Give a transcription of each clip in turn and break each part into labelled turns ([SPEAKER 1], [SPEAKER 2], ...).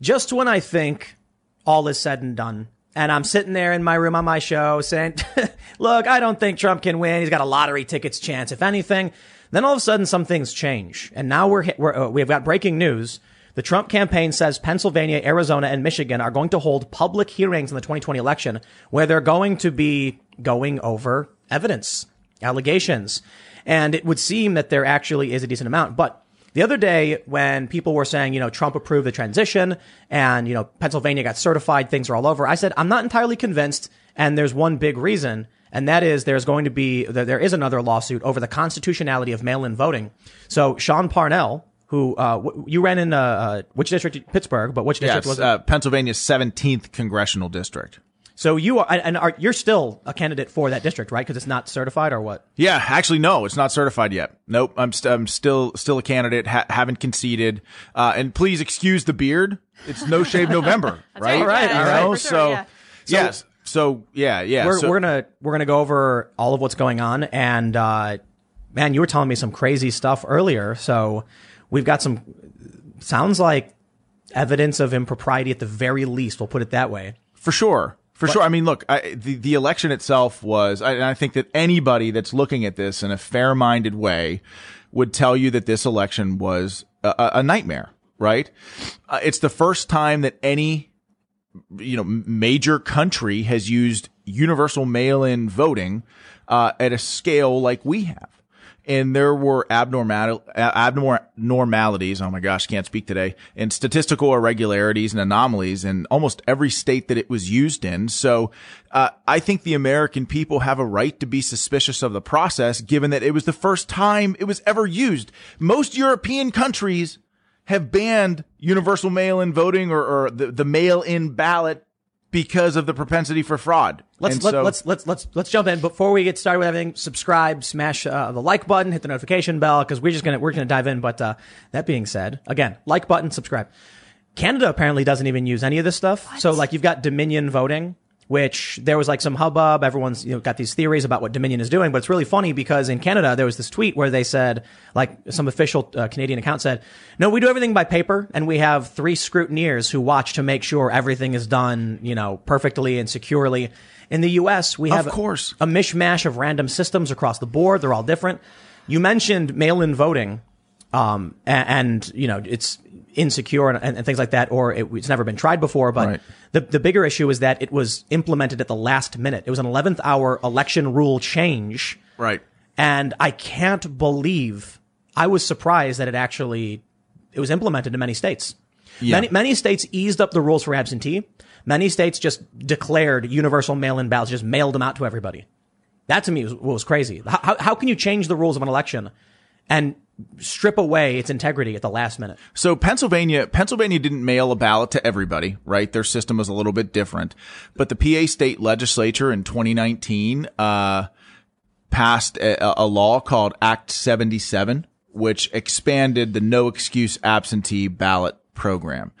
[SPEAKER 1] just when I think all is said and done, and I'm sitting there in my room on my show saying, look, I don't think Trump can win. He's got a lottery tickets chance, if anything. Then all of a sudden some things change. And now we're, we're uh, we've got breaking news. The Trump campaign says Pennsylvania, Arizona, and Michigan are going to hold public hearings in the 2020 election where they're going to be going over evidence, allegations. And it would seem that there actually is a decent amount. But the other day when people were saying, you know, Trump approved the transition and, you know, Pennsylvania got certified, things are all over. I said, I'm not entirely convinced. And there's one big reason. And that is there's going to be, there is another lawsuit over the constitutionality of mail-in voting. So Sean Parnell, who, uh, you ran in, uh, uh, which district? Pittsburgh, but which district
[SPEAKER 2] yes,
[SPEAKER 1] was it?
[SPEAKER 2] Uh, Pennsylvania's 17th congressional district.
[SPEAKER 1] So you are, and are, you're still a candidate for that district, right? Because it's not certified or what?
[SPEAKER 2] Yeah, actually, no, it's not certified yet. Nope, I'm, st- I'm still still a candidate. Ha- haven't conceded. Uh, and please excuse the beard. It's No Shave November, right?
[SPEAKER 1] All right, all right.
[SPEAKER 2] You know,
[SPEAKER 3] sure,
[SPEAKER 2] so
[SPEAKER 3] yeah.
[SPEAKER 2] yes, so yeah, yeah.
[SPEAKER 1] We're,
[SPEAKER 2] so,
[SPEAKER 1] we're gonna we're gonna go over all of what's going on, and uh, man, you were telling me some crazy stuff earlier. So we've got some sounds like evidence of impropriety at the very least. We'll put it that way.
[SPEAKER 2] For sure. For sure. I mean, look, I, the, the election itself was, I, and I think that anybody that's looking at this in a fair minded way would tell you that this election was a, a- a nightmare, right? Uh, it's the first time that any, you know, major country has used universal mail in voting, uh, at a scale like we have. And there were abnormal, abnormalities. Oh my gosh, can't speak today. And statistical irregularities and anomalies in almost every state that it was used in. So, uh, I think the American people have a right to be suspicious of the process, given that it was the first time it was ever used. Most European countries have banned universal mail-in voting or, or the, the mail-in ballot because of the propensity for fraud.
[SPEAKER 1] Let's
[SPEAKER 2] And
[SPEAKER 1] let,
[SPEAKER 2] so-
[SPEAKER 1] let's let's let's let's jump in before we get started with everything. Subscribe, smash uh, the like button, hit the notification bell because we're just gonna we're gonna dive in. But uh, that being said, again, like button, subscribe. Canada apparently doesn't even use any of this stuff. So like you've got Dominion voting, which there was like some hubbub. Everyone's you know got these theories about what Dominion is doing, but it's really funny because in Canada there was this tweet where they said like some official uh, Canadian account said, "No, we do everything by paper, and we have three scrutineers who watch to make sure everything is done you know perfectly and securely." In the U.S., we have of
[SPEAKER 2] course.
[SPEAKER 1] a mishmash of random systems across the board. They're all different. You mentioned mail-in voting, um, a- and, you know it's insecure and, and, things like that, or it, it's never been tried before. But
[SPEAKER 2] Right.
[SPEAKER 1] the the bigger issue is that it was implemented at the last minute. It was an 11th hour election rule change,
[SPEAKER 2] right.
[SPEAKER 1] and I can't believe I was surprised that it actually it was implemented in many states.
[SPEAKER 2] Yeah.
[SPEAKER 1] Many many states eased up the rules for absentee. Many states just declared universal mail-in ballots, just mailed them out to everybody. That to me was, was crazy. How, how, how can you change the rules of an election and strip away its integrity at the last minute?
[SPEAKER 2] So Pennsylvania, Pennsylvania didn't mail a ballot to everybody, right? Their system was a little bit different, but the PA state legislature in 2019, uh, passed a, a law called Act 77, which expanded the no excuse absentee ballot program.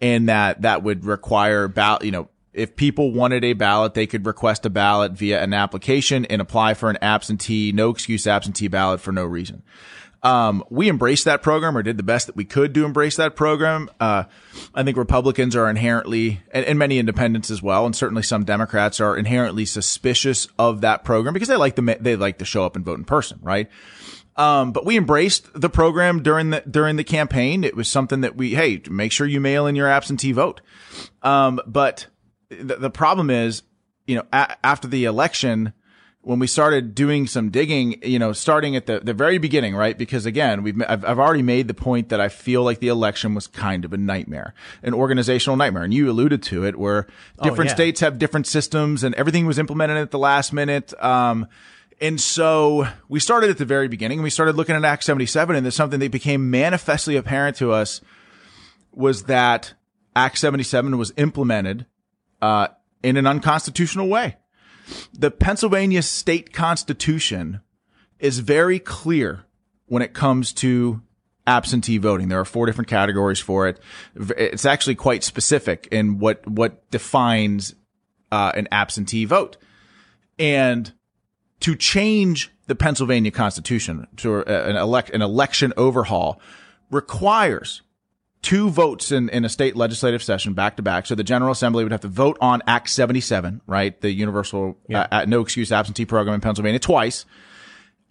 [SPEAKER 2] And that, that would require ballot, you know, if people wanted a ballot, they could request a ballot via an application and apply for an absentee, no excuse absentee ballot for no reason. Um, we embraced that program or did the best that we could to embrace that program. Uh, I think Republicans are inherently, and, and many independents as well, and certainly some Democrats are inherently suspicious of that program because they like the, they like to show up and vote in person, right? Um, but we embraced the program during the, during the campaign. It was something that we, hey, make sure you mail in your absentee vote. Um, but the, the problem is, you know, a- after the election, when we started doing some digging, you know, starting at the, the very beginning, right? Because again, we've, I've, I've already made the point that I feel like the election was kind of a nightmare, an organizational nightmare. And you alluded to it where different
[SPEAKER 1] yeah.
[SPEAKER 2] states have different systems and everything was implemented at the last minute. Um, and so we started at the very beginning and we started looking at Act 77 and there's something that became manifestly apparent to us was that Act 77 was implemented, uh, in an unconstitutional way the Pennsylvania state constitution is very clear when it comes to absentee voting. There are four different categories for it. It's actually quite specific in what, what defines, uh, an absentee vote. And to change the Pennsylvania constitution to an elect, an election overhaul requires two votes in, in a state legislative session back to back. So the General Assembly would have to vote on Act 77, right? The universal
[SPEAKER 1] Yeah.
[SPEAKER 2] uh, uh, no excuse absentee program in Pennsylvania twice.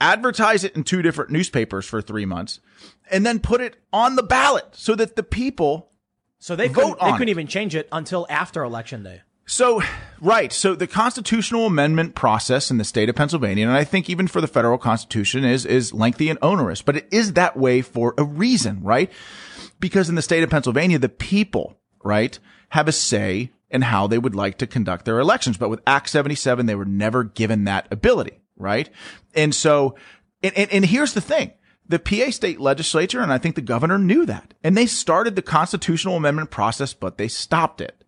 [SPEAKER 2] Advertise it in two different newspapers for three months and then put it on the ballot so that the people
[SPEAKER 1] So they
[SPEAKER 2] Vote
[SPEAKER 1] couldn't, they couldn't
[SPEAKER 2] it.
[SPEAKER 1] even change it until after election day.
[SPEAKER 2] So, right. So the constitutional amendment process in the state of Pennsylvania, and I think even for the federal constitution is, is lengthy and onerous, but it is that way for a reason, right? Because in the state of Pennsylvania, the people, right, have a say in how they would like to conduct their elections. But with Act 77, they were never given that ability, right? And so, and, and, and here's the thing. The PA state legislature, and I think the governor knew that, and they started the constitutional amendment process, but they stopped it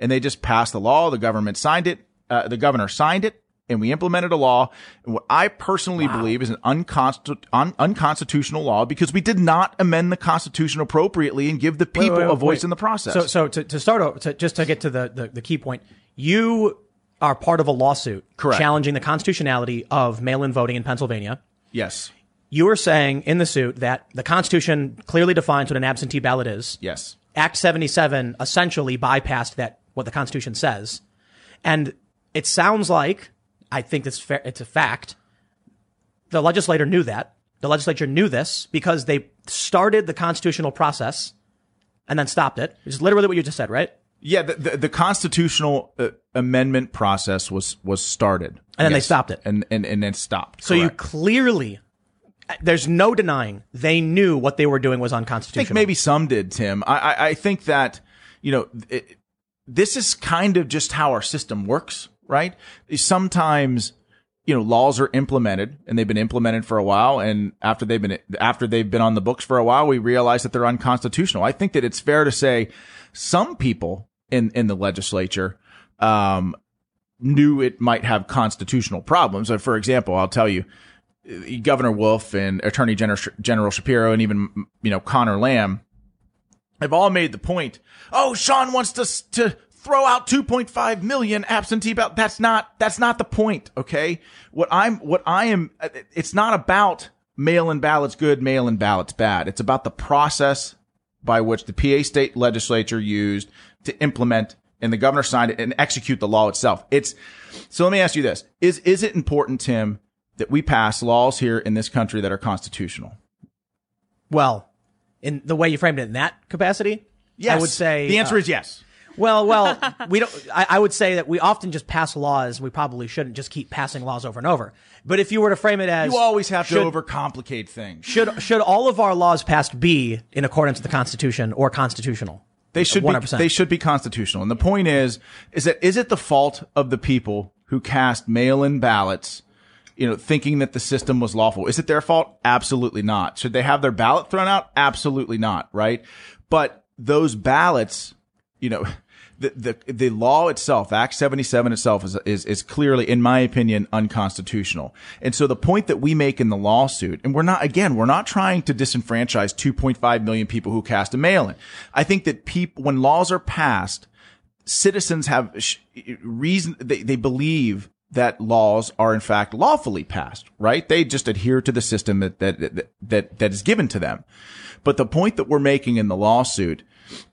[SPEAKER 2] and they just passed the law. The government signed it. Uh, the governor signed it, and we implemented a law. And what I personally believe is an unconstitu- un- unconstitutional law because we did not amend the Constitution appropriately and give the people
[SPEAKER 1] wait,
[SPEAKER 2] a voice
[SPEAKER 1] wait.
[SPEAKER 2] in the process.
[SPEAKER 1] So, so to, to start, to, just to get to the, the, the key point, you are part of a lawsuit
[SPEAKER 2] Correct.
[SPEAKER 1] challenging the constitutionality of mail-in voting in Pennsylvania.
[SPEAKER 2] yes,
[SPEAKER 1] You are saying in the suit that the Constitution clearly defines what an absentee ballot is.
[SPEAKER 2] yes,
[SPEAKER 1] Act 77 essentially bypassed that, what the Constitution says. And it sounds like, I think it's fair, it's a fact. The legislator knew that. The legislature knew this because they started the constitutional process and then stopped it. Which is literally what you just said, right?
[SPEAKER 2] yeah. The, the, the constitutional uh, amendment process was was started,
[SPEAKER 1] And then they stopped it.
[SPEAKER 2] and and and then stopped.
[SPEAKER 1] So you clearly, there's no denying they knew what they were doing was unconstitutional.
[SPEAKER 2] I think maybe some did, Tim. I, I, I think that, you know, it, this is kind of just how our system works, right? Sometimes, you know, laws are implemented and they've been implemented for a while. And after they've been, after they've been on the books for a while, we realize that they're unconstitutional. I think that it's fair to say some people in, in the legislature, um, knew it might have constitutional problems. For example, I'll tell you, Governor Wolf and Attorney General, General Shapiro and even, you know, Conor Lamb have all made the point. Oh, Sean wants to, to throw out 2.5 million absentee ballot. That's not, that's not the point. Okay. What I'm, what I am, it's not about mail-in ballots good, mail-in ballots bad. It's about the process by which the PA state legislature used to implement and the governor signed it and execute the law itself. It's, so let me ask you this. Is, is it important, Tim, that we pass laws here in this country that are constitutional?
[SPEAKER 1] well, in the way you framed it in that capacity, I would say
[SPEAKER 2] the answer
[SPEAKER 1] uh,
[SPEAKER 2] is yes.
[SPEAKER 1] Well, well, we don't. I, I would say that we often just pass laws. We probably shouldn't just keep passing laws over and over. But if you were to frame it as
[SPEAKER 2] You always have
[SPEAKER 1] should,
[SPEAKER 2] to overcomplicate things.
[SPEAKER 1] should should all of our laws passed be in accordance with the Constitution or constitutional?
[SPEAKER 2] They should be,
[SPEAKER 1] 100%.
[SPEAKER 2] they should be constitutional. And the point is, is that is it the fault of the people who cast mail-in ballots, you know, thinking that the system was lawful? Is it their fault? Absolutely not. Should they have their ballot thrown out? Absolutely not. Right. But those ballots, you know, the, the, the law itself, Act 77 itself is, is, is clearly, in my opinion, unconstitutional. And so the point that we make in the lawsuit, and we're not, again, we're not trying to disenfranchise 2.5 million people who cast a mail-in. I think that people, when laws are passed, citizens have reason, they, they believe that laws are in fact lawfully passed, right? They just adhere to the system that, that, that, that is given to them. But the point that we're making in the lawsuit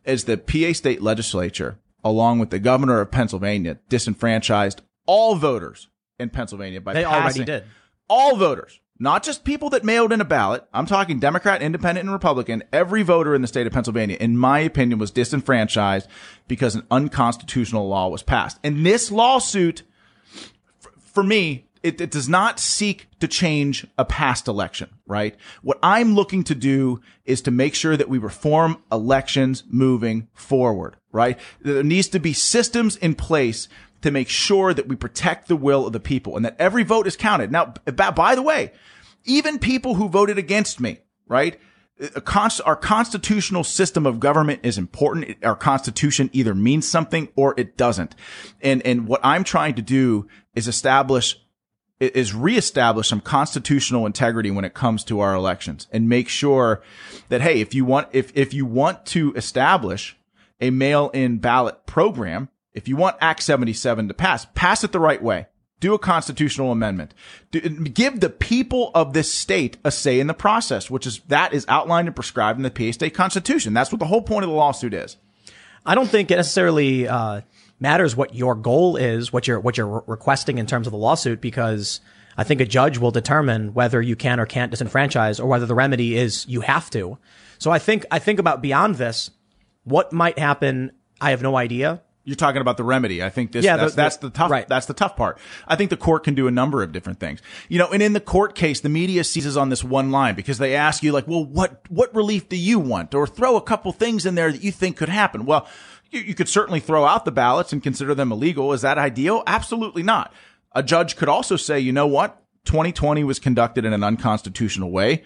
[SPEAKER 2] is the PA state legislature, along with the governor of Pennsylvania, disenfranchised all voters in Pennsylvania by
[SPEAKER 1] They already
[SPEAKER 2] passing-
[SPEAKER 1] did.
[SPEAKER 2] all voters, not just people that mailed in a ballot. I'm talking Democrat, Independent, and Republican. Every voter in the state of Pennsylvania, in my opinion, was disenfranchised because an unconstitutional law was passed. And this lawsuit, for me, it, it does not seek to change a past election, right? What I'm looking to do is to make sure that we reform elections moving forward, right? There needs to be systems in place to make sure that we protect the will of the people and that every vote is counted. Now, by the way, even people who voted against me, right? Const- our constitutional system of government is important. It- Our constitution either means something or it doesn't. And, and what I'm trying to do is establish is reestablish some constitutional integrity when it comes to our elections and make sure that, hey, if you want, if, if you want to establish a mail-in ballot program, if you want Act 77 to pass, pass it the right way. do a constitutional amendment. Do, give the people of this state a say in the process, which is that is outlined and prescribed in the PA state constitution. That's what the whole point of the lawsuit is.
[SPEAKER 1] I don't think it necessarily uh, matters what your goal is, what you're what you're requesting in terms of the lawsuit, because I think a judge will determine whether you can or can't disenfranchise, or whether the remedy is you have to. So I think I think about beyond this, what might happen. I have no idea.
[SPEAKER 2] You're talking about the remedy. I think this, yeah, that's, the, that's the tough, right. that's the tough part. I think the court can do a number of different things. You know, and in the court case, the media seizes on this one line because they ask you like, well, what, what relief do you want? Or throw a couple things in there that you think could happen. Well, you, you could certainly throw out the ballots and consider them illegal. Is that ideal? Absolutely not. A judge could also say, you know what? 2020 was conducted in an unconstitutional way,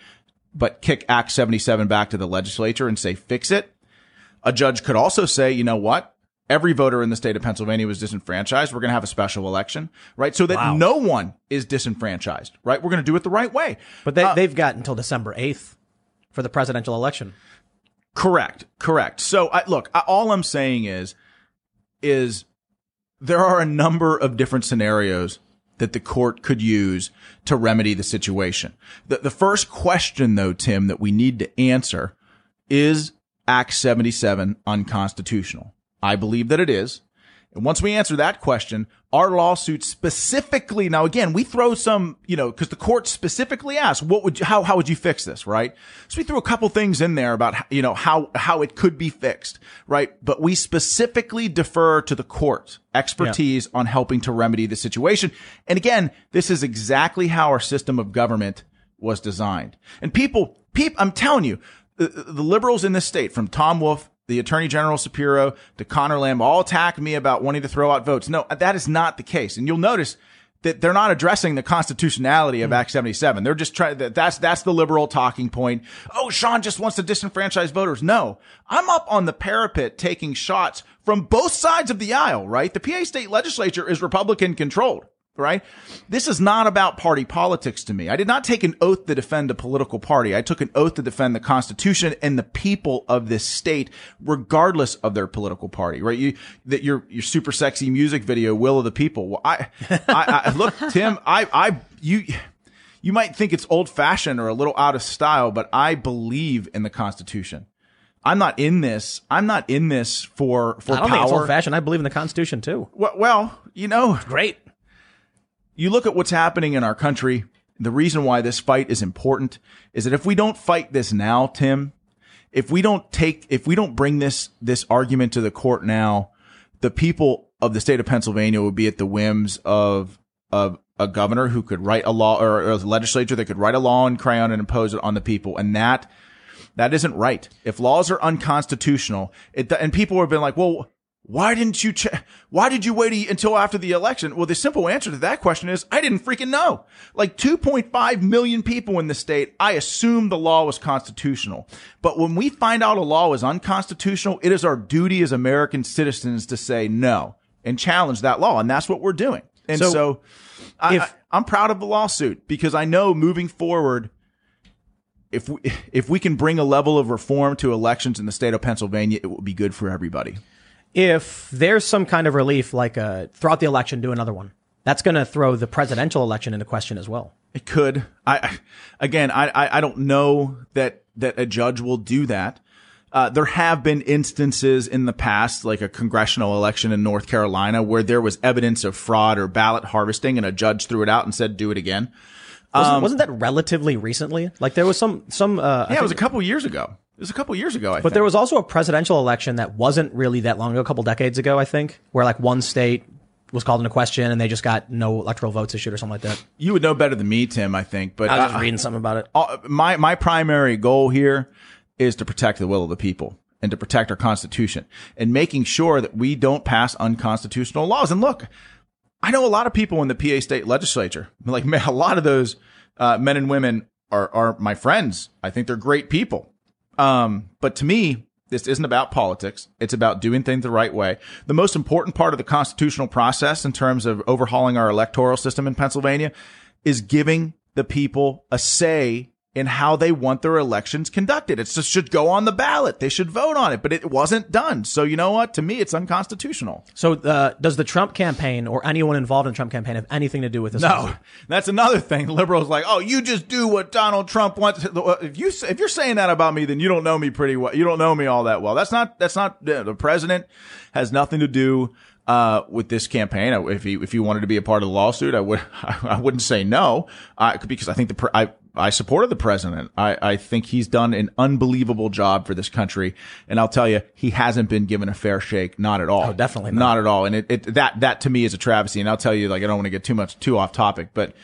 [SPEAKER 2] but kick Act 77 back to the legislature and say, fix it. A judge could also say, you know what? every voter in the state of Pennsylvania was disenfranchised. We're going to have a special election, right? So that wow. no one is disenfranchised, right? We're going to do it the right way.
[SPEAKER 1] But they, uh, they've got until December 8th for the presidential election.
[SPEAKER 2] Correct. Correct. So I, look, I, all I'm saying is, is there are a number of different scenarios that the court could use to remedy the situation. The, the first question though, Tim, that we need to answer is Act 77 unconstitutional? I believe that it is. And once we answer that question, our lawsuit specifically, now again, we throw some, you know, cause the court specifically asked, what would you, how, how would you fix this? Right. So we threw a couple things in there about, you know, how, how it could be fixed. Right. But we specifically defer to the court's expertise yeah. on helping to remedy the situation. And again, this is exactly how our system of government was designed. And people, people, I'm telling you, the, the liberals in this state from Tom Wolf the Attorney General Shapiro to Conor Lamb all attack me about wanting to throw out votes. No, that is not the case. And you'll notice that they're not addressing the constitutionality of mm. Act 77. They're just trying that that's that's the liberal talking point. Oh, Sean just wants to disenfranchise voters. No. I'm up on the parapet taking shots from both sides of the aisle, right? The PA state legislature is Republican controlled right? This is not about party politics to me. I did not take an oath to defend a political party. I took an oath to defend the Constitution and the people of this state, regardless of their political party, right? You, that your, your super sexy music video, Will of the People. Well, I, I, I look, Tim, I, I, you, you might think it's old fashioned or a little out of style, but I believe in the Constitution. I'm not in this. I'm not in this for for
[SPEAKER 1] I don't
[SPEAKER 2] power.
[SPEAKER 1] think it's old fashioned. I believe in the Constitution too.
[SPEAKER 2] Well, well you know,
[SPEAKER 1] great
[SPEAKER 2] you look at what's happening in our country. The reason why this fight is important is that if we don't fight this now, Tim, if we don't take, if we don't bring this, this argument to the court now, the people of the state of Pennsylvania would be at the whims of, of a governor who could write a law or, a legislature that could write a law in crayon and impose it on the people. And that, that isn't right. If laws are unconstitutional, it, and people have been like, well, why didn't you check? Why did you wait until after the election? Well, the simple answer to that question is I didn't freaking know. Like 2.5 million people in the state, I assumed the law was constitutional. But when we find out a law is unconstitutional, it is our duty as American citizens to say no and challenge that law. And that's what we're doing. And so, so I, if, I, I'm proud of the lawsuit because I know moving forward, if we, if we can bring a level of reform to elections in the state of Pennsylvania, it will be good for everybody
[SPEAKER 1] if there's some kind of relief, like uh, throughout the election, do another one. That's going to throw the presidential election into question as well.
[SPEAKER 2] It could. I again, I I don't know that that a judge will do that. Uh, there have been instances in the past, like a congressional election in North Carolina, where there was evidence of fraud or ballot harvesting, and a judge threw it out and said, "Do it again."
[SPEAKER 1] Wasn't, um, wasn't that relatively recently? Like there was some some. Uh,
[SPEAKER 2] yeah, it was a couple years ago. It was a couple years ago, I
[SPEAKER 1] but
[SPEAKER 2] think.
[SPEAKER 1] there was also a presidential election that wasn't really that long ago, a couple decades ago, I think, where like one state was called into question and they just got no electoral votes issued or something like that.
[SPEAKER 2] You would know better than me, Tim, I think. But
[SPEAKER 1] I was just reading something about it.
[SPEAKER 2] Uh, my my primary goal here is to protect the will of the people and to protect our constitution and making sure that we don't pass unconstitutional laws. And look, I know a lot of people in the PA state legislature. Like man, a lot of those uh, men and women are are my friends. I think they're great people. Um, but to me, this isn't about politics. It's about doing things the right way. The most important part of the constitutional process in terms of overhauling our electoral system in Pennsylvania is giving the people a say in how they want their elections conducted. It just should go on the ballot. They should vote on it, but it wasn't done. So you know what? To me, it's unconstitutional.
[SPEAKER 1] So uh, does the Trump campaign or anyone involved in the Trump campaign have anything to do with this?
[SPEAKER 2] No, that's another thing. Liberals like, oh, you just do what Donald Trump wants. If you if you're saying that about me, then you don't know me pretty well. You don't know me all that well. That's not that's not the president has nothing to do uh, with this campaign. If he if he wanted to be a part of the lawsuit, I would I wouldn't say no uh, because I think the I I supported the president. I, I think he's done an unbelievable job for this country. And I'll tell you, he hasn't been given a fair shake. Not at all.
[SPEAKER 1] Oh, definitely
[SPEAKER 2] not. not at all. And it, it, that, that to me is a travesty. And I'll tell you, like, I don't want to get too much, too off topic, but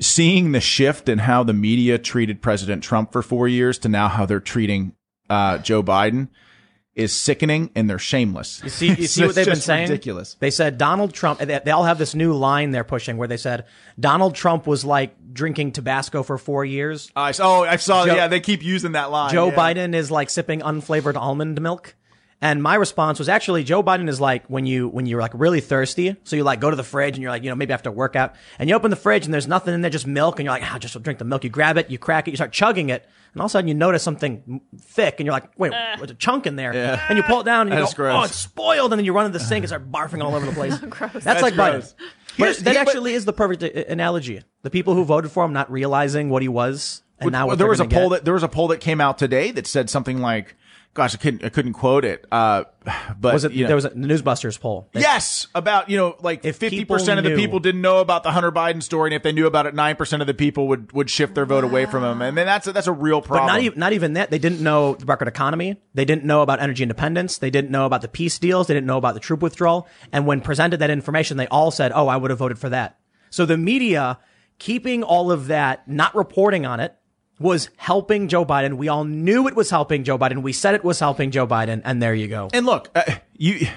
[SPEAKER 2] seeing the shift in how the media treated President Trump for four years to now how they're treating, uh, Joe Biden is sickening and they're shameless.
[SPEAKER 1] You see, you see what they've been saying?
[SPEAKER 2] Ridiculous.
[SPEAKER 1] They said Donald Trump. They, they all have this new line they're pushing where they said Donald Trump was like drinking Tabasco for four years.
[SPEAKER 2] I oh, I saw. Joe, yeah, they keep using that line.
[SPEAKER 1] Joe
[SPEAKER 2] yeah.
[SPEAKER 1] Biden is like sipping unflavored almond milk. And my response was actually Joe Biden is like when you when you're like really thirsty, so you like go to the fridge and you're like you know maybe after workout, and you open the fridge and there's nothing in there, just milk, and you're like ah, just drink the milk. You grab it, you crack it, you start chugging it, and all of a sudden you notice something thick, and you're like wait, uh, there's a chunk in there,
[SPEAKER 2] yeah.
[SPEAKER 1] and you pull it down and you
[SPEAKER 2] That's
[SPEAKER 1] go
[SPEAKER 2] gross.
[SPEAKER 1] oh it's spoiled, and then you run to the sink and start barfing all over the place.
[SPEAKER 3] gross.
[SPEAKER 1] That's,
[SPEAKER 2] That's
[SPEAKER 1] like
[SPEAKER 2] gross.
[SPEAKER 1] Biden. But that actually is the perfect uh, analogy. The people who voted for him not realizing what he was, and now
[SPEAKER 2] Well,
[SPEAKER 1] what
[SPEAKER 2] there was a poll
[SPEAKER 1] get.
[SPEAKER 2] that there was a poll that came out today that said something like, "Gosh, I couldn't I couldn't quote it." Uh, but
[SPEAKER 1] was it
[SPEAKER 2] you know-
[SPEAKER 1] there was a Newsbusters poll. They-
[SPEAKER 2] Yes, about you know, like
[SPEAKER 1] If
[SPEAKER 2] fifty percent of the people didn't know about the Hunter Biden story, and if they knew about it, nine percent of the people would would shift their vote away from him, and then that's a, that's a real
[SPEAKER 1] But
[SPEAKER 2] problem.
[SPEAKER 1] not even not even that. They didn't know the record economy. They didn't know about energy independence. They didn't know about the peace deals. They didn't know about the troop withdrawal. And when presented that information, they all said, "Oh, I would have voted for that." So the media keeping all of that, not reporting on it, was helping Joe Biden. We all knew it was helping Joe Biden. We said it was helping Joe Biden, and there you go.
[SPEAKER 2] And look, uh, you.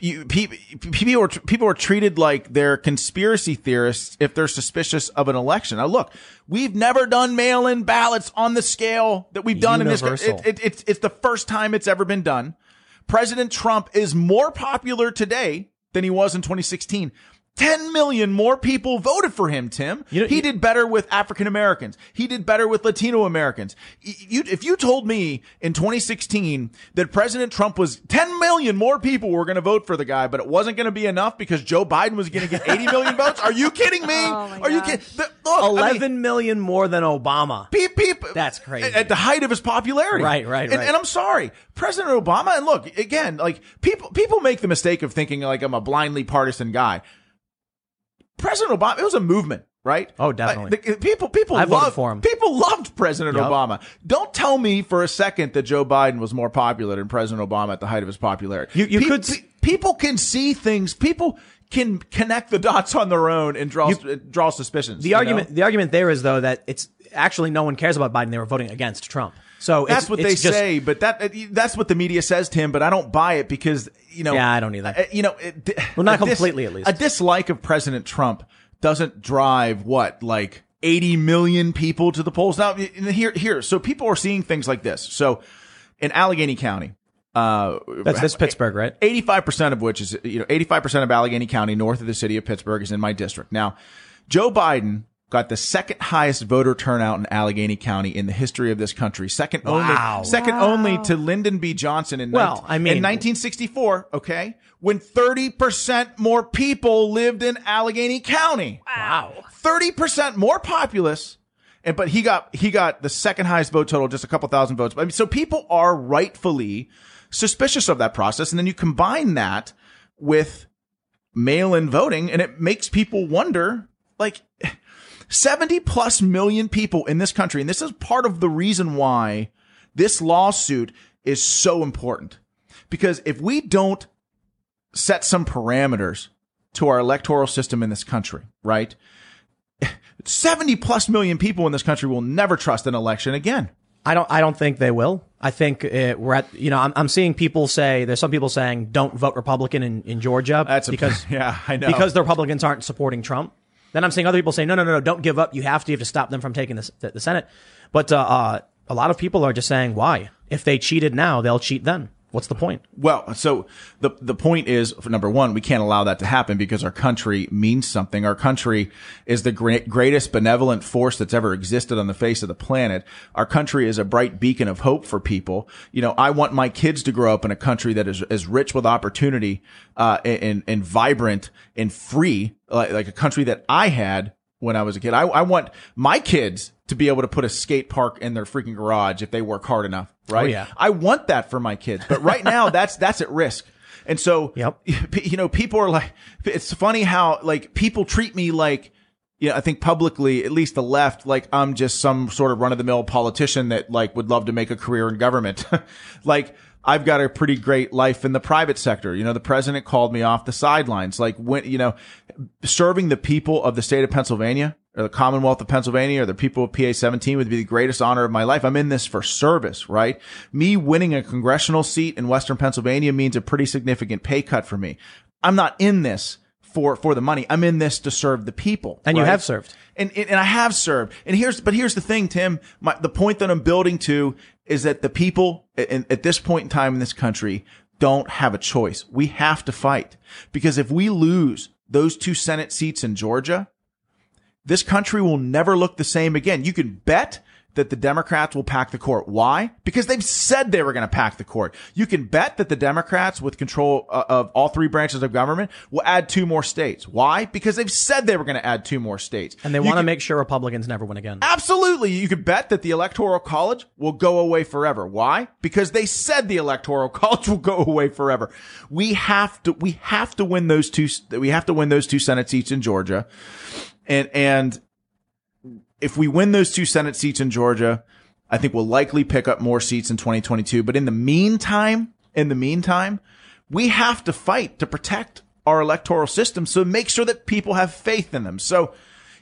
[SPEAKER 2] You, people, people are people are treated like they're conspiracy theorists if they're suspicious of an election. Now, look, we've never done mail-in ballots on the scale that we've done
[SPEAKER 1] Universal.
[SPEAKER 2] in this. It, it, it's it's the first time it's ever been done. President Trump is more popular today than he was in 2016. 10 million more people voted for him, Tim.
[SPEAKER 1] You know-
[SPEAKER 2] he
[SPEAKER 1] you-
[SPEAKER 2] did better with African Americans. He did better with Latino Americans. You, if you told me in 2016 that President Trump was 10 million more people were going to vote for the guy, but it wasn't going to be enough because Joe Biden was going to get 80 million votes, are you kidding me?
[SPEAKER 3] Oh my
[SPEAKER 2] are you kidding? The- look, I mean,
[SPEAKER 1] Eleven million more than Obama.
[SPEAKER 2] Peep, peep.
[SPEAKER 1] That's crazy.
[SPEAKER 2] At the height of his popularity.
[SPEAKER 1] Right, right,
[SPEAKER 2] and,
[SPEAKER 1] right.
[SPEAKER 2] And I'm sorry, President Obama, and look, again, like people, people make the mistake of thinking like I'm a blindly partisan guy. President Obama, it was a movement, right?
[SPEAKER 1] Oh, definitely.
[SPEAKER 2] Like, the- people, people
[SPEAKER 1] I
[SPEAKER 2] loved,
[SPEAKER 1] for him.
[SPEAKER 2] people loved President
[SPEAKER 1] Yup.
[SPEAKER 2] Obama. Don't tell me for a second that Joe Biden was more popular than President Obama at the height of his popularity.
[SPEAKER 1] You- you
[SPEAKER 2] Pe-
[SPEAKER 1] could
[SPEAKER 2] pe- people can see things. People can connect the dots on their own and draw, uh, draw suspicions.
[SPEAKER 1] The argument,
[SPEAKER 2] know?
[SPEAKER 1] the argument there is though that it's actually no one cares about Biden. They were voting against Trump. So
[SPEAKER 2] That's what they
[SPEAKER 1] just-
[SPEAKER 2] say, but that that's what the media says to him. But I don't buy it because you know.
[SPEAKER 1] Yeah, I don't either.
[SPEAKER 2] uh, You know, it,
[SPEAKER 1] Well, not
[SPEAKER 2] a dis-
[SPEAKER 1] completely, at least.
[SPEAKER 2] A dislike of President Trump doesn't drive what like 80 million people to the polls. Now here, here, so people are seeing things like this. So in Allegheny County, uh,
[SPEAKER 1] That's that's Pittsburgh, right?
[SPEAKER 2] 85% of which is, you know, 85% of Allegheny County, north of the city of Pittsburgh, is in my district. Now, Joe Biden got the second highest voter turnout in Allegheny County in the history of this country. Second
[SPEAKER 1] Wow.
[SPEAKER 2] only, second only to Lyndon B. Johnson in,
[SPEAKER 1] Well,
[SPEAKER 2] 19
[SPEAKER 1] I mean-
[SPEAKER 2] in 1964, okay? When 30% more people lived in Allegheny County.
[SPEAKER 1] Wow.
[SPEAKER 2] 30% more populous. And, but he got, he got the second highest vote total, just a couple thousand votes. I mean, so people are rightfully suspicious of that process. And then you combine that with mail-in voting and it makes people wonder, like, 70 plus million people in this country. And this is part of the reason why this lawsuit is so important. Because if we don't set some parameters to our electoral system in this country, right? 70 plus million people in this country will never trust an election again.
[SPEAKER 1] I don't. I don't think they will. I think uh, we're at. You know, I'm, I'm seeing people say there's some people saying don't vote Republican in, in Georgia
[SPEAKER 2] That's a,
[SPEAKER 1] because
[SPEAKER 2] yeah, I know.
[SPEAKER 1] because the Republicans aren't supporting Trump. Then I'm seeing other people say no, no, no, no, don't give up. You have to. You have to stop them from taking the, the, the Senate. But uh, uh, a lot of people are just saying why? If they cheated now, they'll cheat then. What's the point?
[SPEAKER 2] Well, so the the point is, number one, we can't allow that to happen because our country means something. Our country is the great, greatest benevolent force that's ever existed on the face of the planet. Our country is a bright beacon of hope for people. You know, I want my kids to grow up in a country that is as rich with opportunity, uh, and and vibrant and free, like, like a country that I had when I was a kid. I, I want my kids to be able to put a skate park in their freaking garage if they work hard enough, right?
[SPEAKER 1] Oh, yeah.
[SPEAKER 2] I want that for my kids, but right now that's, that's at risk. And so,
[SPEAKER 1] Yep.
[SPEAKER 2] you know, people are like, it's funny how like people treat me like, you know, I think publicly, at least the left, like I'm just some sort of run of the mill politician that like would love to make a career in government. like I've got a pretty great life in the private sector. You know, the president called me off the sidelines. Like when, you know, serving the people of the state of Pennsylvania or the Commonwealth of Pennsylvania or the people of PA 17 would be the greatest honor of my life. I'm in this for service, right? Me winning a congressional seat in Western Pennsylvania means a pretty significant pay cut for me. I'm not in this for, for the money. I'm in this to serve the people.
[SPEAKER 1] And you have served.
[SPEAKER 2] And, and and I have served. And here's, but here's the thing, Tim. My, the point that I'm building to is that the people in, at this point in time in this country don't have a choice. We have to fight because if we lose those two Senate seats in Georgia, this country will never look the same again. You can bet that the Democrats will pack the court. Why? Because they've said they were going to pack the court. You can bet that the Democrats with control uh, of all three branches of government will add two more states. Why? Because they've said they were going to add two more states.
[SPEAKER 1] And they want to make sure Republicans never win again.
[SPEAKER 2] Absolutely. You could bet that the electoral college will go away forever. Why? Because they said the electoral college will go away forever. We have to, we have to win those two, we have to win those two Senate seats in Georgia. And, and if we win those two Senate seats in Georgia, I think we'll likely pick up more seats in 2022. But in the meantime, in the meantime, we have to fight to protect our electoral system. So make sure that people have faith in them. So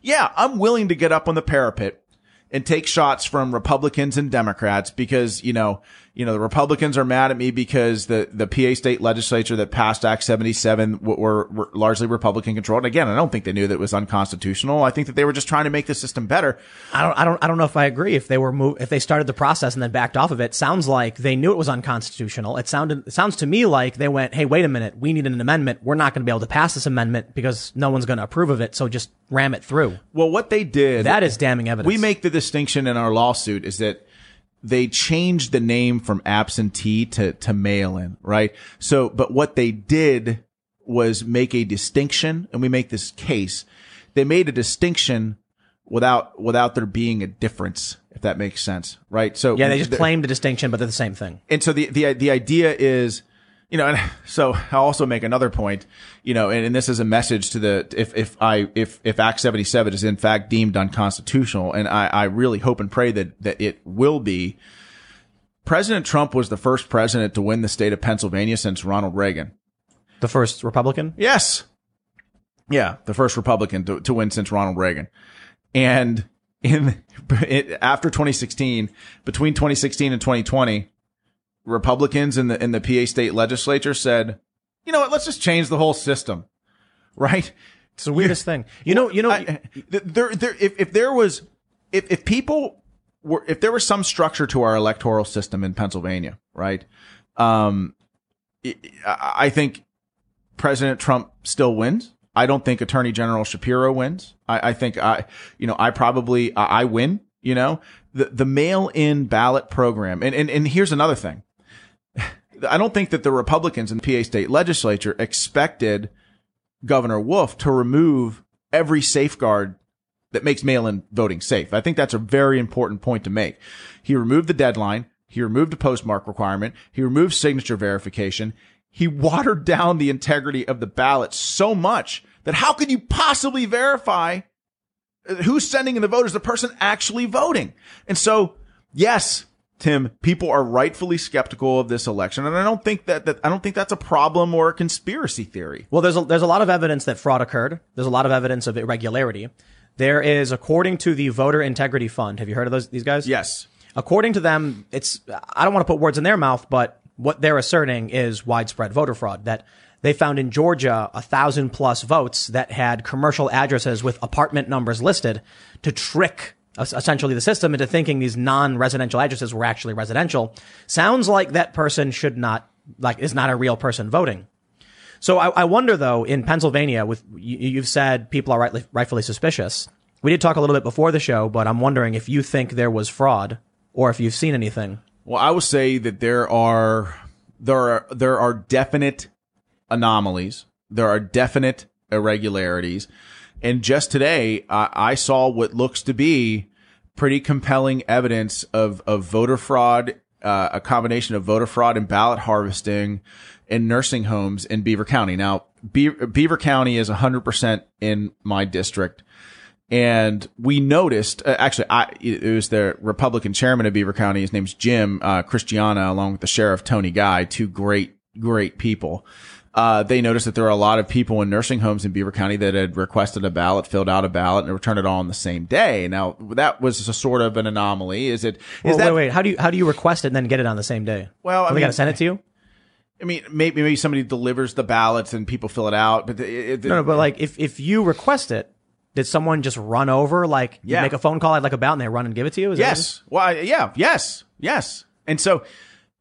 [SPEAKER 2] yeah, I'm willing to get up on the parapet and take shots from Republicans and Democrats because, you know, you know, the Republicans are mad at me because the, the PA state legislature that passed Act 77 were, were largely Republican controlled. And again, I don't think they knew that it was unconstitutional. I think that they were just trying to make the system better.
[SPEAKER 1] I don't, I don't, I don't know if I agree. If they were move, if they started the process and then backed off of it, sounds like they knew it was unconstitutional. It sounded, it sounds to me like they went, "Hey, wait a minute, we need an amendment. We're not going to be able to pass this amendment because no one's going to approve of it. So just ram it through."
[SPEAKER 2] Well, what they did.
[SPEAKER 1] That is damning evidence.
[SPEAKER 2] we make the distinction in our lawsuit is that they changed the name from absentee to, to mail in, right? So, but what they did was make a distinction and we make this case. They made a distinction without, without there being a difference, if that makes sense, right? So
[SPEAKER 1] yeah, they just
[SPEAKER 2] the-
[SPEAKER 1] claimed a distinction, but they're the same thing.
[SPEAKER 2] and so the, the, the idea is, you know, and so I'll also make another point, you know, and, and this is a message to the, if, if I, if, if Act 77 is in fact deemed unconstitutional, and I, I really hope and pray that, that it will be, President Trump was the first president to win the state of Pennsylvania since Ronald Reagan.
[SPEAKER 1] The first Republican.
[SPEAKER 2] Yes. Yeah, the first Republican to, to win since Ronald Reagan. And in it, after 2016, between 2016 and 2020, Republicans in the in the PA state legislature said, "You know what? Let's just change the whole system." Right?
[SPEAKER 1] It's the weirdest thing. You know, you know,
[SPEAKER 2] I, there, there, if, if there was, if, if people were, if there was some structure to our electoral system in Pennsylvania, right? Um, I I think President Trump still wins. I don't think Attorney General Shapiro wins. I, I think I, you know, I probably, I, I win, you know, the, the mail in ballot program. And, and, and here's another thing. I don't think that the Republicans in the PA state legislature expected Governor Wolf to remove every safeguard that makes mail-in voting safe. I think that's a very important point to make. He removed the deadline. He removed the postmark requirement. He removed signature verification. He watered down the integrity of the ballot so much that how could you possibly verify who's sending in the vote is the person actually voting? And so, yes, Tim, people are rightfully skeptical of this election. And I don't think that, that I don't think that's a problem or a conspiracy theory.
[SPEAKER 1] Well, there's a, there's a lot of evidence that fraud occurred. There's a lot of evidence of irregularity. There is, according to the Voter Integrity Fund. Have you heard of those these guys?
[SPEAKER 2] Yes.
[SPEAKER 1] According to them, it's I don't want to put words in their mouth, but what they're asserting is widespread voter fraud. That they found in Georgia a thousand plus votes that had commercial addresses with apartment numbers listed to trick essentially the system into thinking these non-residential addresses were actually residential. Sounds like that person should not like is not a real person voting. So I, I wonder though, in Pennsylvania, with you, you've said people are rightly, rightfully suspicious. We did talk a little bit before the show, but I'm wondering if you think there was fraud or if you've seen anything.
[SPEAKER 2] Well, I would say that there are there are there are definite anomalies. There are definite irregularities. And just today, I, I saw what looks to be pretty compelling evidence of, of voter fraud, uh, a combination of voter fraud and ballot harvesting in nursing homes in Beaver County. Now, Be- Beaver County is 100% in my district. And we noticed, uh, actually, I, it was the Republican chairman of Beaver County. His name's Jim uh, Christiana, along with the sheriff Tony Guy, two great, great people. Uh, they noticed that there are a lot of people in nursing homes in Beaver County that had requested a ballot, filled out a ballot, and returned it all on the same day. Now, that was a sort of an anomaly. Is it? Is
[SPEAKER 1] Well,
[SPEAKER 2] that?
[SPEAKER 1] wait, wait. How do you how do you request it and then get it on the same day?
[SPEAKER 2] Well, I
[SPEAKER 1] they got to send it to you.
[SPEAKER 2] I mean, maybe maybe somebody delivers the ballots and people fill it out, but it, it,
[SPEAKER 1] No, no, but like if if you request it, did someone just run over? Like
[SPEAKER 2] Yeah.
[SPEAKER 1] make a phone call, I'd like a ballot, and they run and give it to you? Is that what it is?
[SPEAKER 2] Yes. Well, I- yeah, yes, yes. And so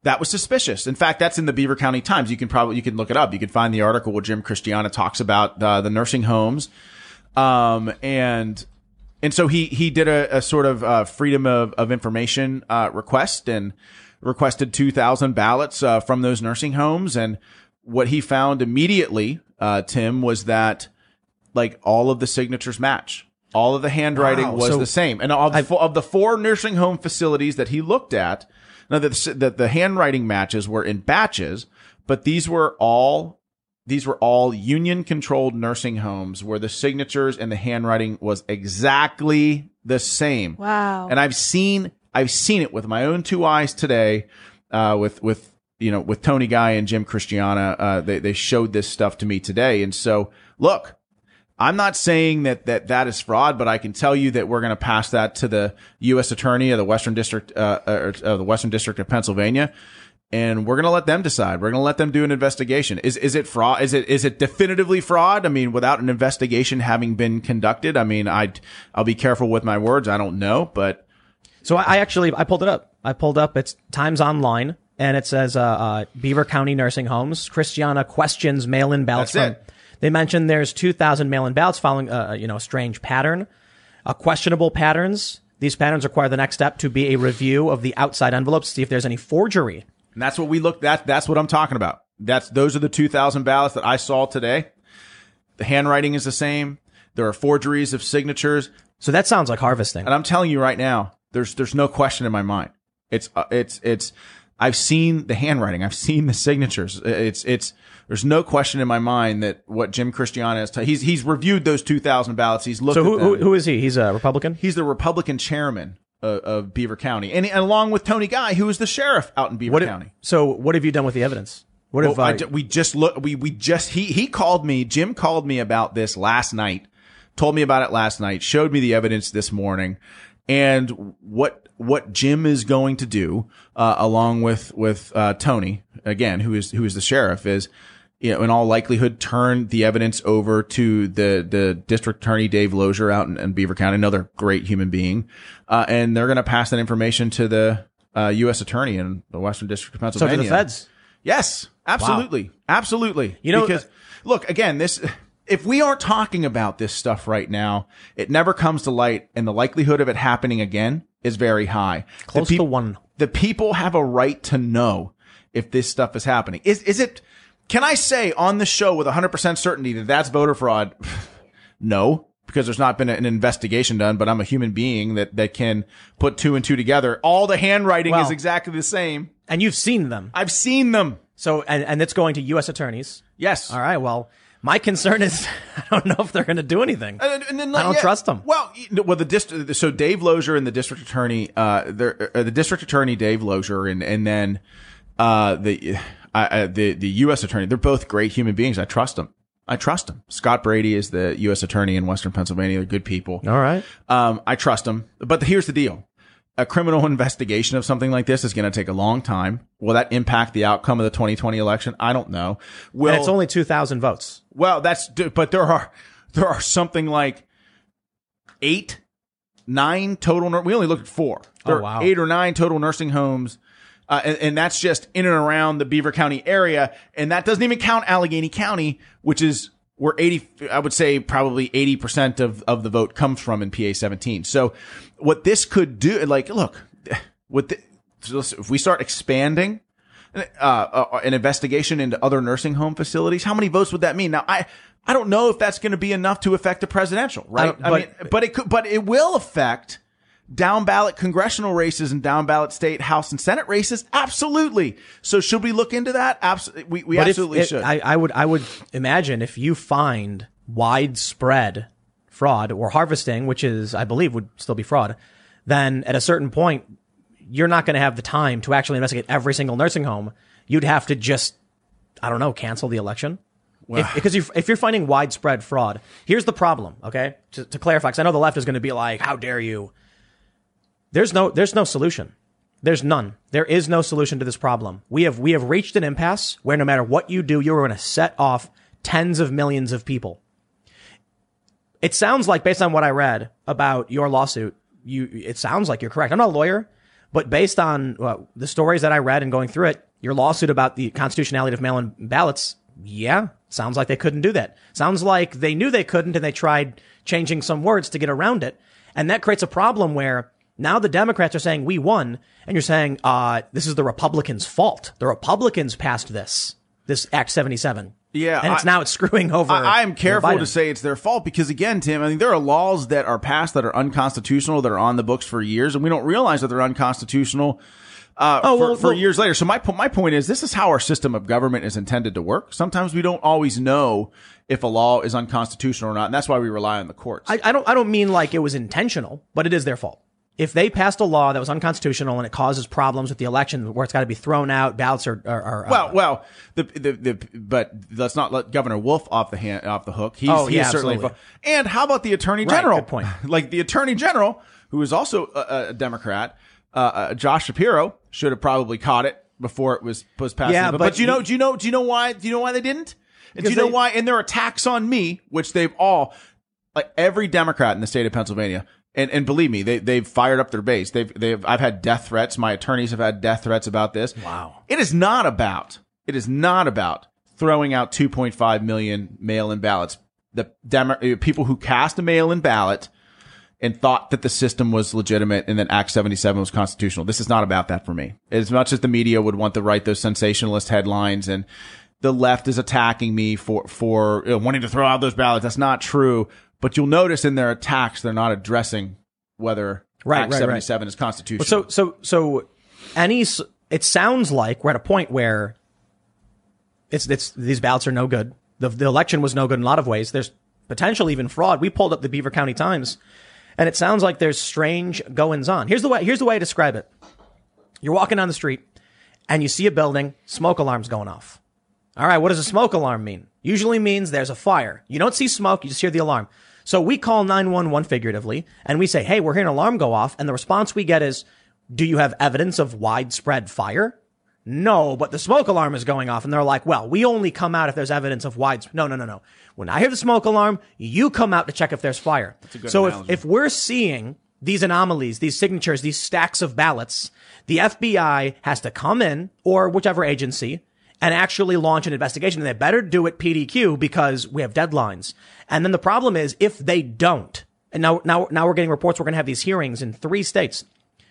[SPEAKER 2] that was suspicious. In fact, that's in the Beaver County Times. You can probably, you can look it up. You can find the article where Jim Christiana talks about uh, the nursing homes. Um, and, and so he, he did a, a sort of, uh, freedom of, of information, uh, request and requested 2000 ballots, uh, from those nursing homes. And what he found immediately, uh, Tim was that like all of the signatures match. All of the handwriting
[SPEAKER 1] Wow.
[SPEAKER 2] was
[SPEAKER 1] So
[SPEAKER 2] the same. And of, of the four nursing home facilities that he looked at, now the, the, the handwriting matches were in batches, but these were all, these were all union controlled nursing homes where the signatures and the handwriting was exactly the same.
[SPEAKER 3] Wow.
[SPEAKER 2] And I've seen, I've seen it with my own two eyes today, uh, with, with, you know, with Tony Guy and Jim Christiana. Uh, they, they showed this stuff to me today. And so look, I'm not saying that that that is fraud, but I can tell you that we're going to pass that to the U.S. Attorney of the Western District, uh, uh, of the Western District of Pennsylvania, and we're going to let them decide. We're going to let them do an investigation. Is is it fraud? Is it is it definitively fraud? I mean, without an investigation having been conducted, I mean, I I'll be careful with my words. I don't know, but
[SPEAKER 1] So I, I actually I pulled it up. I pulled up it's Times Online and it says uh, uh, Beaver County nursing homes. Christiana questions mail-in ballots
[SPEAKER 2] That's
[SPEAKER 1] from.
[SPEAKER 2] it.
[SPEAKER 1] They mentioned there's 2,000 mail-in ballots following uh, you know a strange pattern, uh, questionable patterns. These patterns require the next step to be a review of the outside envelopes to see if there's any forgery.
[SPEAKER 2] And that's what we look that that's what I'm talking about. That's those are the 2000 ballots that I saw today. The handwriting is the same. There are forgeries of signatures,
[SPEAKER 1] So that sounds like harvesting.
[SPEAKER 2] and I'm telling you right now, there's there's no question in my mind. It's uh, it's it's I've seen the handwriting. I've seen the signatures. It's it's there's no question in my mind that what Jim Christiana has t- he's he's reviewed those 2000 ballots. He's looked
[SPEAKER 1] So
[SPEAKER 2] at
[SPEAKER 1] who, who who is he? He's a Republican.
[SPEAKER 2] he's the Republican chairman of, of Beaver County, and, and along with Tony Guy, who is the sheriff out in Beaver
[SPEAKER 1] What?
[SPEAKER 2] County.
[SPEAKER 1] So what have you done with the evidence? What have
[SPEAKER 2] Well, I
[SPEAKER 1] uh,
[SPEAKER 2] ju- we just look. We we just he he called me. Jim called me about this last night. Told me about it last night. Showed me the evidence this morning, and what what Jim is going to do, uh, along with with uh, Tony again, who is who is the sheriff, is you know in all likelihood turn the evidence over to the the district attorney Dave Lozier out in, in Beaver County, another great human being, uh, and they're going to pass that information to the uh, U.S. attorney in the Western District of Pennsylvania.
[SPEAKER 1] so to the feds?
[SPEAKER 2] Yes, absolutely. Absolutely.
[SPEAKER 1] You know-
[SPEAKER 2] because look, again, this, if we aren't talking about this stuff right now, it never comes to light and the likelihood of it happening again is very high.
[SPEAKER 1] Close
[SPEAKER 2] the
[SPEAKER 1] to one.
[SPEAKER 2] The people have a right to know if this stuff is happening. Is, is it, can I say on the show with 100% certainty that that's voter fraud? no. Because there's not been an investigation done, but I'm a human being that, that can put two and two together. All the handwriting
[SPEAKER 1] Well-
[SPEAKER 2] is exactly the same.
[SPEAKER 1] And you've seen them.
[SPEAKER 2] I've seen them.
[SPEAKER 1] So and and it's going to U.S. attorneys.
[SPEAKER 2] Yes.
[SPEAKER 1] All right. Well, my concern is I don't know if they're going to do anything.
[SPEAKER 2] And- and then,
[SPEAKER 1] I don't trust 'em.
[SPEAKER 2] Well, you know, well, the district. So Dave Lozier and the district attorney, uh, they're- uh, the district attorney Dave Lozier, and and then uh, the uh, uh, the the U.S. attorney. They're both great human beings. I trust them. I trust them. Scott Brady is the U.S. attorney in Western Pennsylvania. They're good people.
[SPEAKER 1] All right.
[SPEAKER 2] Um, I trust them. But here's the deal. A criminal investigation of something like this is going to take a long time. Will that impact the outcome of the 2020 election? I don't know. Will
[SPEAKER 1] And it's only two thousand votes.
[SPEAKER 2] well, that's but there are there are something like eight, nine total. We only looked at four. There
[SPEAKER 1] Oh, wow.
[SPEAKER 2] eight or nine total nursing homes Uh, and, and that's just in and around the Beaver County area. And that doesn't even count Allegheny County, which is where 80, I would say probably 80% of, of the vote comes from in PA 17. So what this could do, like, look, with the, so if we start expanding uh, uh, an investigation into other nursing home facilities, how many votes would that mean? Now, I, I don't know if that's going to be enough to affect the presidential, right?
[SPEAKER 1] I
[SPEAKER 2] I, mean,
[SPEAKER 1] but-
[SPEAKER 2] but it could, but it will affect down ballot congressional races and down ballot state house and senate races. Absolutely. So should we look into that? Absolutely. We, we
[SPEAKER 1] But
[SPEAKER 2] absolutely
[SPEAKER 1] it-
[SPEAKER 2] should.
[SPEAKER 1] I, I would I would imagine if you find widespread fraud or harvesting, which is I believe would still be fraud, then at a certain point you're not going to have the time to actually investigate every single nursing home. You'd have to just I don't know cancel the election. If, because if, if you're finding widespread fraud, here's the problem. Okay, to, to clarify, because I know the left is going to be like, "How dare you?" There's no there's no solution. There's none. There is no solution to this problem. We have we have reached an impasse where no matter what you do, you're going to set off tens of millions of people. It sounds like based on what I read about your lawsuit, you it sounds like you're correct. I'm not a lawyer, but based on the stories that I read and going through it, your lawsuit about the constitutionality of mail-in ballots, yeah, sounds like they couldn't do that. Sounds like they knew they couldn't and they tried changing some words to get around it. And that creates a problem where now the Democrats are saying we won, and you're saying uh, this is the Republicans' fault. The Republicans passed this, this Act 77.
[SPEAKER 2] Yeah,
[SPEAKER 1] and it's
[SPEAKER 2] I-
[SPEAKER 1] now it's screwing over.
[SPEAKER 2] I, I'm careful to say it's their fault because again, Tim, I mean, there are laws that are passed that are unconstitutional that are on the books for years, and we don't realize that they're unconstitutional. Uh,
[SPEAKER 1] Oh,
[SPEAKER 2] for,
[SPEAKER 1] well,
[SPEAKER 2] for
[SPEAKER 1] well-
[SPEAKER 2] years later. So my my point is, this is how our system of government is intended to work. Sometimes we don't always know if a law is unconstitutional or not, and that's why we rely on the courts.
[SPEAKER 1] I, I don't I don't mean like it was intentional, but it is their fault. If they passed a law that was unconstitutional and it causes problems with the election where it's got to be thrown out, ballots are, are, are uh,
[SPEAKER 2] well, well, the, the the but let's not let Governor Wolf off the hand off the hook. He's,
[SPEAKER 1] Oh,
[SPEAKER 2] he's
[SPEAKER 1] yeah,
[SPEAKER 2] certainly.
[SPEAKER 1] absolutely.
[SPEAKER 2] And how about the Attorney General?
[SPEAKER 1] good point.
[SPEAKER 2] like the Attorney General, who is also a, a Democrat, uh, uh, Josh Shapiro, should have probably caught it before it was was passed.
[SPEAKER 1] Yeah,
[SPEAKER 2] but,
[SPEAKER 1] but
[SPEAKER 2] do you know? Do you know? Do you know why? Do you know why they didn't? And do you know
[SPEAKER 1] they-
[SPEAKER 2] why? And their attacks on me, which they've all, like every Democrat in the state of Pennsylvania. And, and believe me, they, they've fired up their base. They've, they've, I've had death threats. My attorneys have had death threats about this.
[SPEAKER 1] Wow.
[SPEAKER 2] It is not about, it is not about throwing out 2.5 million mail-in ballots. The Demo- uh, people who cast a mail-in ballot and thought that the system was legitimate and that Act 77 was constitutional. This is not about that for me. As much as the media would want to write those sensationalist headlines and the left is attacking me for, for you know, wanting to throw out those ballots. That's not true. But you'll notice in their attacks, they're not addressing whether
[SPEAKER 1] Right,
[SPEAKER 2] Act
[SPEAKER 1] right, right.
[SPEAKER 2] 77 is constitutional.
[SPEAKER 1] So so so any, it sounds like we're at a point where it's it's these ballots are no good. The the election was no good in a lot of ways. There's potential even fraud. We pulled up the Beaver County Times and it sounds like there's strange goings on. Here's the way here's the way I describe it. You're walking down the street and you see a building, smoke alarms going off. All right, what does a smoke alarm mean? Usually means there's a fire. You don't see smoke, you just hear the alarm. So we call 911 figuratively and we say, hey, we're hearing an alarm go off. And the response we get is, do you have evidence of widespread fire? No, but the smoke alarm is going off. And they're like, well, we only come out if there's evidence of widespread. No, no, no, no. When I hear the smoke alarm, you come out to check if there's fire. So if, if we're seeing these anomalies, these signatures, these stacks of ballots, the FBI has to come in or whichever agency and actually launch an investigation. And they better do it PDQ because we have deadlines. And then the problem is if they don't, and now, now, now we're getting reports we're going to have these hearings in three states.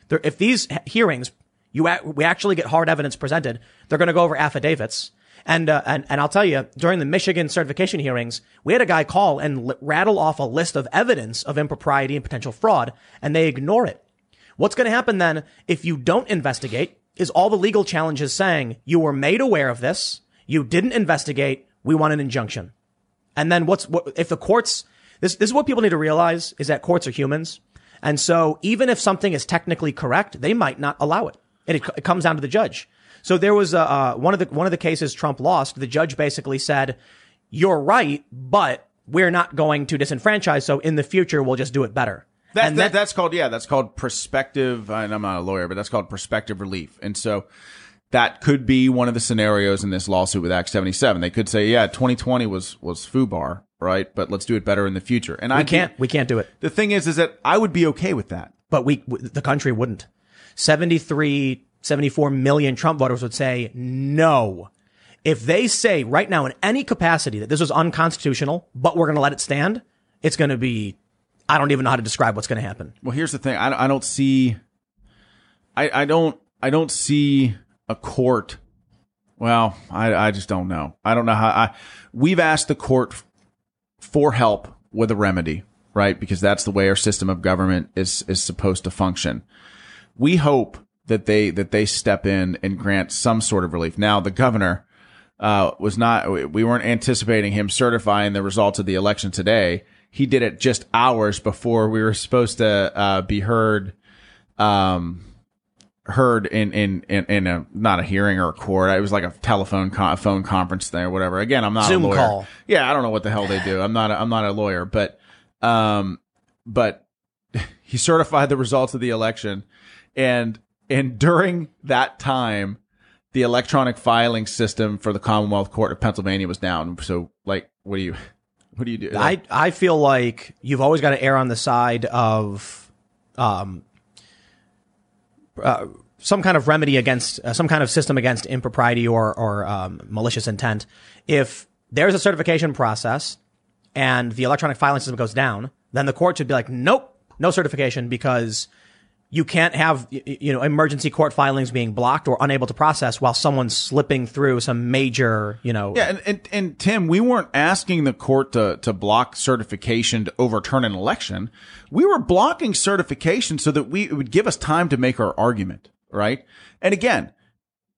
[SPEAKER 1] There, if these hearings, you, we actually get hard evidence presented, they're going to go over affidavits. And, uh, and, and I'll tell you, during the Michigan certification hearings, we had a guy call and li- rattle off a list of evidence of impropriety and potential fraud, and they ignore it. What's going to happen then if you don't investigate is all the legal challenges saying you were made aware of this, you didn't investigate, we want an injunction. And then what's what if the courts this this is what people need to realize is that courts are humans. And so even if something is technically correct, they might not allow it. And it, it comes down to the judge. So there was a, uh, one of the one of the cases Trump lost. The judge basically said, "You're right, but we're not going to disenfranchise. So in the future, we'll just do it better."
[SPEAKER 2] That,
[SPEAKER 1] and
[SPEAKER 2] that, that's called yeah, that's called prospective. And I'm not a lawyer, but that's called prospective relief. And so that could be one of the scenarios in this lawsuit with Act 77. They could say, yeah, 2020 was was FUBAR, right? But let's do it better in the future. And I
[SPEAKER 1] can't we can't do it.
[SPEAKER 2] The thing is, is that I would be okay with that.
[SPEAKER 1] but we the country wouldn't. 73 74 million Trump voters would say no. If they say right now in any capacity that this was unconstitutional, but we're going to let it stand, it's going to be, I don't even know how to describe what's going to happen.
[SPEAKER 2] Well, here's the thing. I, I don't see, I, I don't, I don't see a court. Well, I, I just don't know. I don't know how I, we've asked the court for help with a remedy, right? Because that's the way our system of government is, is supposed to function. We hope that they, that they step in and grant some sort of relief. Now, the governor, uh, was not, we weren't anticipating him certifying the results of the election today. He did it just hours before we were supposed to, uh, be heard, um, heard in, in, in, in a, not a hearing or a court. It was like a telephone, con- phone conference thing or whatever. Again, I'm not
[SPEAKER 1] Zoom
[SPEAKER 2] a lawyer.
[SPEAKER 1] call.
[SPEAKER 2] Yeah. I don't know what the hell they do. I'm not, a, I'm not a lawyer, but, um, but he certified the results of the election and, and during that time, the electronic filing system for the Commonwealth Court of Pennsylvania was down. So, like, what do you, what do you do?
[SPEAKER 1] I, I feel like you've always got to err on the side of, um, uh, some kind of remedy against uh, some kind of system against impropriety or or um, malicious intent. If there's a certification process and the electronic filing system goes down, then the court should be like, nope, no certification because you can't have you know emergency court filings being blocked or unable to process while someone's slipping through some major you know
[SPEAKER 2] yeah, and, and and Tim, we weren't asking the court to to block certification to overturn an election. We were blocking certification so that we it would give us time to make our argument, right? And again,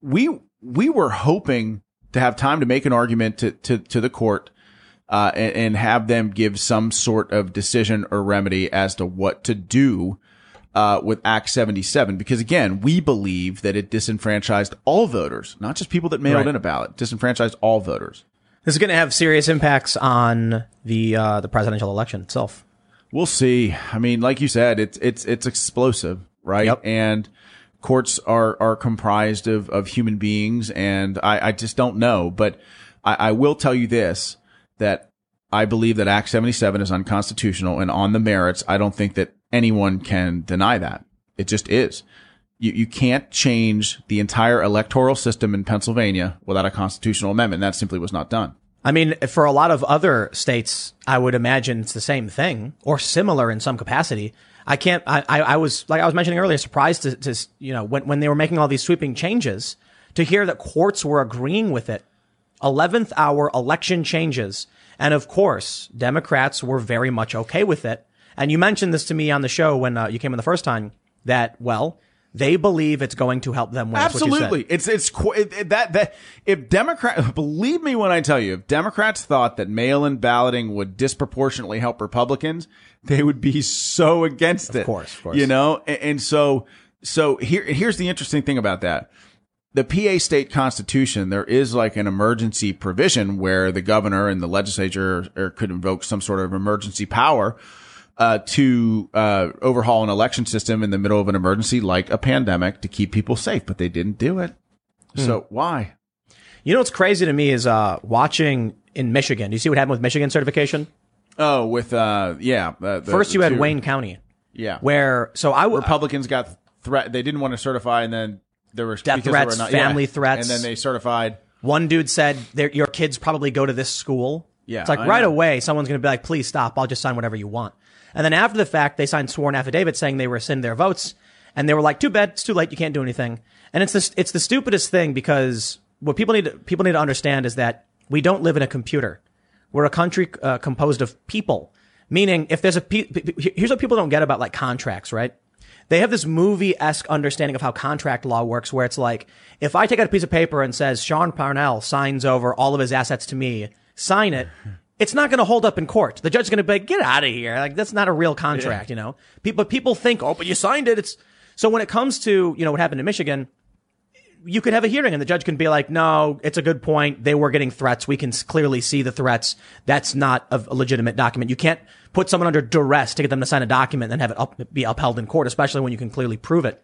[SPEAKER 2] we we were hoping to have time to make an argument to to to the court. Uh, and, and have them give some sort of decision or remedy as to what to do uh, with Act 77 because again, we believe that it disenfranchised all voters, not just people that mailed
[SPEAKER 1] Right.
[SPEAKER 2] in a ballot, disenfranchised all voters.
[SPEAKER 1] this is going to have serious impacts on the uh, the presidential election itself.
[SPEAKER 2] We'll see. I mean, like you said, it's it's it's explosive, right?
[SPEAKER 1] Yep.
[SPEAKER 2] And courts are are comprised of of human beings, and I I just don't know, but I, I will tell you this that I believe that Act 77 is unconstitutional, and on the merits, I don't think that anyone can deny that. It just is. You, you can't change the entire electoral system in Pennsylvania without a constitutional amendment. That simply was not done.
[SPEAKER 1] I mean, for a lot of other states, I would imagine it's the same thing or similar in some capacity. I can't, I, I, was, like I was mentioning earlier, surprised to, to, you know, when, when they were making all these sweeping changes to hear that courts were agreeing with it. 11th hour election changes. And of course, Democrats were very much okay with it. And you mentioned this to me on the show when uh, you came in the first time that, well, they believe it's going to help them win. That's what you said.
[SPEAKER 2] Absolutely. It's it's it, that that if Democrat believe me when I tell you if Democrats thought that mail-in balloting would disproportionately help Republicans, they would be so against it. Of
[SPEAKER 1] course, of course.
[SPEAKER 2] You know, and, and so so here here's the interesting thing about that. The PA state constitution, there is like an emergency provision where the governor and the legislature could invoke some sort of emergency power uh, to uh, overhaul an election system in the middle of an emergency like a pandemic to keep people safe, but they didn't do it. So why?
[SPEAKER 1] You know what's crazy to me is uh, watching in Michigan. Do you see what happened with Michigan certification?
[SPEAKER 2] Oh, with uh, yeah. Uh, the,
[SPEAKER 1] First, you had
[SPEAKER 2] two-
[SPEAKER 1] Wayne County,
[SPEAKER 2] yeah,
[SPEAKER 1] where so I w-
[SPEAKER 2] Republicans got threat. They didn't want to certify, and then there were
[SPEAKER 1] Death threats,
[SPEAKER 2] were not-
[SPEAKER 1] family
[SPEAKER 2] yeah.
[SPEAKER 1] threats.
[SPEAKER 2] and then they certified.
[SPEAKER 1] one dude said your kids probably go to this school.
[SPEAKER 2] Yeah,
[SPEAKER 1] it's like
[SPEAKER 2] I
[SPEAKER 1] right
[SPEAKER 2] know.
[SPEAKER 1] away someone's going to be like, please stop. I'll just sign whatever you want. And then after the fact, they signed sworn affidavits saying they rescind their votes, and they were like, too bad, it's too late, you can't do anything. And it's the it's the stupidest thing because what people need to, people need to understand is that we don't live in a computer. We're a country uh, composed of people. Meaning, if there's a pe- here's what people don't get about like contracts, right? They have this movie esque understanding of how contract law works, where it's like, if I take out a piece of paper and says Sean Parnell signs over all of his assets to me, sign it. It's not going to hold up in court. The judge's going to be like, get out of here. Like, that's not a real contract, you know? People, people think, oh, but you signed it. It's, so when it comes to, you know, what happened in Michigan, you could have a hearing and the judge can be like, no, it's a good point. They were getting threats. We can clearly see the threats. That's not a a legitimate document. You can't put someone under duress to get them to sign a document and have it up, be upheld in court, especially when you can clearly prove it.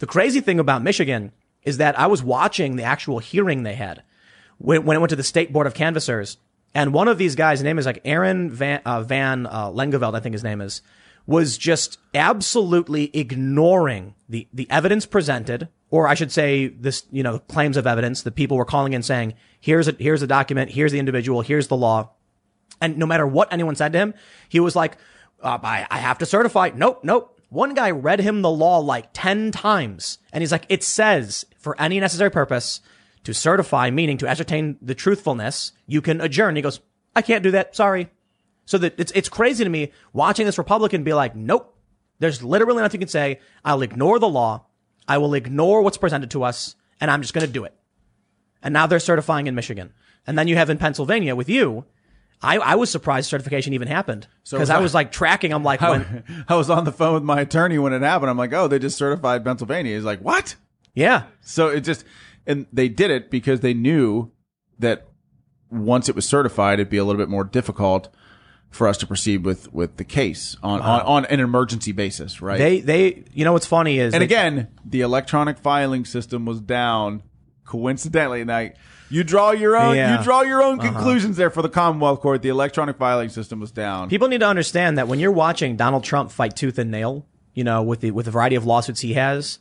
[SPEAKER 1] The crazy thing about Michigan is that I was watching the actual hearing they had when, when it went to the state board of canvassers. And one of these guys, his name is like Aaron Van, uh, Van uh, Langevelde, I think his name is, was just absolutely ignoring the, the evidence presented, or I should say this, you know, claims of evidence that people were calling in saying, here's a, here's a document, here's the individual, here's the law. And no matter what anyone said to him, he was like, uh, I, I have to certify. Nope, nope. One guy read him the law like 10 times and he's like, it says for any necessary purpose to certify, meaning to ascertain the truthfulness, you can adjourn. He goes, I can't do that. Sorry. So that it's, it's crazy to me watching this Republican be like, nope, there's literally nothing you can say. I'll ignore the law. I will ignore what's presented to us and I'm just going to do it. And now they're certifying in Michigan. And then you have in Pennsylvania with you. I, I was surprised certification even happened because I was like tracking. I'm like, when,
[SPEAKER 2] I was on the phone with my attorney when it happened. I'm like, oh, they just certified Pennsylvania. He's like, what?
[SPEAKER 1] yeah,
[SPEAKER 2] So it just, and they did it because they knew that once it was certified, it'd be a little bit more difficult for us to proceed with, with the case on, on, on an emergency basis, right?
[SPEAKER 1] they, they, you know, what's funny is
[SPEAKER 2] and
[SPEAKER 1] they-
[SPEAKER 2] again, the electronic filing system was down coincidentally. Now, you draw your own,
[SPEAKER 1] Yeah. Uh-huh.
[SPEAKER 2] you draw your own conclusions there for the Commonwealth Court. The electronic filing system was down.
[SPEAKER 1] People need to understand that when you're watching Donald Trump fight tooth and nail, you know, with the with the variety of lawsuits he has,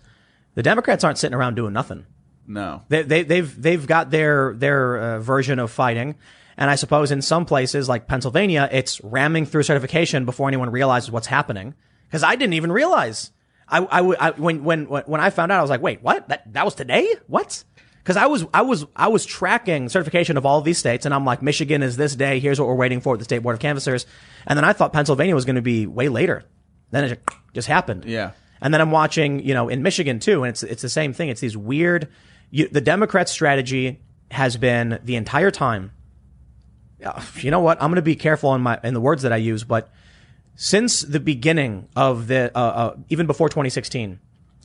[SPEAKER 1] the Democrats aren't sitting around doing nothing.
[SPEAKER 2] No.
[SPEAKER 1] They, they they've they've got their their uh, version of fighting, and I suppose in some places like Pennsylvania, it's ramming through certification before anyone realizes what's happening. Because I didn't even realize. I, I, I- when when when I found out, I was like, wait, what? That that was today? What? Because I was I was I was tracking certification of all of these states, and I'm like, Michigan is this day. Here's what we're waiting for at the state board of canvassers, and then I thought Pennsylvania was going to be way later. Then it just happened.
[SPEAKER 2] Yeah.
[SPEAKER 1] And then I'm watching, you know, in Michigan too, and it's it's the same thing. It's these weird. You, the Democrats' strategy has been the entire time. uh, You know what? I'm going to be careful in my in the words that I use, but since the beginning of the uh, uh, even before 2016,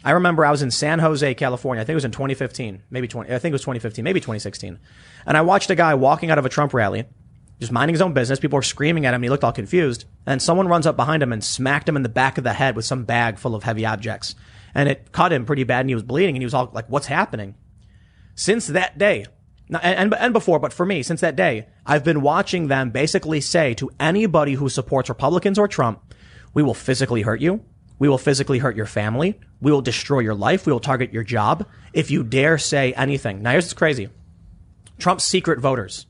[SPEAKER 1] I remember I was in San Jose, California. I think it was in 2015, maybe 20. I think it was 2015, maybe 2016, and I watched a guy walking out of a Trump rally, just minding his own business. People were screaming at him. He looked all confused, and someone runs up behind him and smacked him in the back of the head with some bag full of heavy objects, and it cut him pretty bad, and he was bleeding, and he was all like, "What's happening?" Since that day, and, and, before, but for me, since that day, I've been watching them basically say to anybody who supports Republicans or Trump, we will physically hurt you. We will physically hurt your family. We will destroy your life. We will target your job if you dare say anything. Now, here's what's crazy. Trump's secret voters.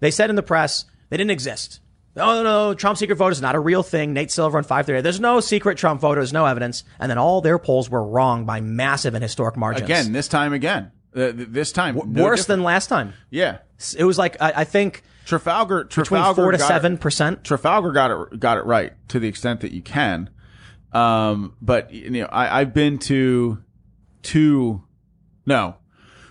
[SPEAKER 1] They said in the press they didn't exist. Oh, no, no, no. Trump secret voters is not a real thing. Nate Silver on 538. There's no secret Trump voters, no evidence. And then all their polls were wrong by massive and historic margins.
[SPEAKER 2] Again, this time again. Uh, this time. no
[SPEAKER 1] worse
[SPEAKER 2] different.
[SPEAKER 1] than last time.
[SPEAKER 2] Yeah.
[SPEAKER 1] It was like I, I think
[SPEAKER 2] Trafalgar,
[SPEAKER 1] between four to seven percent.
[SPEAKER 2] Trafalgar got it got it right to the extent that you can. Um, but you know, I, I've been to two, no,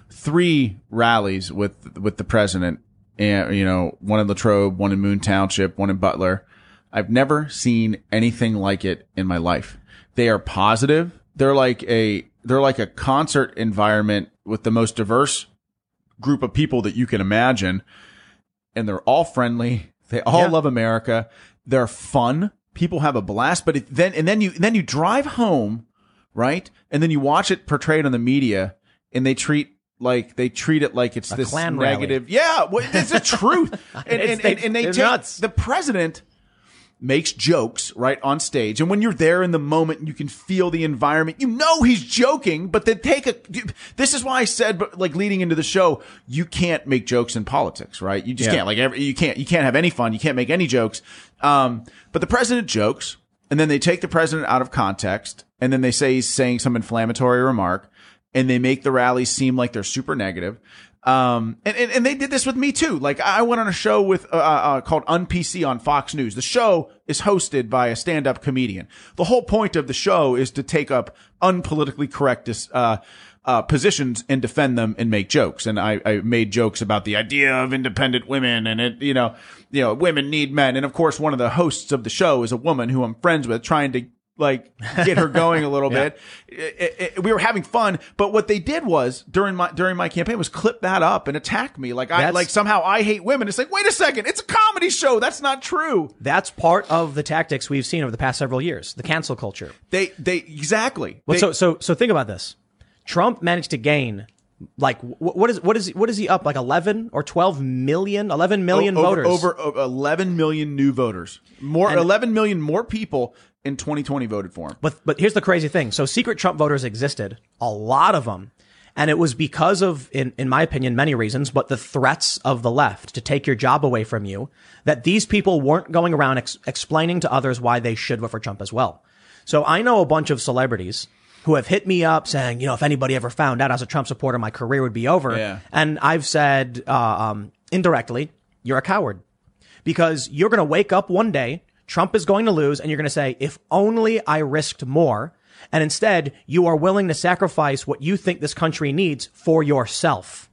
[SPEAKER 2] three rallies with with the president, and you know, one in Latrobe, one in Moon Township, one in Butler. I've never seen anything like it in my life. They are positive. They're like a they're like a concert environment with the most diverse group of people that you can imagine and they're all friendly. They all
[SPEAKER 1] Yeah.
[SPEAKER 2] love America. They're fun. People have a blast. But it, then and then you then you drive home, right? And then you watch it portrayed on the media, and they treat like they treat it like it's this
[SPEAKER 1] Klan rally.
[SPEAKER 2] negative. Yeah, well, it's the truth. And, and, and, and they take
[SPEAKER 1] nuts.
[SPEAKER 2] the president makes jokes right on stage. And when you're there in the moment you can feel the environment. You know he's joking but then take a this is why i said but like leading into the show you can't make jokes in politics right? You just
[SPEAKER 1] Yeah.
[SPEAKER 2] can't. Like every, you can't you can't have any fun. You can't make any jokes. Um but the president jokes and then they take the president out of context and then they say he's saying some inflammatory remark and they make the rallies seem like they're super negative. Um, and, and, and they did this with me too. Like I went on a show with, uh, uh, called UnPC on Fox News. The show is hosted by a stand-up comedian. The whole point of the show is to take up unpolitically correct, uh, uh, positions and defend them and make jokes. And I, I made jokes about the idea of independent women and it, you know, you know, women need men. And of course, one of the hosts of the show is a woman who I'm friends with trying to like get her going a little bit. It- it- we were having fun, but what they did was during my during my campaign was clip that up and attack me like I
[SPEAKER 1] That's-
[SPEAKER 2] like somehow I hate women. It's like wait a second, it's a comedy show. That's not true.
[SPEAKER 1] That's part of the tactics we've seen over the past several years. The cancel culture.
[SPEAKER 2] They they exactly.
[SPEAKER 1] Well,
[SPEAKER 2] They-
[SPEAKER 1] so so so think about this. Trump managed to gain like wh- what is what is what is he up like 11 or 12 million 11 million
[SPEAKER 2] over,
[SPEAKER 1] voters
[SPEAKER 2] over, over 11 million new voters. More 11 million more people in 2020 voted for him.
[SPEAKER 1] But but here's the crazy thing. So secret Trump voters existed, a lot of them. And it was because of, in, in my opinion, many reasons, but the threats of the left to take your job away from you, that these people weren't going around ex- explaining to others why they should vote for Trump as well. So I know a bunch of celebrities who have hit me up saying, you know, if anybody ever found out I was a Trump supporter, my career would be over.
[SPEAKER 2] Yeah.
[SPEAKER 1] And I've said, uh, um, indirectly, you're a coward because you're going to wake up one day, Trump is going to lose, and you're going to say, if only I risked more. And instead, you are willing to sacrifice what you think this country needs for yourself.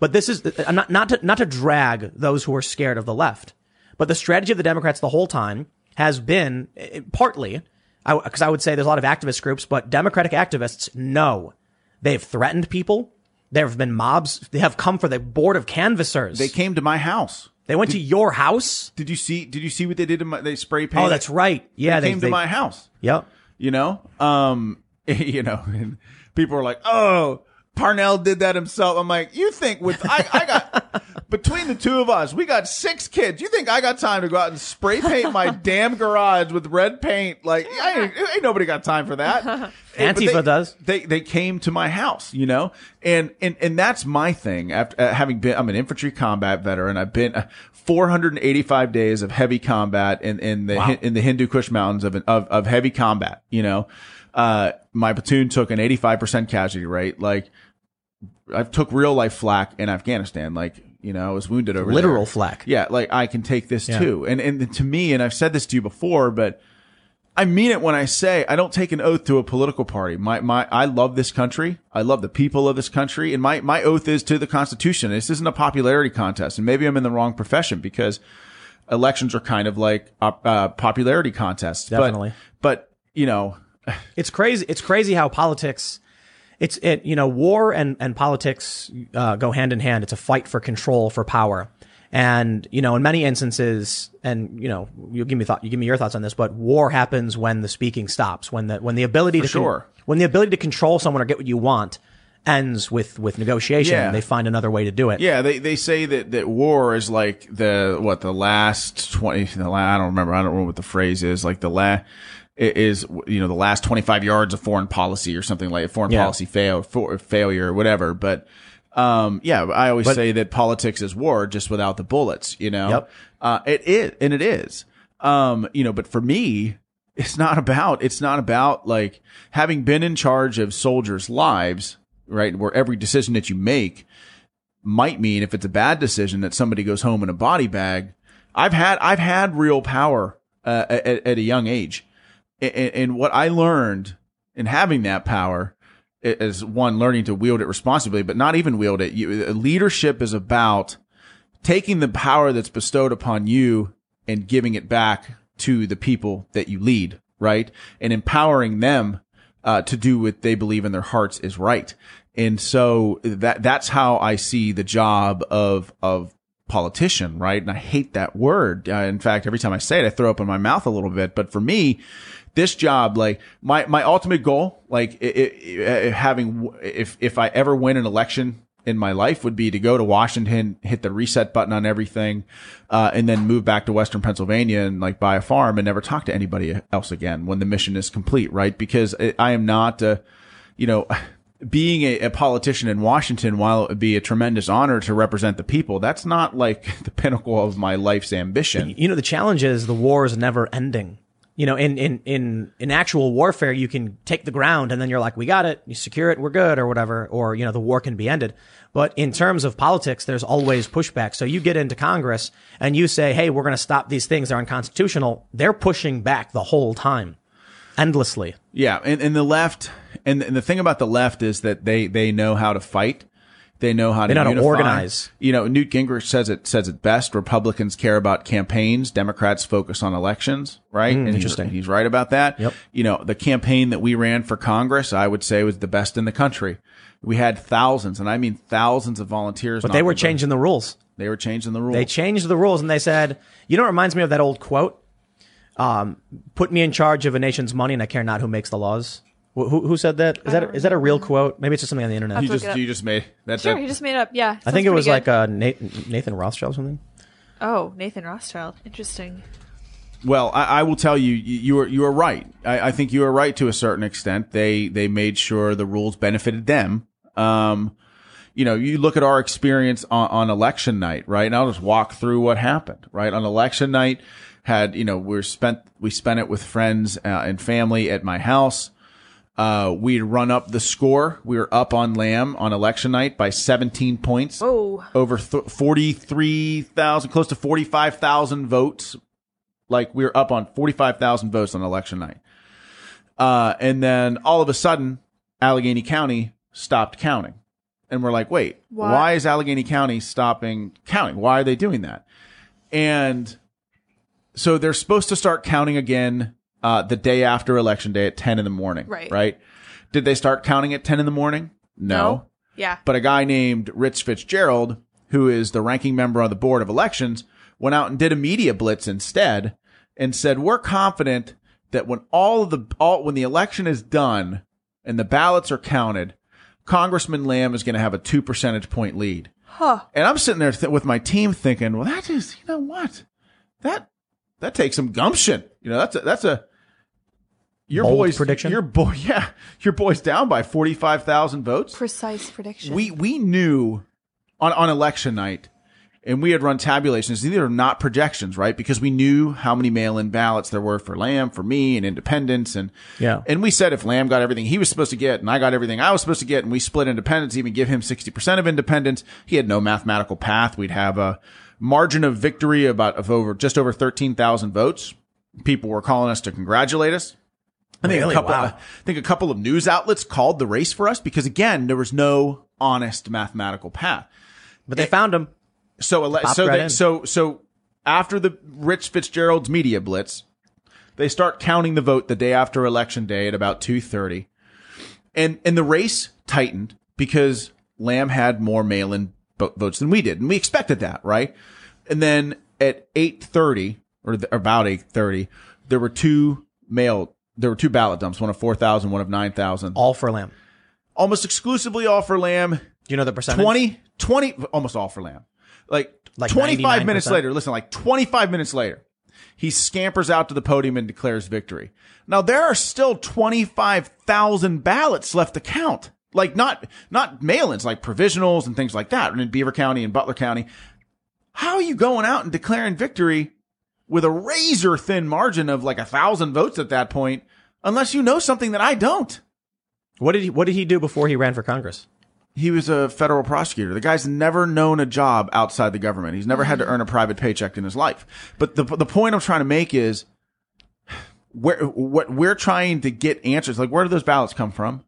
[SPEAKER 1] But this is uh, not, not to, not to drag those who are scared of the left, but the strategy of the Democrats the whole time has been uh, partly, because I, I would say there's a lot of activist groups, but Democratic activists know they've threatened people. There have been mobs. They have come for the board of canvassers.
[SPEAKER 2] They came to my house.
[SPEAKER 1] They went to your house.
[SPEAKER 2] Did you see? Did you see what they did? To my, they spray painted.
[SPEAKER 1] Oh, that's right. Yeah,
[SPEAKER 2] they
[SPEAKER 1] they
[SPEAKER 2] came
[SPEAKER 1] they-
[SPEAKER 2] to my house.
[SPEAKER 1] Yep.
[SPEAKER 2] You know, um, you know, and people are like, "Oh, Parnell did that himself." I'm like, "You think with I, I got between the two of us, we got six kids. You think I got time to go out and spray paint my damn garage with red paint? Like, I ain't, ain't nobody got time for that." But
[SPEAKER 1] Antifa
[SPEAKER 2] they-
[SPEAKER 1] does.
[SPEAKER 2] They they came to my house, you know, and and and that's my thing. After uh, having been, I'm an infantry combat veteran. I've been uh, 485 days of heavy combat in in the
[SPEAKER 1] Wow.
[SPEAKER 2] in the Hindu Kush mountains of of of heavy combat. You know, uh, my platoon took an 85 percent casualty rate. Like, I took real life flack in Afghanistan. Like, you know, I was wounded over
[SPEAKER 1] Literal
[SPEAKER 2] there.
[SPEAKER 1] flack.
[SPEAKER 2] Yeah, like I can take this
[SPEAKER 1] Yeah.
[SPEAKER 2] too. And and to me, and I've said this to you before, but I mean it when I say I don't take an oath to a political party. My my I love this country. I love the people of this country, and my my oath is to the Constitution. This isn't a popularity contest, and maybe I'm in the wrong profession because elections are kind of like uh, popularity contests. But-
[SPEAKER 1] Definitely.
[SPEAKER 2] but you know,
[SPEAKER 1] It's crazy. It's crazy how politics, it's it. You know, war and and politics uh, go hand in hand. It's a fight for control, for power, and you know, in many instances, and you know, you give me thought, you give me your thoughts on this, but war happens when the speaking stops, when the when the ability to con-
[SPEAKER 2] sure.
[SPEAKER 1] when the ability to control someone or get what you want ends with with negotiation.
[SPEAKER 2] Yeah.
[SPEAKER 1] They find another way to do it.
[SPEAKER 2] Yeah, they, they say that, that war is like the what the last twenty. The la, I don't remember. I don't remember what the phrase is. Like the last is you know the last twenty five yards of foreign policy or something like a foreign
[SPEAKER 1] Yeah.
[SPEAKER 2] policy fail for, failure or whatever. But um, yeah, I always
[SPEAKER 1] But-
[SPEAKER 2] say that politics is war just without the bullets. You know,
[SPEAKER 1] Yep.
[SPEAKER 2] uh, it is, and it is. Um, you know, but for me, it's not about it's not about like having been in charge of soldiers' lives, right? Where every decision that you make might mean if it's a bad decision that somebody goes home in a body bag. I've had I've had real power uh, at, at a young age, and, and what I learned in having that power is one learning to wield it responsibly, but not even wield it. You, leadership is about taking the power that's bestowed upon you and giving it back to the people that you lead, right? And empowering them uh, to do what they believe in their hearts is right. And so that that's how I see the job of of politician, right? And I hate that word. Uh, in fact, every time I say it, I throw up in my mouth a little bit. But for me, this job, like my my ultimate goal, like i i i having if if I ever win an election in my life would be to go to Washington, hit the reset button on everything, uh, and then move back to Western Pennsylvania and like buy a farm and never talk to anybody else again when the mission is complete, right? Because I, I am not, uh, you know, being a, a politician in Washington, while it would be a tremendous honor to represent the people, that's not like the pinnacle of my life's ambition.
[SPEAKER 1] You know, the challenge is the war is never ending. You know, in, in, in, in actual warfare, you can take the ground and then you're like, we got it, you secure it, we're good or whatever, or, you know, the war can be ended. But in terms of politics, there's always pushback. So you get into Congress and you say, hey, we're going to stop these things. They're unconstitutional. They're pushing back the whole time, endlessly.
[SPEAKER 2] Yeah, and, and the left, and, and the thing about the left is that they they know how to fight. They know how to
[SPEAKER 1] They know how to organize.
[SPEAKER 2] You know, Newt Gingrich says it says it best. Republicans care about campaigns. Democrats focus on elections. Right? he's-
[SPEAKER 1] Hmm, interesting.
[SPEAKER 2] He's, right about that.
[SPEAKER 1] Yep.
[SPEAKER 2] You know, the campaign that we ran for Congress, I would say, was the best in the country. We had thousands, and I mean thousands of volunteers.
[SPEAKER 1] But they were changing the rules.
[SPEAKER 2] They were changing the rules.
[SPEAKER 1] They changed the rules and they said, you know, it reminds me of that old quote. Um, put me in charge of a nation's money and I care not who makes the laws. Who, who, who said that? Is that, is that a real quote? Maybe it's just something on the internet.
[SPEAKER 2] you
[SPEAKER 3] Look
[SPEAKER 2] just
[SPEAKER 3] it up.
[SPEAKER 2] you just made that.
[SPEAKER 3] Sure,
[SPEAKER 2] that-
[SPEAKER 3] he just made it up. Yeah,
[SPEAKER 1] I think it was
[SPEAKER 3] pretty
[SPEAKER 1] like
[SPEAKER 3] good.
[SPEAKER 1] uh, Nathan, Nathan Rothschild or something.
[SPEAKER 3] oh Nathan Rothschild. Interesting.
[SPEAKER 2] Well, I, I will tell you, you you are you are right. I, I think you are right to a certain extent. They they made sure the rules benefited them. Um, you know, you look at our experience on, on election night, right? And I'll just walk through what happened, right? On election night, had you know we are spent we spent it with friends uh, and family at my house. Uh, we'd run up the score. We were up on Lamb on election night by 17 points.
[SPEAKER 3] Oh.
[SPEAKER 2] Over th- 43,000, close to 45,000 votes. Like we were up on 45,000 votes on election night. Uh, and then all of a sudden, Allegheny County stopped counting. And we're like, wait,
[SPEAKER 3] Why?
[SPEAKER 2] why is Allegheny County stopping counting? Why are they doing that? And so they're supposed to start counting again uh, the day after election day at 10 in the morning.
[SPEAKER 3] Right.
[SPEAKER 2] Right. Did they start counting at 10 in the morning? No.
[SPEAKER 3] Yeah.
[SPEAKER 2] But a guy named Rich Fitzgerald, who is the ranking member on the board of elections, went out and did a media blitz instead and said, we're confident that when all of the, all, when the election is done and the ballots are counted, Congressman Lamb is going to have a two percentage point lead.
[SPEAKER 3] Huh.
[SPEAKER 2] And I'm sitting there th- with my team thinking, well, that is, you know what? That, that takes some gumption. You know, that's a, that's a, your
[SPEAKER 1] Bold
[SPEAKER 2] boy's
[SPEAKER 1] prediction?
[SPEAKER 2] Your boy, yeah, your boy's down by 45,000 votes
[SPEAKER 3] Precise prediction.
[SPEAKER 2] we we knew on on election night and we had run tabulations these are not projections right because we knew how many mail-in ballots there were for lamb for me and independents and
[SPEAKER 1] Yeah.
[SPEAKER 2] and we said if lamb got everything he was supposed to get and i got everything i was supposed to get and we split independents even give him 60% of independents he had no mathematical path we'd have a margin of victory about of over just over 13,000 votes people were calling us to congratulate us I think
[SPEAKER 1] Really?
[SPEAKER 2] a couple.
[SPEAKER 1] Wow.
[SPEAKER 2] I think a couple of news outlets called the race for us because again, there was no honest mathematical path.
[SPEAKER 1] But they found him.
[SPEAKER 2] So, so,
[SPEAKER 1] right
[SPEAKER 2] they, so, so after the Rich Fitzgerald's media blitz, they start counting the vote the day after election day at about two thirty, and and the race tightened because Lamb had more mail-in vo- votes than we did, and we expected that, right? And then at eight thirty or about eight thirty, there were two mail. There were two ballot dumps, one of 4,000, one of 9,000.
[SPEAKER 1] All for Lamb.
[SPEAKER 2] Almost exclusively all for Lamb.
[SPEAKER 1] Do you know the percentage?
[SPEAKER 2] 20, 20, almost all for Lamb. Like,
[SPEAKER 1] Like
[SPEAKER 2] 25 minutes
[SPEAKER 1] 99%?
[SPEAKER 2] later, listen, like 25 minutes later, he scampers out to the podium and declares victory. Now there are still 25,000 ballots left to count. Like not, not mail-ins, like provisionals and things like that And in Beaver County and Butler County. How are you going out and declaring victory with a razor thin margin of like a thousand votes at that point, unless you know something that I don't?
[SPEAKER 1] What did he What did he do before he ran for Congress?
[SPEAKER 2] He was a federal prosecutor. The guy's never known a job outside the government. He's never had to earn a private paycheck in his life. But the the point I'm trying to make is where what we're trying to get answers. Like where do those ballots come from?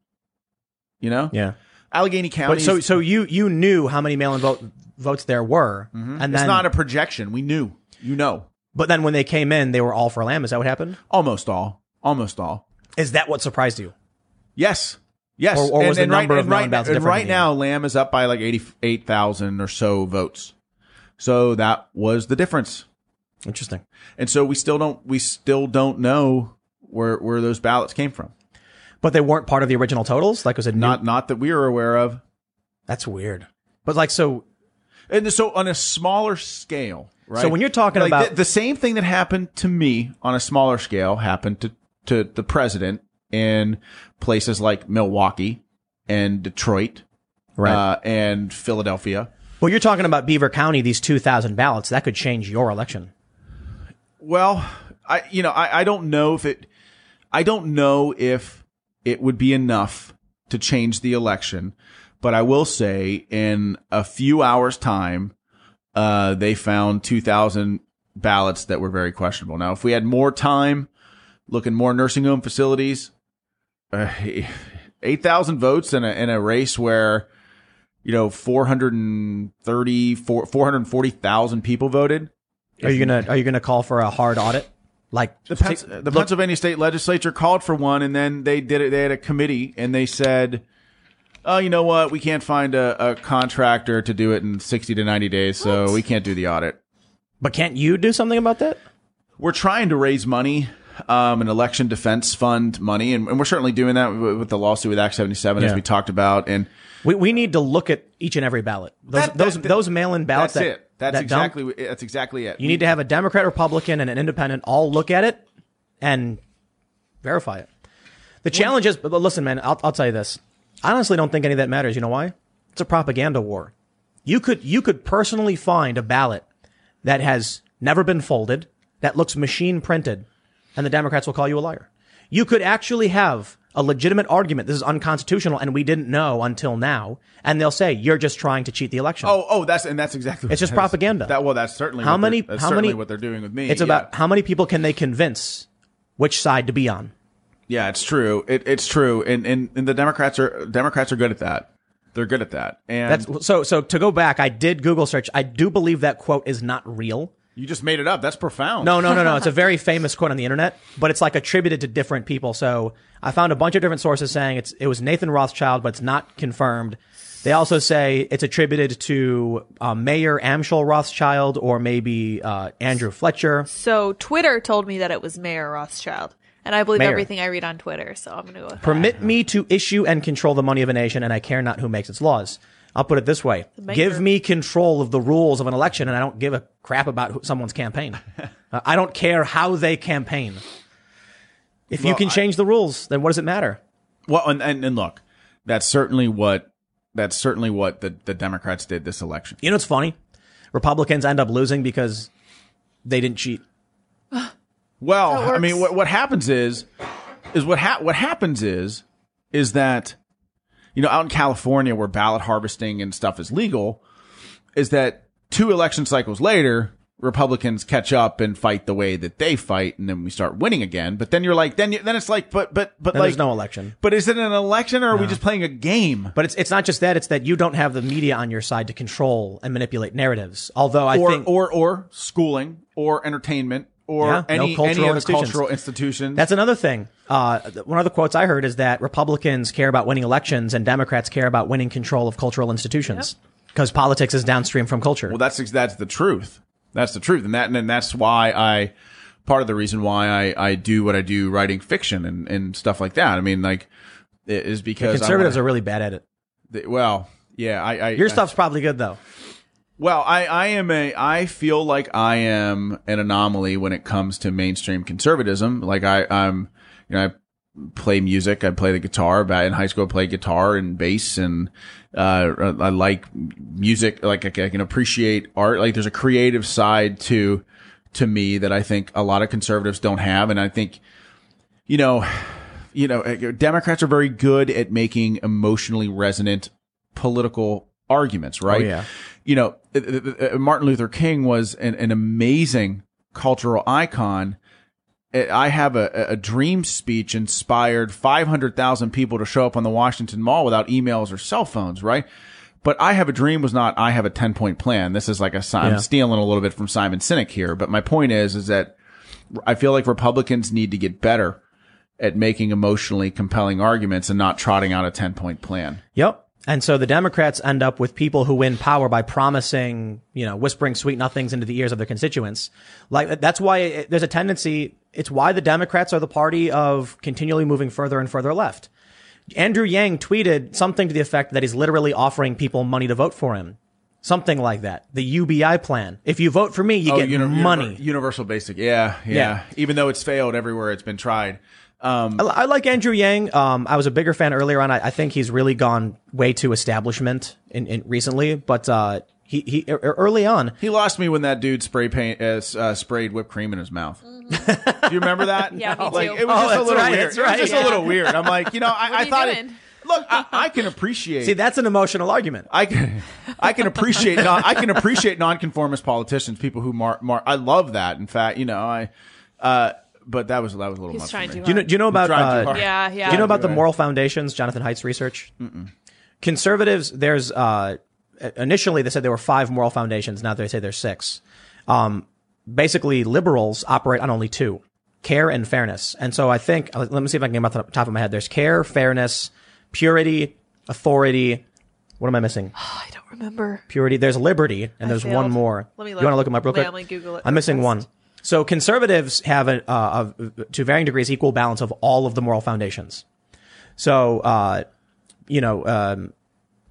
[SPEAKER 2] You know,
[SPEAKER 1] Yeah.
[SPEAKER 2] Allegheny County.
[SPEAKER 1] But so so you you knew how many mail-in vote, votes there were, and
[SPEAKER 2] Mm-hmm. it's
[SPEAKER 1] then
[SPEAKER 2] not a projection. We knew. You know,
[SPEAKER 1] but then when they came in, they were all for Lamb. Is that what happened?
[SPEAKER 2] almost all. Almost all.
[SPEAKER 1] Is that what surprised you?
[SPEAKER 2] Yes. Yes.
[SPEAKER 1] Or- or was the number
[SPEAKER 2] right,
[SPEAKER 1] of
[SPEAKER 2] and right,
[SPEAKER 1] ballots different
[SPEAKER 2] right now, Lamb is up by like 88,000 or so votes. So that was the difference.
[SPEAKER 1] Interesting.
[SPEAKER 2] And so we still don't we still don't know where where those ballots came from.
[SPEAKER 1] But they weren't part of the original totals. Like was it
[SPEAKER 2] Not not that we are aware of.
[SPEAKER 1] That's weird. But like so,
[SPEAKER 2] And so on a smaller scale, right?
[SPEAKER 1] So when you're talking
[SPEAKER 2] Like,
[SPEAKER 1] about-
[SPEAKER 2] the, the same thing that happened to me on a smaller scale happened to to the president in places like Milwaukee and Detroit
[SPEAKER 1] right?
[SPEAKER 2] uh, and Philadelphia.
[SPEAKER 1] well, you're talking about Beaver County. These two thousand ballots that could change your election.
[SPEAKER 2] Well, I you know I, I don't know if it I don't know if it would be enough to change the election, but I will say in a few hours time, uh, they found two thousand ballots that were very questionable. Now, if we had more time, looking more nursing home facilities, uh, eight thousand votes in a in a race where you know 430 440,000 people voted
[SPEAKER 1] Are you gonna Are you gonna call for a hard audit? Like
[SPEAKER 2] the, Pens- the Pennsylvania state legislature called for one, and then they did it. They had a committee, and they said, "Oh, you know what? We can't find a, a contractor to do it in sixty to ninety days, so we can't do the audit."
[SPEAKER 1] But can't you do something about that?
[SPEAKER 2] We're trying to raise money, um, an election defense fund money, and, and we're certainly doing that with, with the lawsuit with Act seventy seven, as
[SPEAKER 1] Yeah.
[SPEAKER 2] we talked about. And
[SPEAKER 1] We we need to look at each and every ballot. Those
[SPEAKER 2] That-
[SPEAKER 1] those
[SPEAKER 2] that-
[SPEAKER 1] those mail in ballots
[SPEAKER 2] that's
[SPEAKER 1] that
[SPEAKER 2] it. That's
[SPEAKER 1] that dump,
[SPEAKER 2] exactly that's exactly it.
[SPEAKER 1] you need to have a Democrat, Republican, and an independent all look at it and verify it. The challenge is, but listen, man, I'll, I'll tell you this. I honestly don't think any of that matters. You know why? It's a propaganda war. You could, you could personally find a ballot that has never been folded, that looks machine printed, and the Democrats will call you a liar. You could actually have a legitimate argument. This is unconstitutional and we didn't know until now. And they'll say, you're just trying to cheat the election.
[SPEAKER 2] Oh, oh, that's and that's exactly.
[SPEAKER 1] It's just propaganda.
[SPEAKER 2] That well, that's certainly
[SPEAKER 1] How
[SPEAKER 2] what
[SPEAKER 1] many- how
[SPEAKER 2] certainly
[SPEAKER 1] many-
[SPEAKER 2] what they're doing with me.
[SPEAKER 1] it's
[SPEAKER 2] yeah.
[SPEAKER 1] about how many people can they convince which side to be on.
[SPEAKER 2] Yeah, it's true. It, it's true, and, and and the Democrats are Democrats are good at that. They're good at that. And
[SPEAKER 1] That's so. So to go back, I did Google search. I do believe that quote is not real.
[SPEAKER 2] you just made it up. That's profound.
[SPEAKER 1] No, no, no, no. It's a very famous quote on the internet, but it's like attributed to different people. So I found a bunch of different sources saying it's it was Nathan Rothschild, but it's not confirmed. They also say it's attributed to uh, Mayer Amschel Rothschild or maybe uh, Andrew Fletcher.
[SPEAKER 3] So Twitter told me that it was Mayer Rothschild, and I believe
[SPEAKER 1] Mayor.
[SPEAKER 3] everything I read on Twitter. So I'm gonna go with that.
[SPEAKER 1] Permit me to issue and control the money of a nation, and I care not who makes its laws. I'll put it this way. Give me control of the rules of an election, and I don't give a crap about who, someone's campaign. Uh, I don't care how they campaign. If you
[SPEAKER 2] Well,
[SPEAKER 1] can
[SPEAKER 2] I-
[SPEAKER 1] change the rules, then what does it matter?
[SPEAKER 2] Well, and, and and look, that's certainly what that's certainly what the the Democrats did this election.
[SPEAKER 1] You know what's funny? Republicans end up losing because they didn't cheat.
[SPEAKER 2] Well, I mean, what what happens is is what ha- what happens is is that you know out in California where ballot harvesting and stuff is legal, is that two election cycles later. Republicans catch up and fight the way that they fight, and then we start winning again. But then you're like, then you, then it's like, but but but
[SPEAKER 1] Then
[SPEAKER 2] like,
[SPEAKER 1] there's no election.
[SPEAKER 2] But is it an election, or are we just playing a game?
[SPEAKER 1] But it's it's not just that; it's that you don't have the media on your side to control and manipulate narratives. Although I
[SPEAKER 2] or
[SPEAKER 1] think
[SPEAKER 2] or or schooling or entertainment or
[SPEAKER 1] Yeah, no
[SPEAKER 2] any
[SPEAKER 1] cultural
[SPEAKER 2] any other
[SPEAKER 1] institutions.
[SPEAKER 2] cultural institution.
[SPEAKER 1] That's another thing. Uh, one of the quotes I heard is that Republicans care about winning elections and Democrats care about winning control of cultural institutions because politics is downstream from culture.
[SPEAKER 2] well, that's that's the truth. That's the truth, and that and that's why I part of the reason why I I do what I do, writing fiction and and stuff like that. I mean, like it is because
[SPEAKER 1] Conservatives
[SPEAKER 2] I
[SPEAKER 1] are really bad at it.
[SPEAKER 2] wanna, well, yeah, I, I
[SPEAKER 1] Your
[SPEAKER 2] I-
[SPEAKER 1] stuff's probably good though.
[SPEAKER 2] Well, I, I am a, I feel like I am an anomaly when it comes to mainstream conservatism. Like I, I'm, you know, I play music. I play the guitar. In high school, I played guitar and bass and, uh, I like music. Like I, can appreciate art. Like there's a creative side to, to me that I think a lot of conservatives don't have. And I think, you know, you know, Democrats are very good at making emotionally resonant political arguments, right?
[SPEAKER 1] Oh, yeah.
[SPEAKER 2] You know, uh, uh, uh, Martin Luther King was an, an amazing cultural icon. I have a, a dream speech inspired 500,000 people to show up on the Washington Mall without emails or cell phones, right? But I have a dream was not I have a 10 point plan. This is like a, Si-
[SPEAKER 1] Yeah.
[SPEAKER 2] I'm stealing a little bit from Simon Sinek here. But my point is, is that I feel like Republicans need to get better at making emotionally compelling arguments and not trotting out a 10 point plan.
[SPEAKER 1] Yep. And so the Democrats end up with people who win power by promising, you know, whispering sweet nothings into the ears of their constituents. Like that's why it, there's a tendency. It's why the Democrats are the party of continually moving further and further left. Andrew Yang tweeted something to the effect that he's literally offering people money to vote for him. Something like that. The UBI plan. If you vote for me, you oh, get
[SPEAKER 2] uni-
[SPEAKER 1] money.
[SPEAKER 2] universal basic. Yeah, yeah,
[SPEAKER 1] Yeah.
[SPEAKER 2] Even though it's failed everywhere it's been tried. Um,
[SPEAKER 1] I, I like Andrew Yang. Um, I was a bigger fan earlier on. I, I think he's really gone way too establishment in, in recently, but uh, he he early on.
[SPEAKER 2] he lost me when that dude spray paint uh, uh, sprayed whipped cream in his mouth. Do you remember that?
[SPEAKER 3] Yeah, me
[SPEAKER 2] Like it was
[SPEAKER 1] Oh,
[SPEAKER 2] just a little
[SPEAKER 1] right,
[SPEAKER 2] weird.
[SPEAKER 1] that's
[SPEAKER 2] It was
[SPEAKER 1] right.
[SPEAKER 2] just a little weird. I'm like, you know, I,
[SPEAKER 3] What are
[SPEAKER 2] I
[SPEAKER 3] you
[SPEAKER 2] thought it. Look, I, I can appreciate.
[SPEAKER 1] See, that's an emotional argument.
[SPEAKER 2] I can, I can appreciate, non, I can appreciate nonconformist politicians, people who mar, mar, I love that. In fact, you know, I, uh, but that was that was a little
[SPEAKER 3] He's
[SPEAKER 2] much
[SPEAKER 3] trying
[SPEAKER 2] for me.
[SPEAKER 3] to.
[SPEAKER 1] Do you know? Do you know about?
[SPEAKER 2] trying too
[SPEAKER 1] Uh,
[SPEAKER 2] hard.
[SPEAKER 3] Yeah, yeah.
[SPEAKER 1] do you know about the moral foundations? Jonathan Haidt's research. Conservatives. There's uh, initially they said there were five moral foundations. Now they say there's six. Um, basically, liberals operate on only two: care and fairness. And so I think let me see if I can get them off the top of my head. There's care, fairness, purity, authority. What am I missing?
[SPEAKER 3] I don't remember.
[SPEAKER 1] purity. There's liberty, and there's
[SPEAKER 3] failed.
[SPEAKER 1] one more.
[SPEAKER 3] Let me
[SPEAKER 1] You want to look them up real quick?
[SPEAKER 3] let me Google it
[SPEAKER 1] I'm
[SPEAKER 3] real
[SPEAKER 1] missing
[SPEAKER 3] fast.
[SPEAKER 1] So conservatives have a, uh, a, to varying degrees, equal balance of all of the moral foundations. So, uh, you know, um,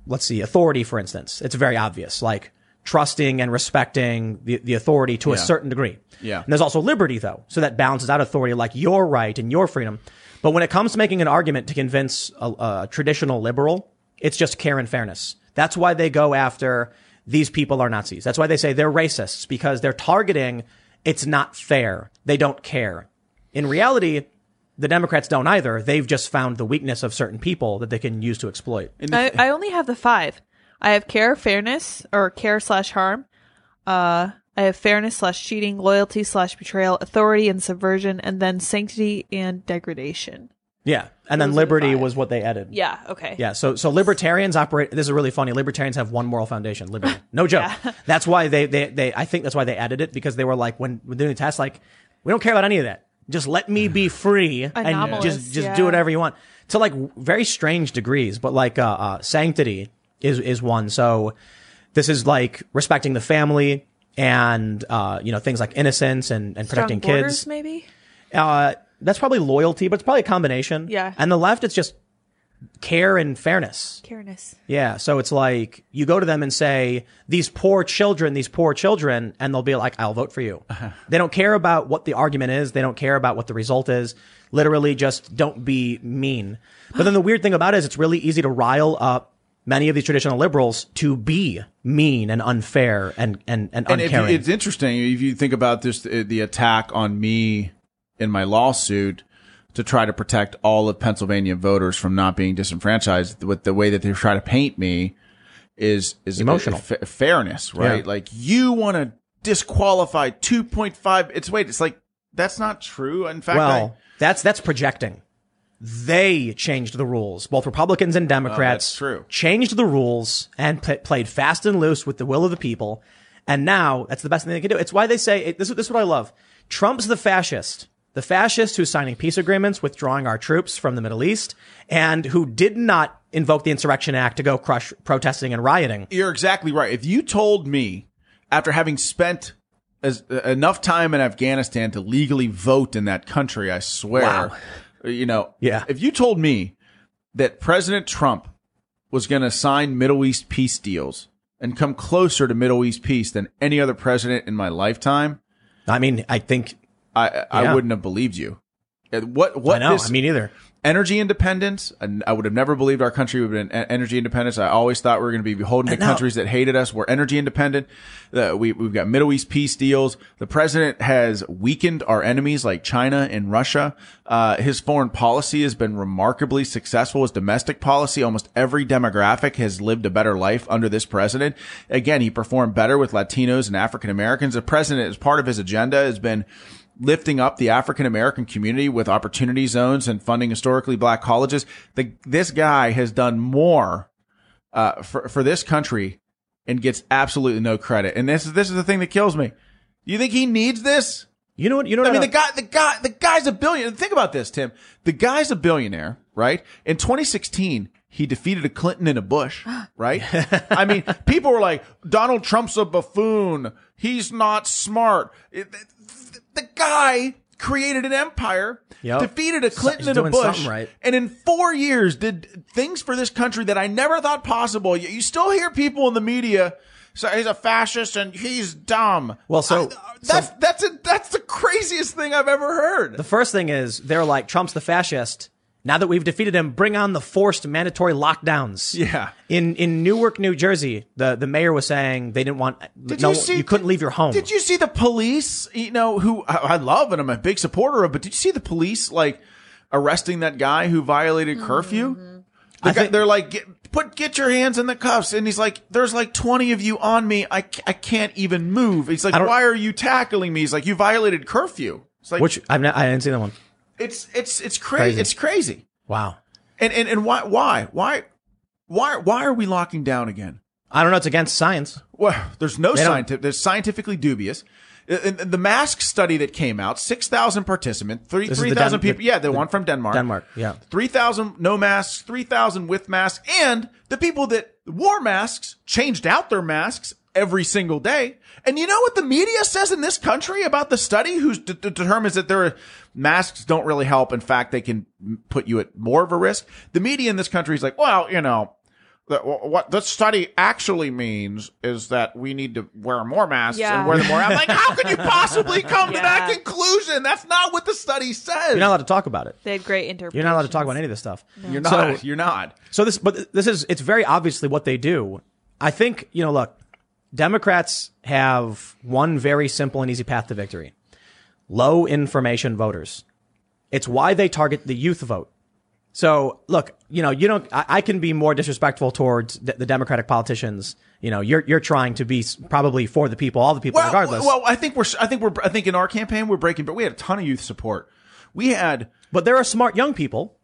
[SPEAKER 1] let's see, authority, for instance, it's very obvious. Like trusting and respecting the, the authority to a certain degree.
[SPEAKER 2] Yeah.
[SPEAKER 1] And there's also liberty though. So that balances out authority like your right and your freedom. But when it comes to making an argument to convince a, a traditional liberal, it's just care and fairness. That's why they go after these people are Nazis. That's why they say they're racists because they're targeting it's not fair. They don't care. In reality, the Democrats don't either. They've just found the weakness of certain people that they can use to exploit.
[SPEAKER 3] I, I only have the five. I have care, fairness, or care slash harm. Uh, I have fairness slash cheating, loyalty slash betrayal, authority and subversion, and then sanctity and degradation.
[SPEAKER 1] Yeah. And then
[SPEAKER 3] Those are the
[SPEAKER 1] liberty
[SPEAKER 3] five.
[SPEAKER 1] was what they added.
[SPEAKER 3] Yeah. Okay.
[SPEAKER 1] Yeah, so so libertarians operate. This is really funny. Libertarians have one moral foundation: liberty. No joke. That's why they, they they I think that's why they added it because they were like when when doing the test, like we don't care about any of that. Just let me be free and
[SPEAKER 3] Anomalous,
[SPEAKER 1] just just
[SPEAKER 3] yeah.
[SPEAKER 1] do whatever you want. To like very strange degrees, but like uh, uh, sanctity is is one. So this is like respecting the family and uh, you know things like innocence and and
[SPEAKER 3] Strong
[SPEAKER 1] protecting
[SPEAKER 3] borders,
[SPEAKER 1] kids.
[SPEAKER 3] maybe.
[SPEAKER 1] Uh, that's probably loyalty, but it's probably a combination.
[SPEAKER 3] Yeah.
[SPEAKER 1] And the left, it's just care and fairness.
[SPEAKER 3] Careness.
[SPEAKER 1] Yeah. So it's like you go to them and say, these poor children, these poor children, and they'll be like, I'll vote for you. they don't care about what the argument is. They don't care about what the result is. Literally just don't be mean. But then the weird thing about it is it's really easy to rile up many of these traditional liberals to be mean and unfair and, and, and,
[SPEAKER 2] And if you,
[SPEAKER 1] uncaring.
[SPEAKER 2] it's interesting if you think about this, uh, the attack on me in my lawsuit to try to protect all of Pennsylvania voters from not being disenfranchised. With the way that they try to paint me is is
[SPEAKER 1] Emotional.
[SPEAKER 2] fa- fairness, right?
[SPEAKER 1] Yeah.
[SPEAKER 2] Like you want to disqualify two point five. It's wait, it's like that's not true. In fact,
[SPEAKER 1] Well, that's that's projecting. They changed the rules. Both Republicans and oh, Democrats
[SPEAKER 2] that's true.
[SPEAKER 1] changed the rules and pl- played fast and loose with the will of the people. And now that's the best thing they can do. It's why they say it, this. This is what I love. Trump's the fascist, the fascists who's signing peace agreements, withdrawing our troops from the Middle East, and who did not invoke the Insurrection Act to go crush protesting and rioting.
[SPEAKER 2] You're exactly right. If you told me after having spent as, uh, enough time in Afghanistan to legally vote in that country, I swear,
[SPEAKER 1] Wow.
[SPEAKER 2] you know,
[SPEAKER 1] Yeah.
[SPEAKER 2] If you told me that President Trump was going to sign Middle East peace deals and come closer to Middle East peace than any other president in my lifetime,
[SPEAKER 1] I mean, I think
[SPEAKER 2] I I wouldn't have believed you. What what
[SPEAKER 1] I know.
[SPEAKER 2] this
[SPEAKER 1] I mean, either.
[SPEAKER 2] energy independence. I would have never believed our country would have been energy independence. I always thought we were going to be beholden to countries that hated us. We're energy independent. Uh, we, we've got Middle East peace deals. The president has weakened our enemies like China and Russia. Uh, his foreign policy has been remarkably successful. His domestic policy, almost every demographic has lived a better life under this president. Again, he performed better with Latinos and African Americans. The president, as part of his agenda, has been lifting up the African American community with opportunity zones and funding historically black colleges. The, this guy has done more uh, for for this country and gets absolutely no credit. And this is this is the thing that kills me. You think he needs this?
[SPEAKER 1] You know what? You know What I
[SPEAKER 2] mean, the guy, the guy, the guy's a billionaire. Think about this, Tim. The guy's a billionaire, right? In 2016, he defeated a Clinton and a Bush, right? I mean, people were like, Donald Trump's a buffoon. He's not smart. It- the, guy created an empire,
[SPEAKER 1] Yep.
[SPEAKER 2] defeated a Clinton
[SPEAKER 1] he's
[SPEAKER 2] and a Bush,
[SPEAKER 1] right.
[SPEAKER 2] and in four years did things for this country that I never thought possible. You, you still hear people in the media say he's a fascist and he's dumb.
[SPEAKER 1] Well, so-
[SPEAKER 2] I- that's that's a, that's the craziest thing I've ever heard.
[SPEAKER 1] The first thing is they're like Trump's the fascist. Now that we've defeated him, bring on the forced mandatory lockdowns.
[SPEAKER 2] Yeah.
[SPEAKER 1] In in Newark, New Jersey, the the mayor was saying they didn't want
[SPEAKER 2] Did
[SPEAKER 1] no
[SPEAKER 2] you see?
[SPEAKER 1] couldn't leave your home.
[SPEAKER 2] Did you see the police? You know who I, I love and I'm a big supporter of. But did you see the police like arresting that guy who violated curfew? Mm-hmm. The
[SPEAKER 1] I
[SPEAKER 2] guy-
[SPEAKER 1] think-
[SPEAKER 2] they're like, get, put get your hands in the cuffs, and he's like, "There's like 20 of you on me. I I can't even move." He's like, "Why are you tackling me?" He's like, "You violated curfew." It's like,
[SPEAKER 1] Which I've not, I didn't see that one.
[SPEAKER 2] It's it's it's crazy.
[SPEAKER 1] Crazy.
[SPEAKER 2] It's crazy.
[SPEAKER 1] Wow.
[SPEAKER 2] And and and why why why why why are we locking down again?
[SPEAKER 1] I don't know. It's against science.
[SPEAKER 2] Well, there's no
[SPEAKER 1] They
[SPEAKER 2] scientific. There's scientifically dubious. Uh, The mask study that came out, six thousand participants, three
[SPEAKER 1] This
[SPEAKER 2] three thousand
[SPEAKER 1] Den-
[SPEAKER 2] people.
[SPEAKER 1] the-
[SPEAKER 2] yeah, the, one from Denmark.
[SPEAKER 1] Denmark. Yeah.
[SPEAKER 2] three thousand no masks, three thousand with masks, and the people that wore masks changed out their masks every single day. And you know what the media says in this country about the study, who d- d- determines that their masks don't really help. In fact, they can put you at more of a risk. The media in this country is like, well, you know, that what the study actually means is that we need to wear more masks
[SPEAKER 3] Yeah.
[SPEAKER 2] and wear them more. I'm like, how could you possibly come to that conclusion? That's not what the study says.
[SPEAKER 1] You're not allowed to talk about it.
[SPEAKER 3] They had great interpretations.
[SPEAKER 1] You're not allowed to talk about any of this stuff.
[SPEAKER 2] You're not.
[SPEAKER 1] So-
[SPEAKER 2] you're not.
[SPEAKER 1] So this, but this is, it's very obviously what they do. I think, you know, look, Democrats have one very simple and easy path to victory. Low information voters. It's why they target the youth vote. So look, you know, you don't, I, I can be more disrespectful towards the, the Democratic politicians. You know, you're, you're trying to be probably for the people, all the people,
[SPEAKER 2] Well,
[SPEAKER 1] regardless.
[SPEAKER 2] well, I think we're. I think we're. I think in our campaign we're breaking. But we had a ton of youth support. We had.
[SPEAKER 1] But there are smart young people,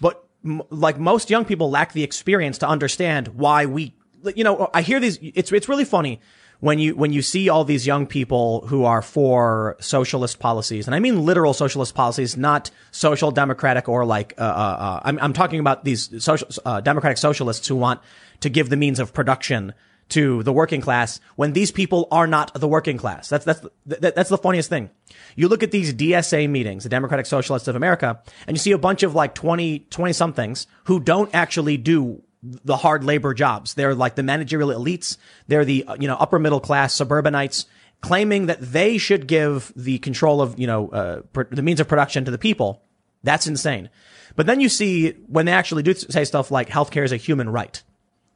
[SPEAKER 1] but m- like most young people lack the experience to understand why we, you know, I hear these, it's, it's really funny when you, when you see all these young people who are for socialist policies, and I mean literal socialist policies, not social democratic or like, uh, uh, uh I'm, I'm talking about these social, uh, democratic socialists who want to give the means of production to the working class when these people are not the working class. That's, that's, that, that's the funniest thing. You look at these DSA meetings, the Democratic Socialists of America, and you see a bunch of like 20, 20 somethings who don't actually do the hard labor jobs. They're like the managerial elites. They're the, uh, you know, upper middle class suburbanites claiming that they should give the control of, you know, uh, pr- the means of production to the people. That's insane. But then you see when they actually do say stuff like healthcare is a human right.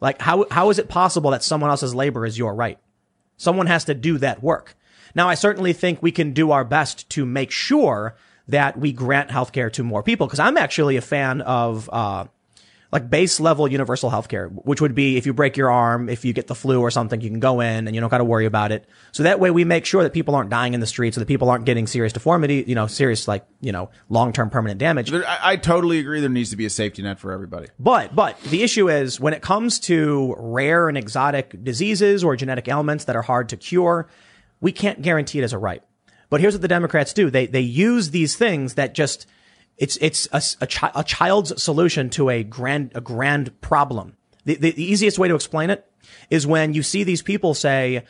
[SPEAKER 1] Like how, how is it possible that someone else's labor is your right? Someone has to do that work. Now, I certainly think we can do our best to make sure that we grant healthcare to more people because I'm actually a fan of, uh, like base level universal healthcare, which would be if you break your arm, if you get the flu or something, you can go in and you don't got to worry about it. So that way we make sure that people aren't dying in the streets, so that people aren't getting serious deformity, you know, serious like, you know, long term permanent damage.
[SPEAKER 2] There, I, I totally agree. There needs to be a safety net for everybody.
[SPEAKER 1] But, but the issue is when it comes to rare and exotic diseases or genetic ailments that are hard to cure, we can't guarantee it as a right. But here's what the Democrats do. They, they use these things that just, it's, it's a, a, chi- a child's solution to a grand, a grand problem. The, the, the easiest way to explain it is when you see these people say,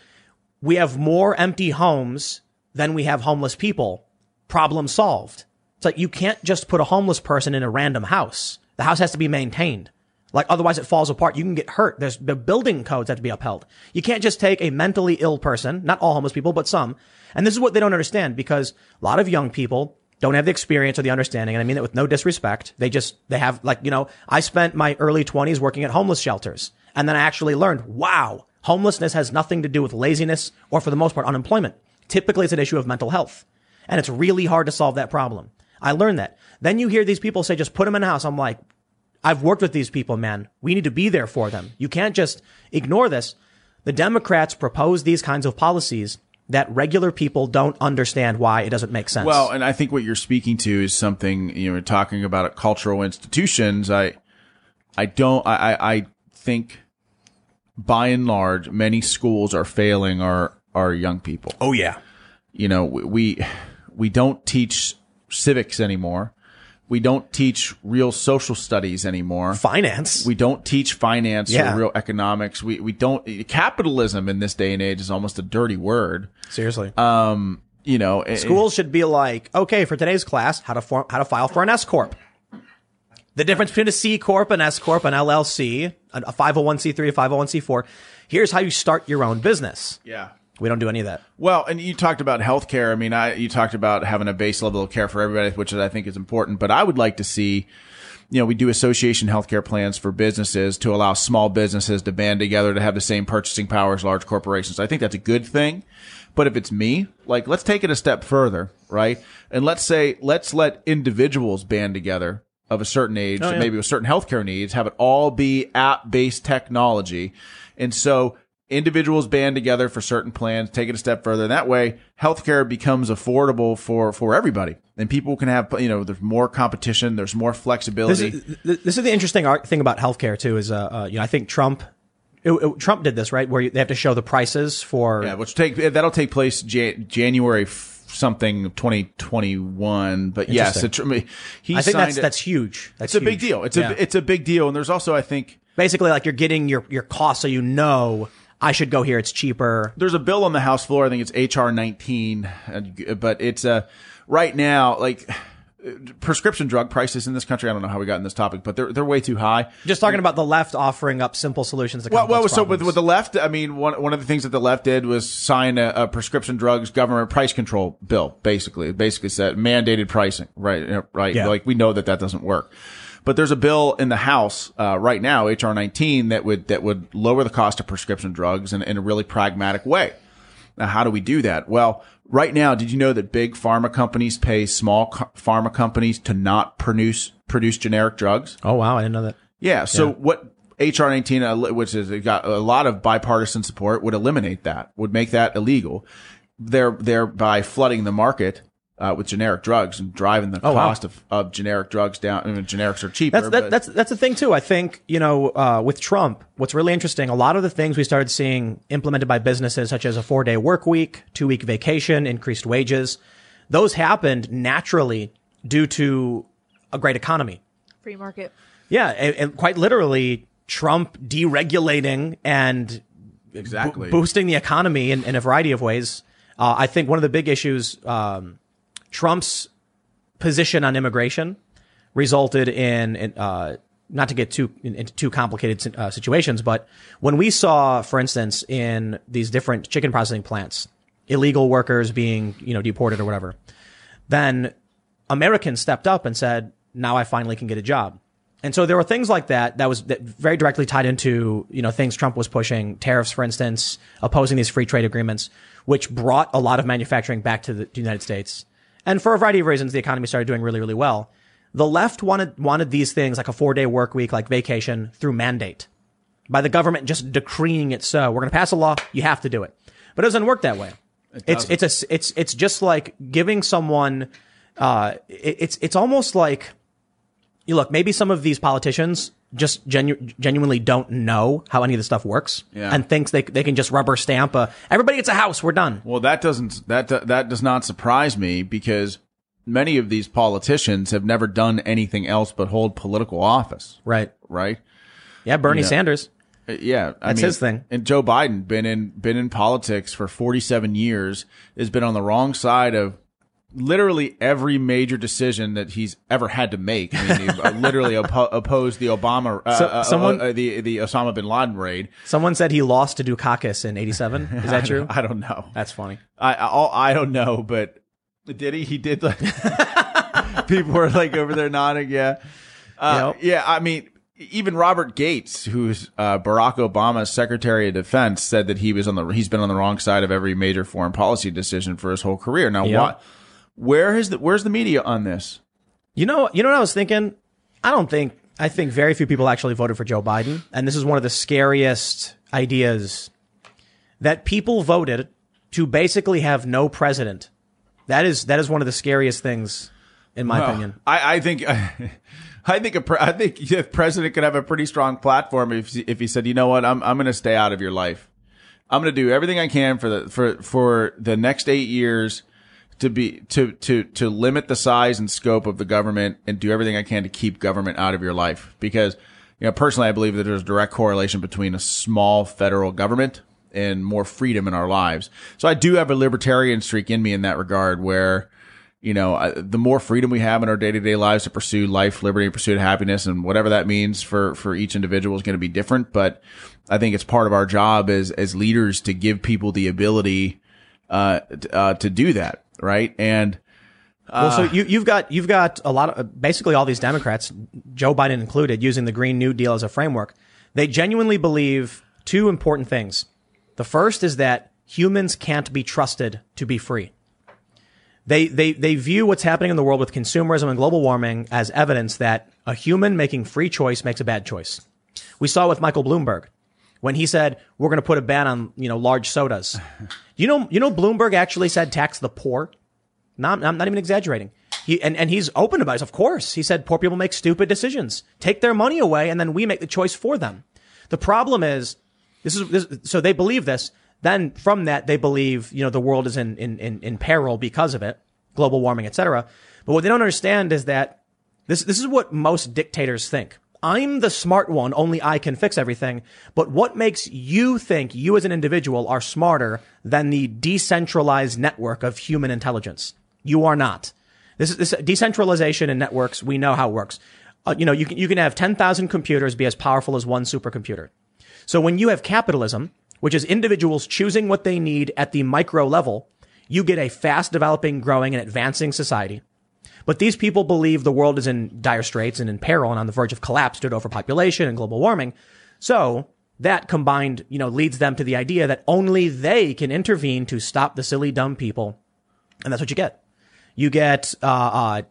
[SPEAKER 1] we have more empty homes than we have homeless people. Problem solved. It's like you can't just put a homeless person in a random house. The house has to be maintained. Like otherwise it falls apart. You can get hurt. There's the building codes have to be upheld. You can't just take a mentally ill person, not all homeless people, but some. And this is what they don't understand because a lot of young people don't have the experience or the understanding. And I mean that with no disrespect. They just, they have like, you know, I spent my early twenties working at homeless shelters and then I actually learned, wow, homelessness has nothing to do with laziness or for the most part unemployment. Typically it's an issue of mental health and it's really hard to solve that problem. I learned that. Then you hear these people say, just put them in a house. I'm like, I've worked with these people, man. We need to be there for them. You can't just ignore this. The Democrats propose these kinds of policies that regular people don't understand why it doesn't make sense.
[SPEAKER 2] Well, and I think what you're speaking to is something you know, talking about at cultural institutions. I, I don't. I, I, I think, by and large, many schools are failing our our young people.
[SPEAKER 1] oh yeah.
[SPEAKER 2] You know, we we, we don't teach civics anymore. We don't teach real social studies anymore.
[SPEAKER 1] Finance.
[SPEAKER 2] We don't teach finance
[SPEAKER 1] Yeah.
[SPEAKER 2] or real economics. We we don't capitalism in this day and age is almost a dirty word.
[SPEAKER 1] Seriously.
[SPEAKER 2] Um, you know,
[SPEAKER 1] Schools should be like, okay, for today's class, how to form, how to file for an S corp. The difference between a C corp, an S corp, an LLC, a 501c3, a 501c4. Here's how you start your own business.
[SPEAKER 2] yeah.
[SPEAKER 1] We don't do any of that.
[SPEAKER 2] Well, and you talked about healthcare. I mean, I you talked about having a base level of care for everybody, which I think is important. But I would like to see, you know, we do association healthcare plans for businesses to allow small businesses to band together to have the same purchasing power as large corporations. I think that's a good thing. But if it's me, like, let's take it a step further, right? And let's say, let's let individuals band together of a certain age, oh,
[SPEAKER 1] yeah.
[SPEAKER 2] maybe with certain healthcare needs, have it all be app based technology. And so individuals band together for certain plans, take it a step further. And that way healthcare becomes affordable for, for everybody and people can have, you know, there's more competition. There's more
[SPEAKER 1] This
[SPEAKER 2] flexibility.
[SPEAKER 1] is, this is the interesting thing about healthcare too. Is uh, uh you know I think Trump, it, it- Trump did this right where you, they have to show the prices for
[SPEAKER 2] yeah, which take, that'll take place Jan- January something 2021. But yes, it, he
[SPEAKER 1] I think that's that's huge. That's
[SPEAKER 2] it's a big deal. It's
[SPEAKER 1] Yeah.
[SPEAKER 2] a, it's a big deal. And there's also, I think,
[SPEAKER 1] basically like you're getting your your cost so you know I should go here. It's cheaper.
[SPEAKER 2] there's a bill on the House floor. I think it's HR 19, uh, but it's uh, right now like prescription drug prices in this country. I don't know how we got in this topic, but they're they're way too high.
[SPEAKER 1] Just talking about the left offering up simple solutions to
[SPEAKER 2] Well, well, so with, with the left, I mean, one one of the things that the left did was sign a, a prescription drugs government price control bill. Basically, it basically said mandated pricing, right? Right?
[SPEAKER 1] Yeah.
[SPEAKER 2] Like we know that that doesn't work. But there's a bill in the House uh, right now, HR 19, that would that would lower the cost of prescription drugs in, in a really pragmatic way. Now, how do we do that? Well, right now, did you know that big pharma companies pay small co- pharma companies to not produce produce generic drugs?
[SPEAKER 1] oh wow, I didn't know that.
[SPEAKER 2] Yeah. So what HR 19, uh, which is got a lot of bipartisan support, would eliminate that, would make that illegal. There, thereby flooding the market uh, with generic drugs and driving the
[SPEAKER 1] Oh, wow.
[SPEAKER 2] cost of, of generic drugs down. I mean, generics are cheaper.
[SPEAKER 1] That's that,
[SPEAKER 2] but-
[SPEAKER 1] that's that's the thing too. I think you know uh, with Trump, what's really interesting. A lot of the things we started seeing implemented by businesses, such as a four day work week, two week vacation, increased wages, those happened naturally due to a great economy.
[SPEAKER 3] Free market.
[SPEAKER 1] Yeah, and, and quite literally, Trump deregulating and
[SPEAKER 2] exactly.
[SPEAKER 1] bo- boosting the economy in, in a variety of ways. Uh, I think one of the big issues, um, Trump's position on immigration resulted in, in uh, not to get too in, into too complicated uh, situations, but when we saw, for instance, in these different chicken processing plants, illegal workers being you know deported or whatever, then Americans stepped up and said, "Now I finally can get a job." And so there were things like that that was that very directly tied into you know things Trump was pushing, tariffs, for instance, opposing these free trade agreements, which brought a lot of manufacturing back to the, to the United States. And for a variety of reasons, the economy started doing really, really well. The left wanted wanted these things like a four day work week, like vacation, through mandate by the government just decreeing it so. We're going to pass a law, you have to do it. But it doesn't work that way. it's it's a it's it's just like giving someone uh it, it's it's almost like you look, maybe some of these politicians just genu- genuinely don't know how any of this stuff works
[SPEAKER 2] Yeah.
[SPEAKER 1] and thinks they they can just rubber stamp a everybody gets a house, we're done.
[SPEAKER 2] Well, that doesn't that that does not surprise me because many of these politicians have never done anything else but hold political office,
[SPEAKER 1] Right.
[SPEAKER 2] right?
[SPEAKER 1] Yeah, Bernie
[SPEAKER 2] Yeah.
[SPEAKER 1] Sanders.
[SPEAKER 2] Uh, Yeah, I
[SPEAKER 1] That's
[SPEAKER 2] mean,
[SPEAKER 1] his thing.
[SPEAKER 2] And Joe Biden been in been in politics for 47 years, has been on the wrong side of literally every major decision that he's ever had to make. I mean, he uh, literally oppo- opposed the Obama, uh,
[SPEAKER 1] So-
[SPEAKER 2] uh,
[SPEAKER 1] someone-
[SPEAKER 2] uh, the the Osama bin Laden raid.
[SPEAKER 1] Someone said he lost to Dukakis in 87. Is that true?
[SPEAKER 2] I don't know.
[SPEAKER 1] That's funny.
[SPEAKER 2] I I, I don't know, but did he? He did. Like, people were like over there nodding. Yeah, uh,
[SPEAKER 1] Yep.
[SPEAKER 2] yeah. I mean, even Robert Gates, who's uh, Barack Obama's Secretary of Defense, said that he was on the he's been on the wrong side of every major foreign policy decision for his whole career. Now,
[SPEAKER 1] Yep.
[SPEAKER 2] what? Where is the where's the media on this?
[SPEAKER 1] You know, you know what I was thinking? I don't think I think very few people actually voted for Joe Biden, and this is one of the scariest ideas that people voted to basically have no president. That is that is one of the scariest things in my
[SPEAKER 2] Well,
[SPEAKER 1] opinion.
[SPEAKER 2] I, I think. I think a I think the president could have a pretty strong platform if he- if he said, you know what, I'm I'm going to stay out of your life. I'm going to do everything I can for the for for the next eight years to be to to to limit the size and scope of the government and do everything I can to keep government out of your life because you know personally I believe that there's a direct correlation between a small federal government and more freedom in our lives. So I do have a libertarian streak in me in that regard where you know, I- the more freedom we have in our day to day lives to pursue life, liberty, and pursuit of happiness, and whatever that means for for each individual is going to be different. But I think it's part of our job as as leaders to give people the ability uh, uh to do that, right? And
[SPEAKER 1] well, so uh, you you've got you've got a lot of basically all these Democrats, Joe Biden included, using the Green New Deal as a framework. They genuinely believe two important things. The first is that humans can't be trusted to be free. They, they, they view what's happening in the world with consumerism and global warming as evidence that a human making free choice makes a bad choice. We saw with Michael Bloomberg when he said, we're going to put a ban on, you know, large sodas. you know, you know, Bloomberg actually said tax the poor. Not, I'm not even exaggerating. He, and, and he's open about it. Of course. He said poor people make stupid decisions. Take their money away and then we make the choice for them. The problem is, this is, this, so they believe this. Then from that, they believe, you know, the world is in, in, in, in peril because of it, global warming, etc. But what they don't understand is that this, this is what most dictators think. I'm the smart one. Only I can fix everything. But what makes you think you as an individual are smarter than the decentralized network of human intelligence? You are not. This is this decentralization in networks. We know how it works. Uh, you know, you can you can have ten thousand computers be as powerful as one supercomputer. So when you have capitalism, which is individuals choosing what they need at the micro level, you get a fast developing, growing, and advancing society. But these people believe the world is in dire straits and in peril and on the verge of collapse due to overpopulation and global warming. So that combined, you know, leads them to the idea that only they can intervene to stop the silly, dumb people. And that's what you get. You get, uh, uh,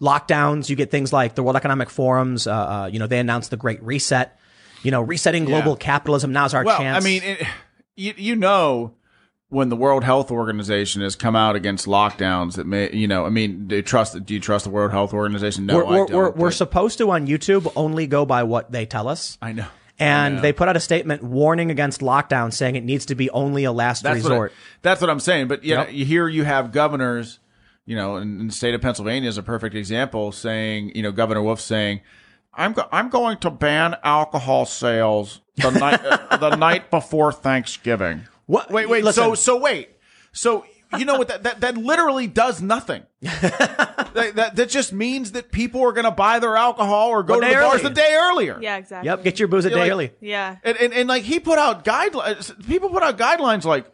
[SPEAKER 1] lockdowns. You get things like the World Economic Forums. Uh, uh, you know, they announced the Great Reset. You know, resetting global
[SPEAKER 2] Yeah.
[SPEAKER 1] capitalism. Now's our
[SPEAKER 2] Well,
[SPEAKER 1] chance.
[SPEAKER 2] I mean, it, you you know when the World Health Organization has come out against lockdowns that may you know I mean do you trust do you trust the World Health Organization? No,
[SPEAKER 1] we're,
[SPEAKER 2] I don't.
[SPEAKER 1] we're, we're supposed to on YouTube only go by what they tell us.
[SPEAKER 2] I know.
[SPEAKER 1] And
[SPEAKER 2] I know.
[SPEAKER 1] they put out a statement warning against lockdown, saying it needs to be only a last
[SPEAKER 2] that's
[SPEAKER 1] resort.
[SPEAKER 2] What I, that's what I'm saying. But you,
[SPEAKER 1] Yep.
[SPEAKER 2] know, you hear you have governors, you know, in, the state of Pennsylvania is a perfect example, saying you know Governor Wolf saying. I'm go- I'm going to ban alcohol sales the night uh, the night before Thanksgiving.
[SPEAKER 1] What-
[SPEAKER 2] Wait, wait.
[SPEAKER 1] listen.
[SPEAKER 2] So so wait. So you know what that that, that literally does nothing. that, that that just means that people are going to buy their alcohol or go
[SPEAKER 1] A
[SPEAKER 2] to
[SPEAKER 1] day
[SPEAKER 2] the bars
[SPEAKER 1] early.
[SPEAKER 2] the day earlier.
[SPEAKER 3] Yeah, exactly.
[SPEAKER 1] Yep, get your booze a day
[SPEAKER 2] like-
[SPEAKER 1] early.
[SPEAKER 3] Yeah.
[SPEAKER 2] And, and and like he put out guidelines. People put out guidelines like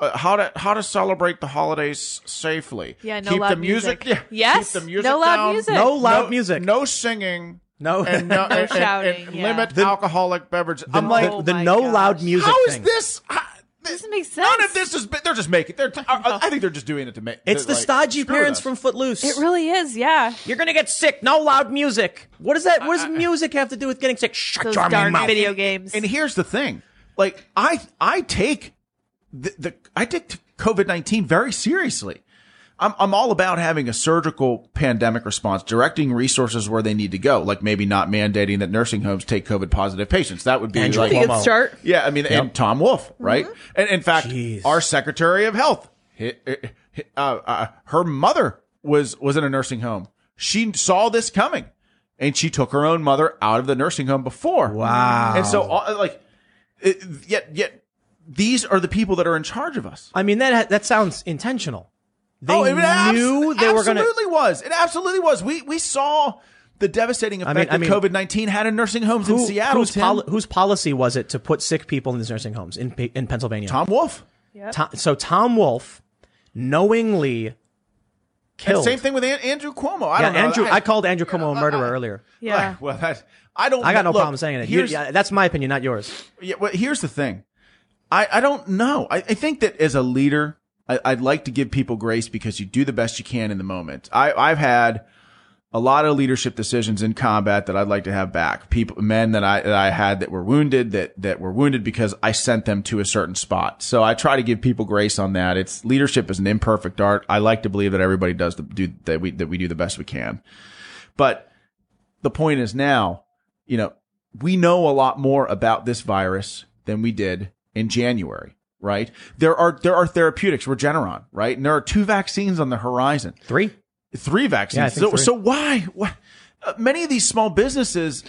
[SPEAKER 2] uh, how to how to celebrate the holidays safely.
[SPEAKER 3] Yeah, no
[SPEAKER 2] keep
[SPEAKER 3] loud
[SPEAKER 2] the music.
[SPEAKER 3] music.
[SPEAKER 2] Yeah,
[SPEAKER 3] Yes,
[SPEAKER 2] keep the music
[SPEAKER 3] no loud
[SPEAKER 2] down.
[SPEAKER 3] music.
[SPEAKER 1] No loud
[SPEAKER 2] no,
[SPEAKER 1] music.
[SPEAKER 2] No singing.
[SPEAKER 1] No,
[SPEAKER 2] And no, and- and-
[SPEAKER 3] shouting,
[SPEAKER 2] and
[SPEAKER 3] yeah.
[SPEAKER 2] limit
[SPEAKER 1] The-
[SPEAKER 2] alcoholic beverages. I'm like,
[SPEAKER 3] Oh
[SPEAKER 1] the, the
[SPEAKER 3] my
[SPEAKER 1] no
[SPEAKER 3] gosh.
[SPEAKER 1] loud music.
[SPEAKER 2] how is
[SPEAKER 1] thing.
[SPEAKER 2] this? How, this
[SPEAKER 3] Doesn't make
[SPEAKER 2] None
[SPEAKER 3] sense.
[SPEAKER 2] of this is. They're just making. They're. I, I think they're just doing it to make.
[SPEAKER 1] It's the
[SPEAKER 2] like,
[SPEAKER 1] stodgy parents from Footloose.
[SPEAKER 3] It really is. Yeah.
[SPEAKER 1] You're gonna get sick. No loud music. What does that? What does music have to do with getting sick? Shut
[SPEAKER 3] Those
[SPEAKER 1] your
[SPEAKER 3] dark
[SPEAKER 1] mouth.
[SPEAKER 3] video games.
[SPEAKER 2] And here's the thing, like I I take the, the I take COVID nineteen very seriously. I'm I'm all about having a surgical pandemic response, directing resources where they need to go, like maybe not mandating that nursing homes take COVID positive patients. That would be
[SPEAKER 1] Andrew
[SPEAKER 2] like,
[SPEAKER 3] Pretty good start.
[SPEAKER 2] yeah, I mean, and Tom Wolf, right? And in fact,
[SPEAKER 1] Jeez.
[SPEAKER 2] our Secretary of Health, uh, uh, her mother was was in a nursing home. She saw this coming, and she took her own mother out of the nursing home before.
[SPEAKER 1] Wow.
[SPEAKER 2] And so, uh, like, yet yet these are the people that are in charge of us.
[SPEAKER 1] I mean that that sounds intentional. They
[SPEAKER 2] oh, it abs-
[SPEAKER 1] knew they were gonna.
[SPEAKER 2] absolutely was. It absolutely was. We we saw the devastating effect
[SPEAKER 1] mean- I
[SPEAKER 2] that
[SPEAKER 1] mean,
[SPEAKER 2] COVID nineteen had in nursing homes in Seattle.
[SPEAKER 1] whose, poli- whose policy was it to put sick people in these nursing homes in in Pennsylvania?
[SPEAKER 2] Tom Wolf.
[SPEAKER 1] Tom- so Tom Wolf knowingly
[SPEAKER 2] And
[SPEAKER 1] killed.
[SPEAKER 2] same thing with An- Andrew Cuomo. I
[SPEAKER 1] Yeah,
[SPEAKER 2] don't know.
[SPEAKER 1] Andrew. I called Andrew Cuomo a murderer uh, uh, earlier.
[SPEAKER 3] Yeah.
[SPEAKER 2] Well, that I don't.
[SPEAKER 1] I got no
[SPEAKER 2] look,
[SPEAKER 1] problem saying it. You- yeah, that's my opinion, not yours.
[SPEAKER 2] yeah, well, here's the thing. I, I don't know. I, I think that as a leader, I, I'd like to give people grace because you do the best you can in the moment. I, I've had a lot of leadership decisions in combat that I'd like to have back. People, men that I, that I had that were wounded, that, that were wounded because I sent them to a certain spot. So I try to give people grace on that. It's leadership is an imperfect art. I like to believe that everybody does the, do, that we, that we do the best we can. But the point is now, you know, we know a lot more about this virus than we did in January, right? There are, there are therapeutics, Regeneron, right? And there are two vaccines on the horizon
[SPEAKER 1] Three.
[SPEAKER 2] three vaccines.
[SPEAKER 1] Yeah,
[SPEAKER 2] so,
[SPEAKER 1] three.
[SPEAKER 2] so why? why uh, many of these small businesses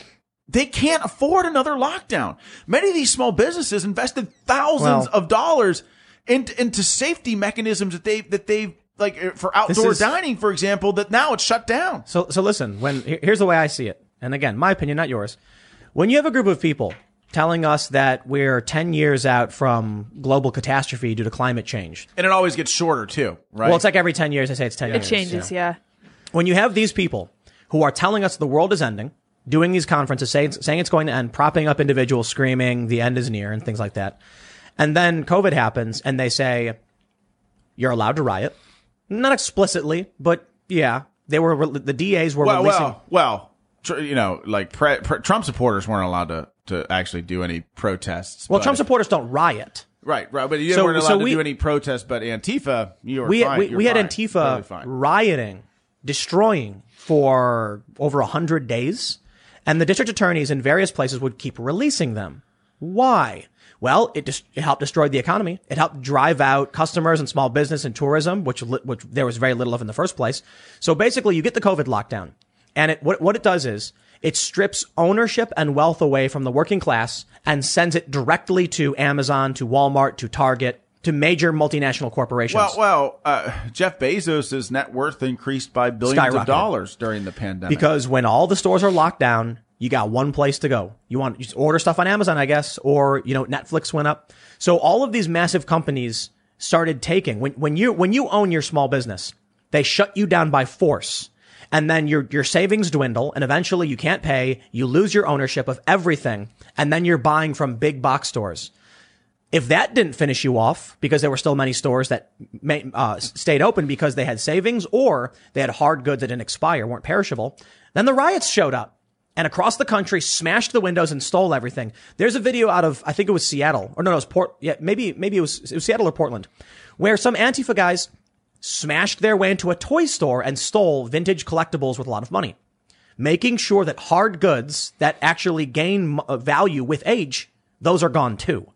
[SPEAKER 2] they can't afford another lockdown. Many of these small businesses invested thousands
[SPEAKER 1] Well-
[SPEAKER 2] of dollars into, into safety mechanisms that they that they like uh, for outdoor
[SPEAKER 1] is-
[SPEAKER 2] dining, for example. That now it's shut down.
[SPEAKER 1] So, so listen. When here's the way I see it, and again, my opinion, not yours. When you have a group of people telling us that we're ten years out from global catastrophe due to climate change,
[SPEAKER 2] And it always gets shorter too, right?
[SPEAKER 1] well, it's like every ten years they say it's ten
[SPEAKER 3] It
[SPEAKER 1] years.
[SPEAKER 3] changes. Yeah.
[SPEAKER 1] when you have these people who are telling us the world is ending, doing these conferences, saying, saying it's going to end, propping up individuals, screaming the end is near and things like that. And then COVID happens and they say, you're allowed to riot. Not explicitly, but yeah, they were, the DAs were
[SPEAKER 2] well,
[SPEAKER 1] releasing.
[SPEAKER 2] well, well, tr- you know, like pre- pre- Trump supporters weren't allowed to to actually do any protests.
[SPEAKER 1] well,
[SPEAKER 2] but-
[SPEAKER 1] Trump supporters don't riot.
[SPEAKER 2] Right, right, but you
[SPEAKER 1] So-
[SPEAKER 2] weren't allowed
[SPEAKER 1] so
[SPEAKER 2] to do any protests. But Antifa, you were
[SPEAKER 1] we,
[SPEAKER 2] fine.
[SPEAKER 1] we, we had
[SPEAKER 2] fine.
[SPEAKER 1] Antifa
[SPEAKER 2] Totally
[SPEAKER 1] rioting, destroying for over a hundred days, and the district attorneys in various places would keep releasing them. Why? Well, it just it helped destroy the economy. It helped drive out customers and small business and tourism, which li- which there was very little of in the first place. So basically, you get the COVID lockdown, and it what what it does is it strips ownership and wealth away from the working class and sends it directly to Amazon, to Walmart, to Target, to major multinational corporations.
[SPEAKER 2] Well, well, uh, Jeff Bezos' net worth increased by billions of dollars during the pandemic.
[SPEAKER 1] because when all the stores are locked down, you got one place to go. You want you order stuff on Amazon, I guess, or you know Netflix went up. So all of these massive companies started taking when when you when you own your small business, they shut you down by force. And then your your savings dwindle and eventually you can't pay, you lose your ownership of everything, and then you're buying from big box stores. If that didn't finish you off because there were still many stores that ma- uh, stayed open because they had savings or they had hard goods that didn't expire, weren't perishable, then the riots showed up and across the country smashed the windows and stole everything. There's a video out of I think it was Seattle or no, no, it was Port. Yeah, maybe maybe it was, it was Seattle or Portland, where some Antifa guys smashed their way into a toy store and stole vintage collectibles with a lot of money, making sure that hard goods that actually gain uh, value with age, those are gone too.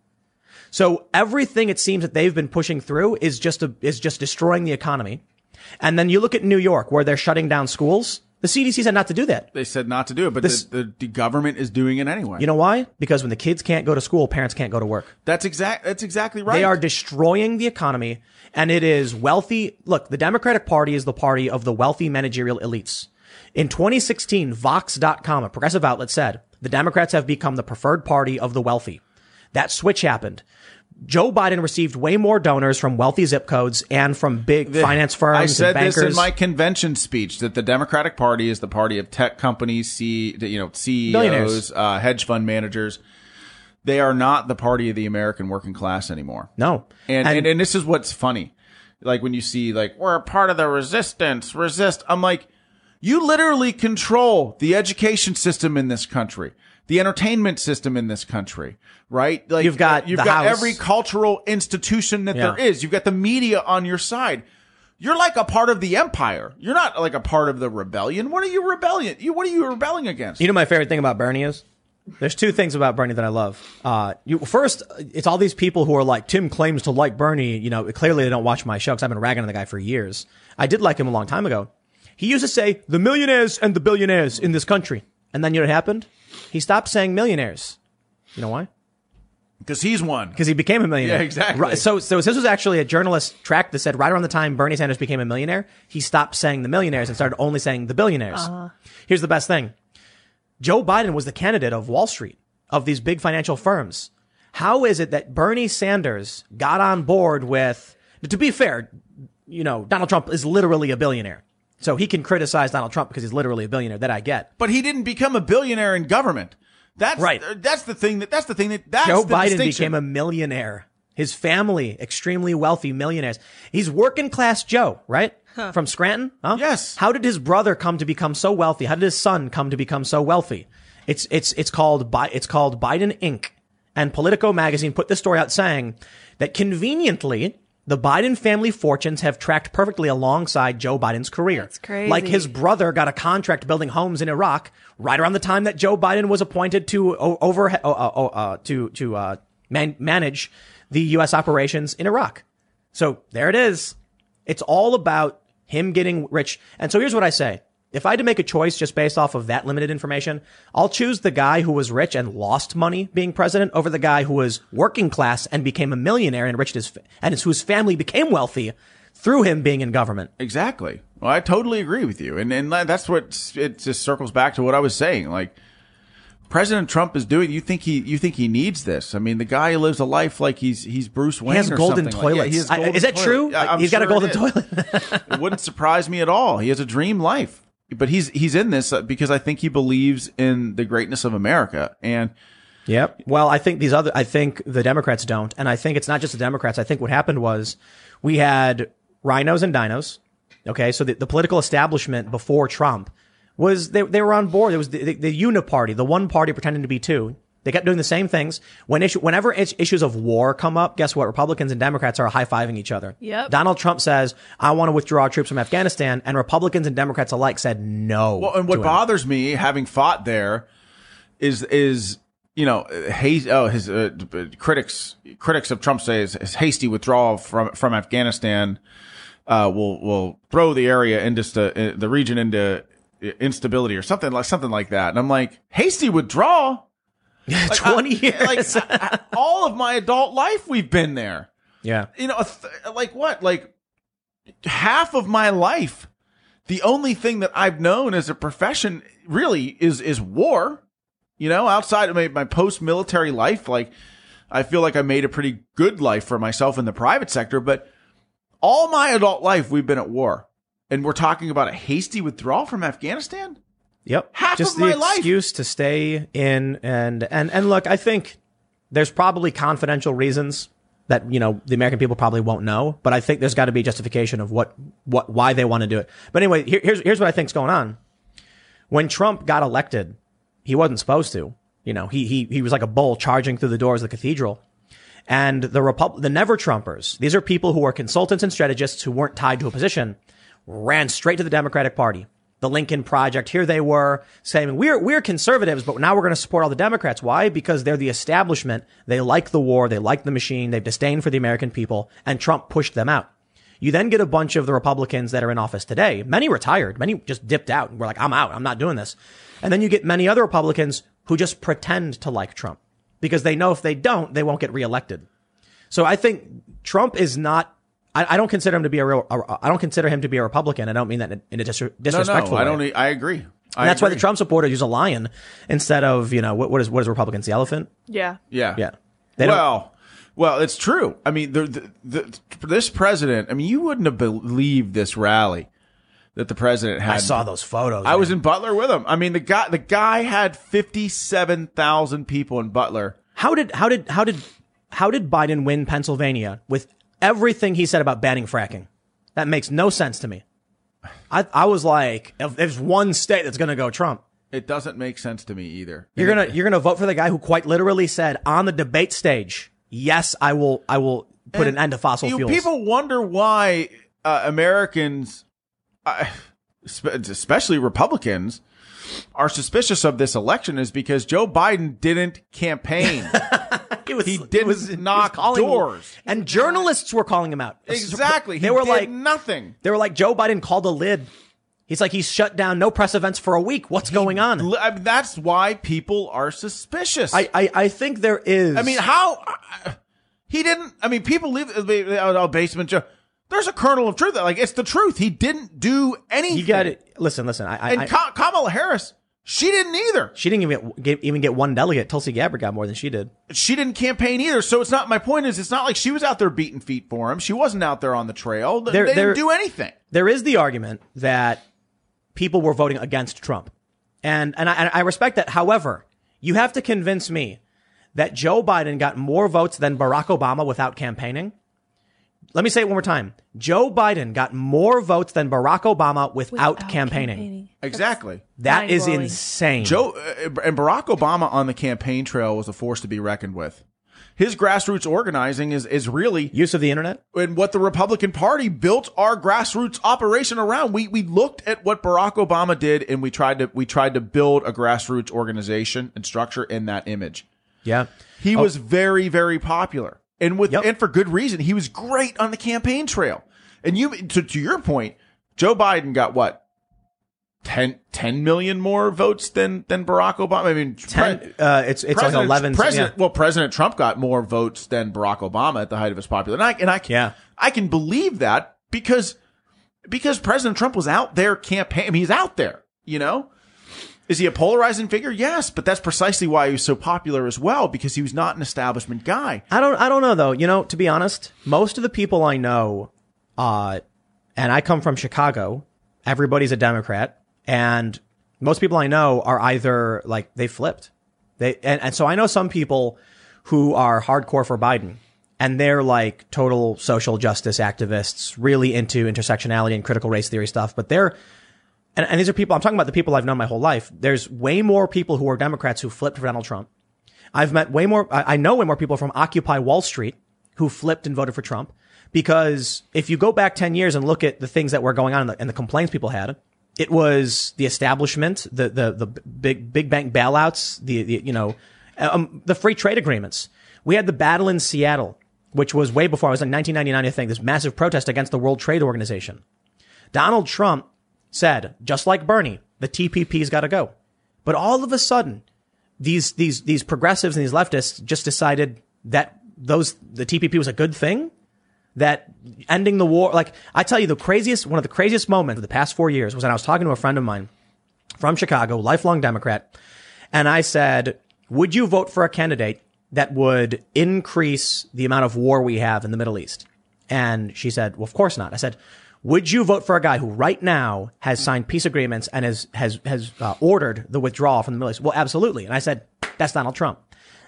[SPEAKER 1] So everything it seems that they've been pushing through is just a, is just destroying the economy. And then you look at New York where they're shutting down schools. The CDC said not to do that.
[SPEAKER 2] they said not to do it, but
[SPEAKER 1] This-
[SPEAKER 2] the, the, the government is doing it anyway.
[SPEAKER 1] You know why? Because when the kids can't go to school, parents can't go to work.
[SPEAKER 2] that's exact. That's exactly right.
[SPEAKER 1] They are destroying the economy and it is wealthy. Look, the Democratic Party is the party of the wealthy managerial elites. In 2016, Vox.com, a progressive outlet said, the Democrats have become the preferred party of the wealthy. That switch happened. Joe Biden received way more donors from wealthy zip codes and from big finance firms
[SPEAKER 2] I said this in my convention speech that the Democratic Party is the party of tech companies, C, you know, CEOs, uh, hedge fund managers. They are not the party of the American working class anymore.
[SPEAKER 1] no.
[SPEAKER 2] And, and and this is what's funny. Like when you see like we're a part of the resistance, resist. I'm like, you literally control the education system in this country, the entertainment system in this country, right? Like
[SPEAKER 1] You've got
[SPEAKER 2] you've got
[SPEAKER 1] House.
[SPEAKER 2] every cultural institution that
[SPEAKER 1] Yeah.
[SPEAKER 2] there is. You've got the media on your side. You're like a part of the empire. You're not like a part of the rebellion. What are you rebellion? You what are you rebelling against?
[SPEAKER 1] You know my favorite thing about Bernie is? There's two things about Bernie that I love. Uh, you, first, it's all these people who are like, Tim claims to like Bernie. You know, clearly they don't watch my show because I've been ragging on the guy for years. I did like him a long time ago. He used to say, the millionaires and the billionaires in this country. And then you know what happened? He stopped saying millionaires. You know why?
[SPEAKER 2] Because he's one.
[SPEAKER 1] Because he became a millionaire.
[SPEAKER 2] Yeah, exactly.
[SPEAKER 1] Right, so, so this was actually a journalist track that said right around the time Bernie Sanders became a millionaire, he stopped saying the millionaires and started only saying the billionaires. Here's the best thing. Joe Biden was the candidate of Wall Street, of these big financial firms. How is it that Bernie Sanders got on board with, to be fair, you know, Donald Trump is literally a billionaire. So he can criticize Donald Trump because he's literally a billionaire. That I get.
[SPEAKER 2] but he didn't become a billionaire in government. That's
[SPEAKER 1] Right.
[SPEAKER 2] Uh, that's the thing. That that's the thing that that's.
[SPEAKER 1] Joe Biden became a millionaire. His family, extremely wealthy millionaires. He's working class Joe, right? From Scranton? Huh?
[SPEAKER 2] Yes.
[SPEAKER 1] How did his brother come to become so wealthy? How did his son come to become so wealthy? It's, it's, it's called, Bi- it's called Biden Inc. And Politico magazine put this story out saying that conveniently, the Biden family fortunes have tracked perfectly alongside Joe Biden's career.
[SPEAKER 3] That's crazy.
[SPEAKER 1] Like his brother got a contract building homes in Iraq right around the time that Joe Biden was appointed to over uh, uh, uh, to to uh, man- manage the U.S. operations in Iraq. So there it is. It's all about him getting rich. And so here's what I say. If I had to make a choice just based off of that limited information, I'll choose the guy who was rich and lost money being president over the guy who was working class and became a millionaire and enriched his, and his, whose family became wealthy through him being in government.
[SPEAKER 2] Exactly. Well, I totally agree with you, and and that's what it just circles back to what I was saying. Like President Trump is doing. You think he you think he needs this? I mean, the guy lives a life like he's he's Bruce Wayne.
[SPEAKER 1] He has
[SPEAKER 2] or
[SPEAKER 1] golden
[SPEAKER 2] something like- Yeah,
[SPEAKER 1] toilets.
[SPEAKER 2] he has
[SPEAKER 1] I-
[SPEAKER 2] golden
[SPEAKER 1] is that
[SPEAKER 2] toilet.
[SPEAKER 1] true?
[SPEAKER 2] I'm
[SPEAKER 1] he's got a golden
[SPEAKER 2] it
[SPEAKER 1] toilet.
[SPEAKER 2] it wouldn't surprise me at all. He has a dream life, but he's he's in this uh, because I think he believes in the greatness of America and.
[SPEAKER 1] Yep. Well, I think these other, I think the Democrats don't. And I think it's not just the Democrats. I think what happened was we had RINOs and DINOs. Okay. So the, the political establishment before Trump was, they, they were on board. It was the, the, the uniparty, the one party pretending to be two. They kept doing the same things. When issue, whenever is- issues of war come up, guess what? Republicans and Democrats are high fiving each other.
[SPEAKER 3] Yep.
[SPEAKER 1] Donald Trump says, I want to withdraw troops from Afghanistan. And Republicans and Democrats alike said no.
[SPEAKER 2] Well, and what bothers me, having fought there, is is you know, has, oh, his uh, critics critics of Trump say his, his hasty withdrawal from from Afghanistan uh, will will throw the area into st- uh, the region into instability or something like something like that. And I'm like, hasty withdrawal. Like,
[SPEAKER 1] 20
[SPEAKER 2] I-
[SPEAKER 1] years.
[SPEAKER 2] Like I- I- all of my adult life, we've been there.
[SPEAKER 1] Yeah.
[SPEAKER 2] You know, a th- like what? Like half of my life, the only thing that I've known as a profession really is is war. You know, outside of my, my post military life, like I feel like I made a pretty good life for myself in the private sector, but all my adult life we've been at war. And we're talking about a hasty withdrawal from Afghanistan?
[SPEAKER 1] Yep.
[SPEAKER 2] Half
[SPEAKER 1] Just
[SPEAKER 2] of my
[SPEAKER 1] the
[SPEAKER 2] life.
[SPEAKER 1] excuse to stay in and and and look, I think there's probably confidential reasons that you know the American people probably won't know, but I think there's got to be justification of what what why they want to do it. But anyway, here, here's here's what I think's going on. When Trump got elected, he wasn't supposed to. You know, he he he was like a bull charging through the doors of the cathedral. And the Repub- the Never Trumpers, these are people who are consultants and strategists who weren't tied to a position, ran straight to the Democratic Party. The Lincoln Project, here they were saying, we're, we're conservatives, but now we're going to support all the Democrats. Why? Because they're the establishment. They like the war. They like the machine. They've disdain for the American people and Trump pushed them out. You then get a bunch of the Republicans that are in office today. Many retired. Many just dipped out and were like, I'm out. I'm not doing this. And then you get many other Republicans who just pretend to like Trump because they know if they don't, they won't get reelected. So I think Trump is not. I, I don't consider him to be a real. I don't consider him to be a Republican. I don't mean that in, in a dis-
[SPEAKER 2] No,
[SPEAKER 1] disrespectful
[SPEAKER 2] no, I don't. e- I agree. I
[SPEAKER 1] And that's why the. Trump supporters use a lion instead of you know what, what is what is Republicans the elephant?
[SPEAKER 3] Yeah.
[SPEAKER 2] Yeah.
[SPEAKER 1] Yeah. They don't-
[SPEAKER 2] well, well, it's true. I mean, the, the, the, this president. I mean, you wouldn't have believed this rally that the president had.
[SPEAKER 1] I saw those photos.
[SPEAKER 2] I was in Butler with him. I mean, the guy, the guy had fifty-seven thousand people in Butler.
[SPEAKER 1] How did how did how did how did Biden win Pennsylvania with everything he said about banning fracking? That makes no sense to me. I I was like, if there's one state that's going to go Trump,
[SPEAKER 2] It doesn't make sense to me either.
[SPEAKER 1] you're gonna you're gonna vote for the guy who quite literally said on the debate stage, "Yes, I will I will put an end to fossil
[SPEAKER 2] You-
[SPEAKER 1] fuels."
[SPEAKER 2] People wonder why uh, Americans, uh, spe- especially Republicans, are suspicious of this election is because Joe Biden didn't campaign.
[SPEAKER 1] He, was,
[SPEAKER 2] He didn't knock
[SPEAKER 1] calling-
[SPEAKER 2] doors.
[SPEAKER 1] and journalists were calling him out.
[SPEAKER 2] exactly.
[SPEAKER 1] They
[SPEAKER 2] He
[SPEAKER 1] were
[SPEAKER 2] did
[SPEAKER 1] like,
[SPEAKER 2] nothing.
[SPEAKER 1] they were like, Joe Biden called a lid. He's like, he's shut down no press events for a week. What's going on?
[SPEAKER 2] I mean, that's why people are suspicious.
[SPEAKER 1] I, I, I think there is.
[SPEAKER 2] I mean, how uh, he didn't? I mean, people leave uh, oh, basement Joe. There's a kernel of truth. Like it's the truth. He didn't do anything.
[SPEAKER 1] you got it. Listen, listen. I, I,
[SPEAKER 2] And
[SPEAKER 1] I
[SPEAKER 2] Ka- Kamala Harris, she didn't either.
[SPEAKER 1] she didn't even get, even get one delegate. Tulsi Gabbard got more than she did.
[SPEAKER 2] She didn't campaign either. So it's not. My point is, it's not like she was out there beating feet for him. She wasn't out there on the trail.
[SPEAKER 1] There-
[SPEAKER 2] they
[SPEAKER 1] there-
[SPEAKER 2] didn't do anything.
[SPEAKER 1] There is the argument that people were voting against Trump. And, and I, and I respect that. However, you have to convince me that Joe Biden got more votes than Barack Obama without campaigning. Let me say it one more time. Joe Biden got more votes than Barack Obama without, campaigning.
[SPEAKER 2] Exactly.
[SPEAKER 1] That is
[SPEAKER 3] mind-blowing.
[SPEAKER 1] insane.
[SPEAKER 2] Joe uh, and Barack Obama on the campaign trail was a force to be reckoned with. His grassroots organizing is is really
[SPEAKER 1] use of the internet.
[SPEAKER 2] and what the Republican Party built our grassroots operation around. We we looked at what Barack Obama did and we tried to we tried to build a grassroots organization and structure in that image.
[SPEAKER 1] Yeah.
[SPEAKER 2] He was very very popular. And with
[SPEAKER 1] Yep.
[SPEAKER 2] and for good reason. He was great on the campaign trail. And you to to your point, Joe Biden got what? 10, 10 million more votes than than Barack Obama. I mean,
[SPEAKER 1] Ten,
[SPEAKER 2] pre-
[SPEAKER 1] uh, it's it's like eleven.
[SPEAKER 2] President,
[SPEAKER 1] yeah.
[SPEAKER 2] well, President Trump got more votes than Barack Obama at the height of his popularity, and I, and I,
[SPEAKER 1] Yeah.
[SPEAKER 2] I can believe that because because President Trump was out there campaign. I mean, he's out there. You know, is he a polarizing figure? Yes, but that's precisely why he was so popular as well because he was not an establishment guy.
[SPEAKER 1] I don't I don't know though. You know, to be honest, most of the people I know, uh, and I come from Chicago. Everybody's a Democrat, and most people I know are either like they flipped. They and, and so I know some people who are hardcore for Biden, and they're like total social justice activists, really into intersectionality and critical race theory stuff. But they're and, and these are people I'm talking about the people I've known my whole life. There's way more people who are Democrats who flipped for Donald Trump. I've met way more, I I know way more people from Occupy Wall Street who flipped and voted for Trump because if you go back 10 years and look at the things that were going on and the, and the complaints people had, it was the establishment, the, the, the big, big bank bailouts, the, the you know, um, the free trade agreements. We had the battle in Seattle, which was way before, it was like 1999, I think, this massive protest against the World Trade Organization. Donald Trump said, just like Bernie, the TPP's got to go. But all of a sudden, these these these progressives and these leftists just decided that those the TPP was a good thing. that ending the war, like I tell you, the craziest, one of the craziest moments of the past four years was when I was talking to a friend of mine from Chicago, lifelong Democrat. And I said, would you vote for a candidate that would increase the amount of war we have in the Middle East? And she said, well, of course not. I said, would you vote for a guy who right now has signed peace agreements and has, has, has uh, ordered the withdrawal from the Middle East? Well, absolutely. And I said, that's Donald Trump.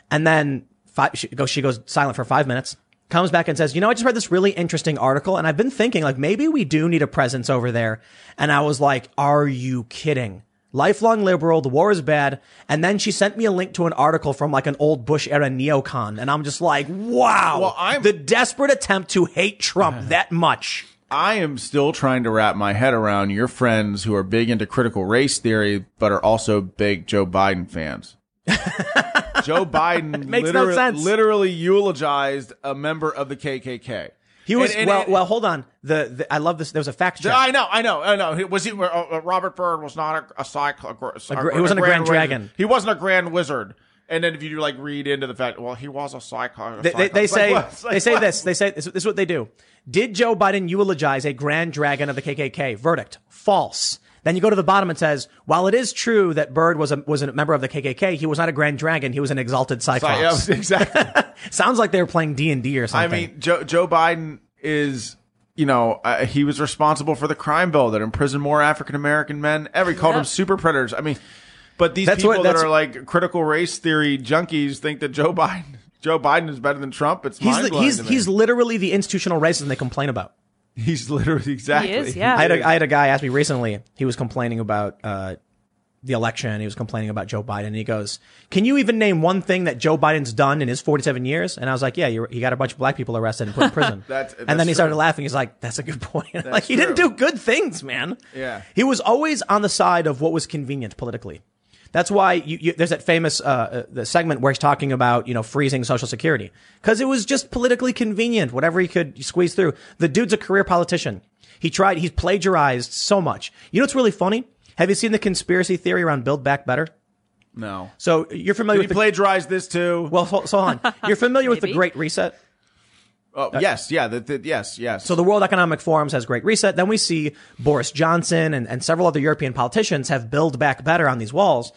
[SPEAKER 1] And then five, she goes, she goes silent for five minutes, comes back and says, you know, I just read this really interesting article and I've been thinking like maybe we do need a presence over there. And I was like, are you kidding? Lifelong liberal, the war is bad. And then she sent me a link to an article from like an old Bush era neocon. And I'm just like, wow,
[SPEAKER 2] Well, I'm-
[SPEAKER 1] the desperate attempt to hate Trump that much.
[SPEAKER 2] I am still trying to wrap my head around your friends who are big into critical race theory, but are also big Joe Biden fans. Joe Biden
[SPEAKER 1] makes no sense.
[SPEAKER 2] literally eulogized a member of the KKK.
[SPEAKER 1] He was,
[SPEAKER 2] And- and-
[SPEAKER 1] well,
[SPEAKER 2] and-
[SPEAKER 1] well, hold on. The, the, I love this. There was a fact check.
[SPEAKER 2] I know, I know, I know. He- Was he? Uh, uh, Robert Byrd was not a, a, psych, a, a,
[SPEAKER 1] gr- he wasn't a grand
[SPEAKER 2] wizard.
[SPEAKER 1] dragon.
[SPEAKER 2] He wasn't a grand wizard. And then if you do like read into the fact, well, he was a psycho.
[SPEAKER 1] They, they, they
[SPEAKER 2] It's like,
[SPEAKER 1] say,
[SPEAKER 2] like,
[SPEAKER 1] they say
[SPEAKER 2] what?
[SPEAKER 1] this, they say, this, this is what they do. Did Joe Biden eulogize a grand dragon of the KKK? Verdict. False. Then you go to the bottom and says, while it is true that Byrd was a, was a member of the KKK, he was not a grand dragon. He was an exalted cyclops.
[SPEAKER 2] Yeah, exactly.
[SPEAKER 1] Sounds like they were playing D and D or something.
[SPEAKER 2] I mean, Joe, Joe Biden is, you know, uh, he was responsible for the crime bill that imprisoned more African American men Every He called them
[SPEAKER 3] Yep.
[SPEAKER 2] super predators. I mean, but these
[SPEAKER 1] That's
[SPEAKER 2] people
[SPEAKER 1] what-
[SPEAKER 2] that are like critical race theory junkies think that Joe Biden, Joe Biden is better than Trump. It's
[SPEAKER 1] he's,
[SPEAKER 2] mind
[SPEAKER 1] the,
[SPEAKER 2] blowing.
[SPEAKER 1] he's, he's literally the institutional racism they complain about.
[SPEAKER 2] he's literally exactly.
[SPEAKER 3] He is, yeah.
[SPEAKER 1] I had, a, I had a guy ask me recently. He was complaining about uh, the election. He was complaining about Joe Biden. And he goes, "Can you even name one thing that Joe Biden's done in his 47 years?" And I was like, "Yeah, you he got a bunch of black people arrested and put in prison."
[SPEAKER 2] That's-
[SPEAKER 1] and
[SPEAKER 2] that's
[SPEAKER 1] then he started
[SPEAKER 2] true.
[SPEAKER 1] laughing. He's like, "That's a good point." like he didn't do good things, man.
[SPEAKER 2] Yeah.
[SPEAKER 1] he was always on the side of what was convenient politically. That's why you, you, there's that famous uh, uh, the segment where he's talking about you know freezing Social Security because it was just politically convenient, whatever he could squeeze through. The dude's a career politician. He tried. He's plagiarized so much. You know what's really funny? Have you seen the conspiracy theory around Build Back Better?
[SPEAKER 2] no.
[SPEAKER 1] So you're familiar
[SPEAKER 2] He
[SPEAKER 1] with the
[SPEAKER 2] plagiarized this too.
[SPEAKER 1] well, so, so on. You're familiar with the Great Reset.
[SPEAKER 2] Oh, yes, yeah, the, the, yes, yes.
[SPEAKER 1] So the World Economic Forum has Great Reset. Then we see Boris Johnson and, and several other European politicians have Build Back Better on these walls.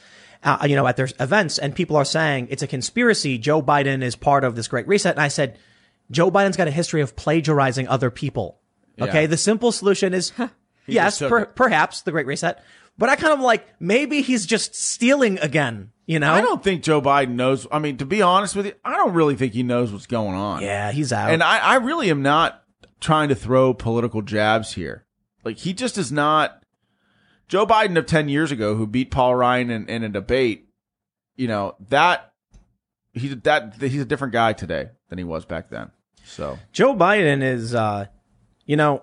[SPEAKER 1] Uh, you know, at their events, and people are saying it's a conspiracy. Joe Biden is part of this Great Reset. And I said, Joe Biden's got a history of plagiarizing other people. Okay.
[SPEAKER 2] Yeah.
[SPEAKER 1] The simple solution is, yes, per, perhaps the Great Reset. But I kind of like, maybe he's just stealing again, you know?
[SPEAKER 2] I don't think Joe Biden knows. I mean, to be honest with you, I don't really think he knows what's going on.
[SPEAKER 1] Yeah, he's out.
[SPEAKER 2] And I, I really am not trying to throw political jabs here. Like he just is not Joe Biden of 10 years ago who beat Paul Ryan in, in a debate. You know, that he's that he's a different guy today than he was back then. So
[SPEAKER 1] Joe Biden is, uh, you know,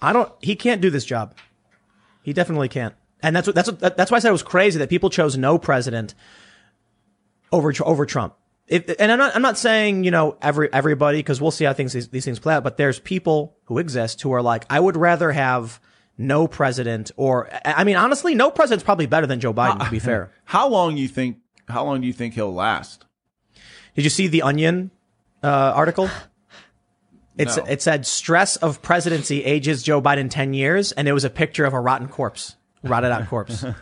[SPEAKER 1] I don't, he can't do this job. He definitely can't. And that's what, that's what, that's why I said it was crazy that people chose no president over, over Trump. If, and I'm not, I'm not saying, you know, every, everybody, cause we'll see how things, these, these things play out, but there's people who exist who are like, I would rather have no president or, I mean, honestly, no president's probably better than Joe Biden, to be fair.
[SPEAKER 2] how long you think how long do you think he'll last?
[SPEAKER 1] Did you see the Onion uh, article? It's
[SPEAKER 2] No.
[SPEAKER 1] it said stress of presidency ages Joe Biden ten years, and it was a picture of a rotten corpse, rotted out corpse.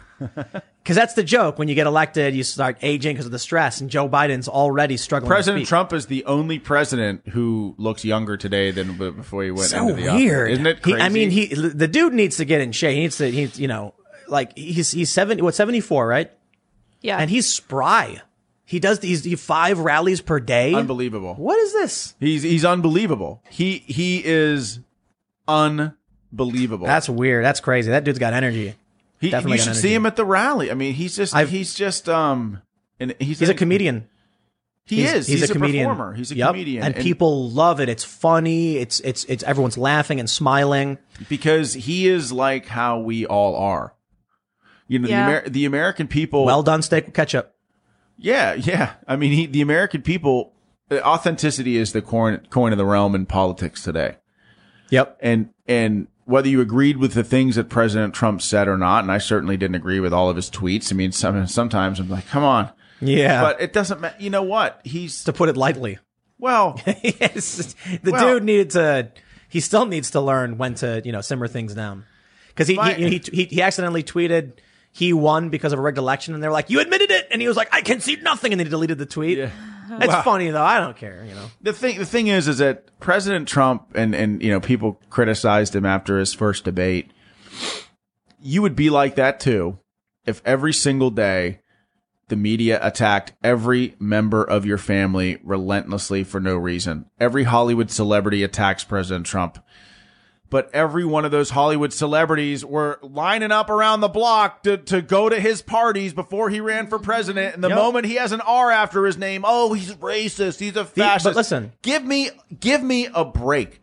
[SPEAKER 1] Because that's the joke. When you get elected, you start aging because of the stress, and Joe Biden's already struggling.
[SPEAKER 2] President
[SPEAKER 1] speak.
[SPEAKER 2] Trump is the only president who looks younger today than b- before he went
[SPEAKER 1] so
[SPEAKER 2] into the
[SPEAKER 1] weird,
[SPEAKER 2] office. Isn't it
[SPEAKER 1] He- I mean, he the dude needs to get in shape. He needs to. He's you know like he's he's seventy what seventy four right,
[SPEAKER 3] Yeah.
[SPEAKER 1] and he's spry. He does these he five rallies per day.
[SPEAKER 2] unbelievable.
[SPEAKER 1] What is this?
[SPEAKER 2] He's he's unbelievable. He he is unbelievable.
[SPEAKER 1] That's weird. That's crazy. That dude's got energy.
[SPEAKER 2] He,
[SPEAKER 1] definitely
[SPEAKER 2] you should
[SPEAKER 1] energy.
[SPEAKER 2] see him at the rally. I mean, he's just
[SPEAKER 1] I've-
[SPEAKER 2] he's just um and he's
[SPEAKER 1] He's a comedian.
[SPEAKER 2] He
[SPEAKER 1] He's,
[SPEAKER 2] is.
[SPEAKER 1] He's, a, comedian.
[SPEAKER 2] performer. He's a
[SPEAKER 1] Yep.
[SPEAKER 2] comedian,
[SPEAKER 1] and, people love it. It's funny. It's it's it's everyone's laughing and smiling.
[SPEAKER 2] because he is like how we all are. You know,
[SPEAKER 3] Yeah.
[SPEAKER 2] the Amer- the American people.
[SPEAKER 1] Well done, steak with ketchup.
[SPEAKER 2] yeah, yeah. I mean, he, the American people. uh, Authenticity is the coin coin of the realm in politics today.
[SPEAKER 1] Yep.
[SPEAKER 2] and and whether you agreed with the things that President Trump said or not, and I certainly didn't agree with all of his tweets. I mean, some, sometimes I'm like, come on,
[SPEAKER 1] Yeah.
[SPEAKER 2] but it doesn't matter. You know what? He's
[SPEAKER 1] to put it lightly.
[SPEAKER 2] Well,
[SPEAKER 1] Yes, the
[SPEAKER 2] Well-
[SPEAKER 1] dude needed to. He still needs to learn when to, you know, simmer things down. Because he,
[SPEAKER 2] My-
[SPEAKER 1] he, he he accidentally tweeted he won because of a rigged election, and they're like, "You admitted it," and he was like, "I concede nothing," and then he deleted the tweet. Uh-huh. It's
[SPEAKER 2] Wow.
[SPEAKER 1] funny though. I don't care. You know.
[SPEAKER 2] the thing the thing is is that President Trump and and you know people criticized him after his first debate. You would be like that too if every single day the media attacked every member of your family relentlessly for no reason. Every Hollywood celebrity attacks President Trump. But every one of those Hollywood celebrities were lining up around the block to, to go to his parties before he ran for president. And the
[SPEAKER 1] Yep.
[SPEAKER 2] moment he has an R after his name, oh, he's racist. He's a fascist.
[SPEAKER 1] But listen.
[SPEAKER 2] give me, give me a break.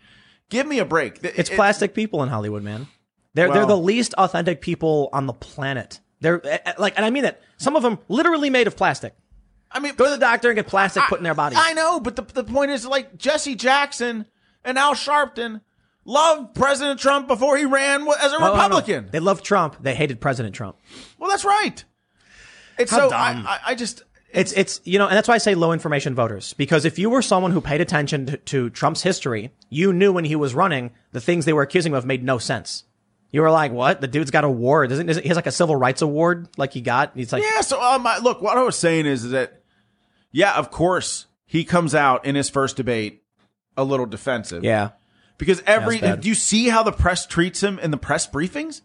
[SPEAKER 2] Give me a break.
[SPEAKER 1] It's
[SPEAKER 2] It-
[SPEAKER 1] plastic people in Hollywood, man. They're they're the least authentic people on the planet. They're eh, eh, like, and I mean that. Some of them literally made of plastic.
[SPEAKER 2] I mean,
[SPEAKER 1] Go to the doctor and get plastic put in their body.
[SPEAKER 2] I know, but the, the point is like Jesse Jackson and Al Sharpton loved President Trump before he ran as a
[SPEAKER 1] no, no.
[SPEAKER 2] Republican.
[SPEAKER 1] They loved Trump. They hated President Trump.
[SPEAKER 2] Well, that's right. It's
[SPEAKER 1] How
[SPEAKER 2] so I,
[SPEAKER 1] dumb.
[SPEAKER 2] I, I just
[SPEAKER 1] It's it's you know, and that's why I say low information voters because if you were someone who paid attention to, to Trump's history, you knew when he was running the things they were accusing him of made no sense. You were like, "What? The dude's got a award? Doesn't isn't- he has like a civil rights award? Like he got? He's like,
[SPEAKER 2] yeah. So um, I, look, what I was saying is that yeah, of course he comes out in his first debate a little defensive.
[SPEAKER 1] yeah,
[SPEAKER 2] because every
[SPEAKER 1] that's
[SPEAKER 2] do you see how the press treats him in the press briefings?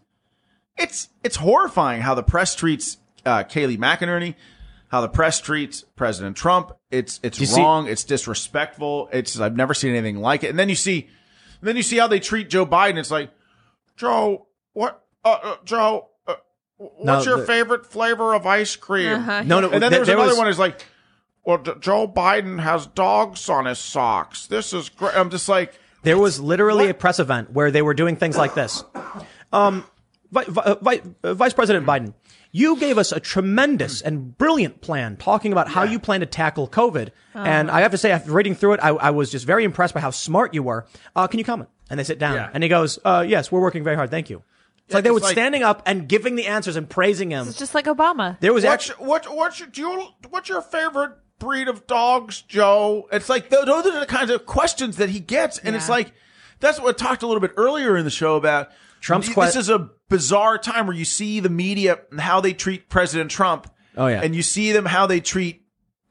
[SPEAKER 2] It's it's horrifying how the press treats uh, Kayleigh McEnany, how the press treats President Trump. It's it's
[SPEAKER 1] you see-
[SPEAKER 2] wrong. it's disrespectful. It's I've never seen anything like it. And then you see, then you see how they treat Joe Biden. It's like Joe, what? Uh, uh, Joe, uh, what's
[SPEAKER 1] No,
[SPEAKER 2] your
[SPEAKER 1] the-
[SPEAKER 2] favorite flavor of ice cream?
[SPEAKER 3] Uh-huh.
[SPEAKER 1] no, no.
[SPEAKER 2] And then
[SPEAKER 1] there-
[SPEAKER 2] there's
[SPEAKER 1] there
[SPEAKER 2] another
[SPEAKER 1] was-
[SPEAKER 2] one is like, well, D- Joe Biden has dogs on his socks. This is great. I'm just like.
[SPEAKER 1] There was literally
[SPEAKER 2] What?
[SPEAKER 1] a press event where they were doing things like this. Um, Vi- Vi- uh, Vi- uh, Vice President Biden, you gave us a tremendous and brilliant plan talking about how you plan to tackle COVID. And I have to say, after reading through it, I, I was just very impressed by how smart you were. Uh, can you comment? And they sit down,
[SPEAKER 2] Yeah.
[SPEAKER 1] and he goes, uh, "Yes, we're working very hard. Thank you." It's like they were
[SPEAKER 2] like-
[SPEAKER 1] standing up and giving the answers and praising him.
[SPEAKER 3] It's just like Obama.
[SPEAKER 1] There was
[SPEAKER 2] What's
[SPEAKER 1] actually.
[SPEAKER 2] what what's your, do you, what's your favorite breed of dogs, Joe? It's like those, those are the kinds of questions that he gets, and it's like that's what I talked a little bit earlier in the show about.
[SPEAKER 1] Trump's
[SPEAKER 2] This
[SPEAKER 1] que-
[SPEAKER 2] is a bizarre time where you see the media and how they treat President Trump.
[SPEAKER 1] Oh, yeah.
[SPEAKER 2] and you see them how they treat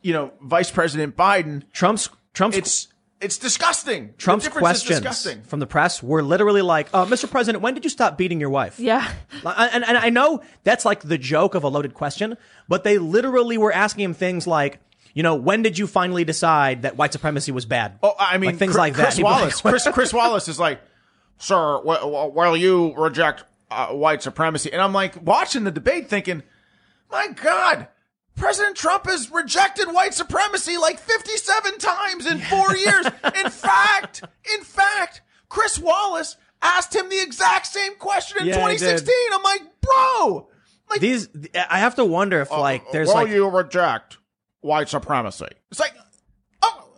[SPEAKER 2] you know Vice President Biden.
[SPEAKER 1] Trump's Trump's
[SPEAKER 2] It's it's disgusting.
[SPEAKER 1] Trump's
[SPEAKER 2] difference
[SPEAKER 1] questions
[SPEAKER 2] disgusting.
[SPEAKER 1] from the press were literally like, uh, "Mr. President, when did you stop beating your wife?"
[SPEAKER 3] Yeah.
[SPEAKER 1] And, and I know that's like the joke of a loaded question, but they literally were asking him things like, you know, when did you finally decide that white supremacy was bad?
[SPEAKER 2] Oh, I mean,
[SPEAKER 1] Like things
[SPEAKER 2] Chris,
[SPEAKER 1] like that.
[SPEAKER 2] Chris
[SPEAKER 1] He'd like,
[SPEAKER 2] Wallace. Chris, Chris Wallace is like, sir, wh- wh- while you reject uh, white supremacy, and I'm like watching the debate, thinking, my God, President Trump has rejected white supremacy like 57 times in four years. In fact, in fact, Chris Wallace asked him the exact same question in
[SPEAKER 1] Yeah,
[SPEAKER 2] 2016. I'm like, bro, like,
[SPEAKER 1] These, I have to wonder if like there's
[SPEAKER 2] will
[SPEAKER 1] like,
[SPEAKER 2] you reject white supremacy? It's like, oh,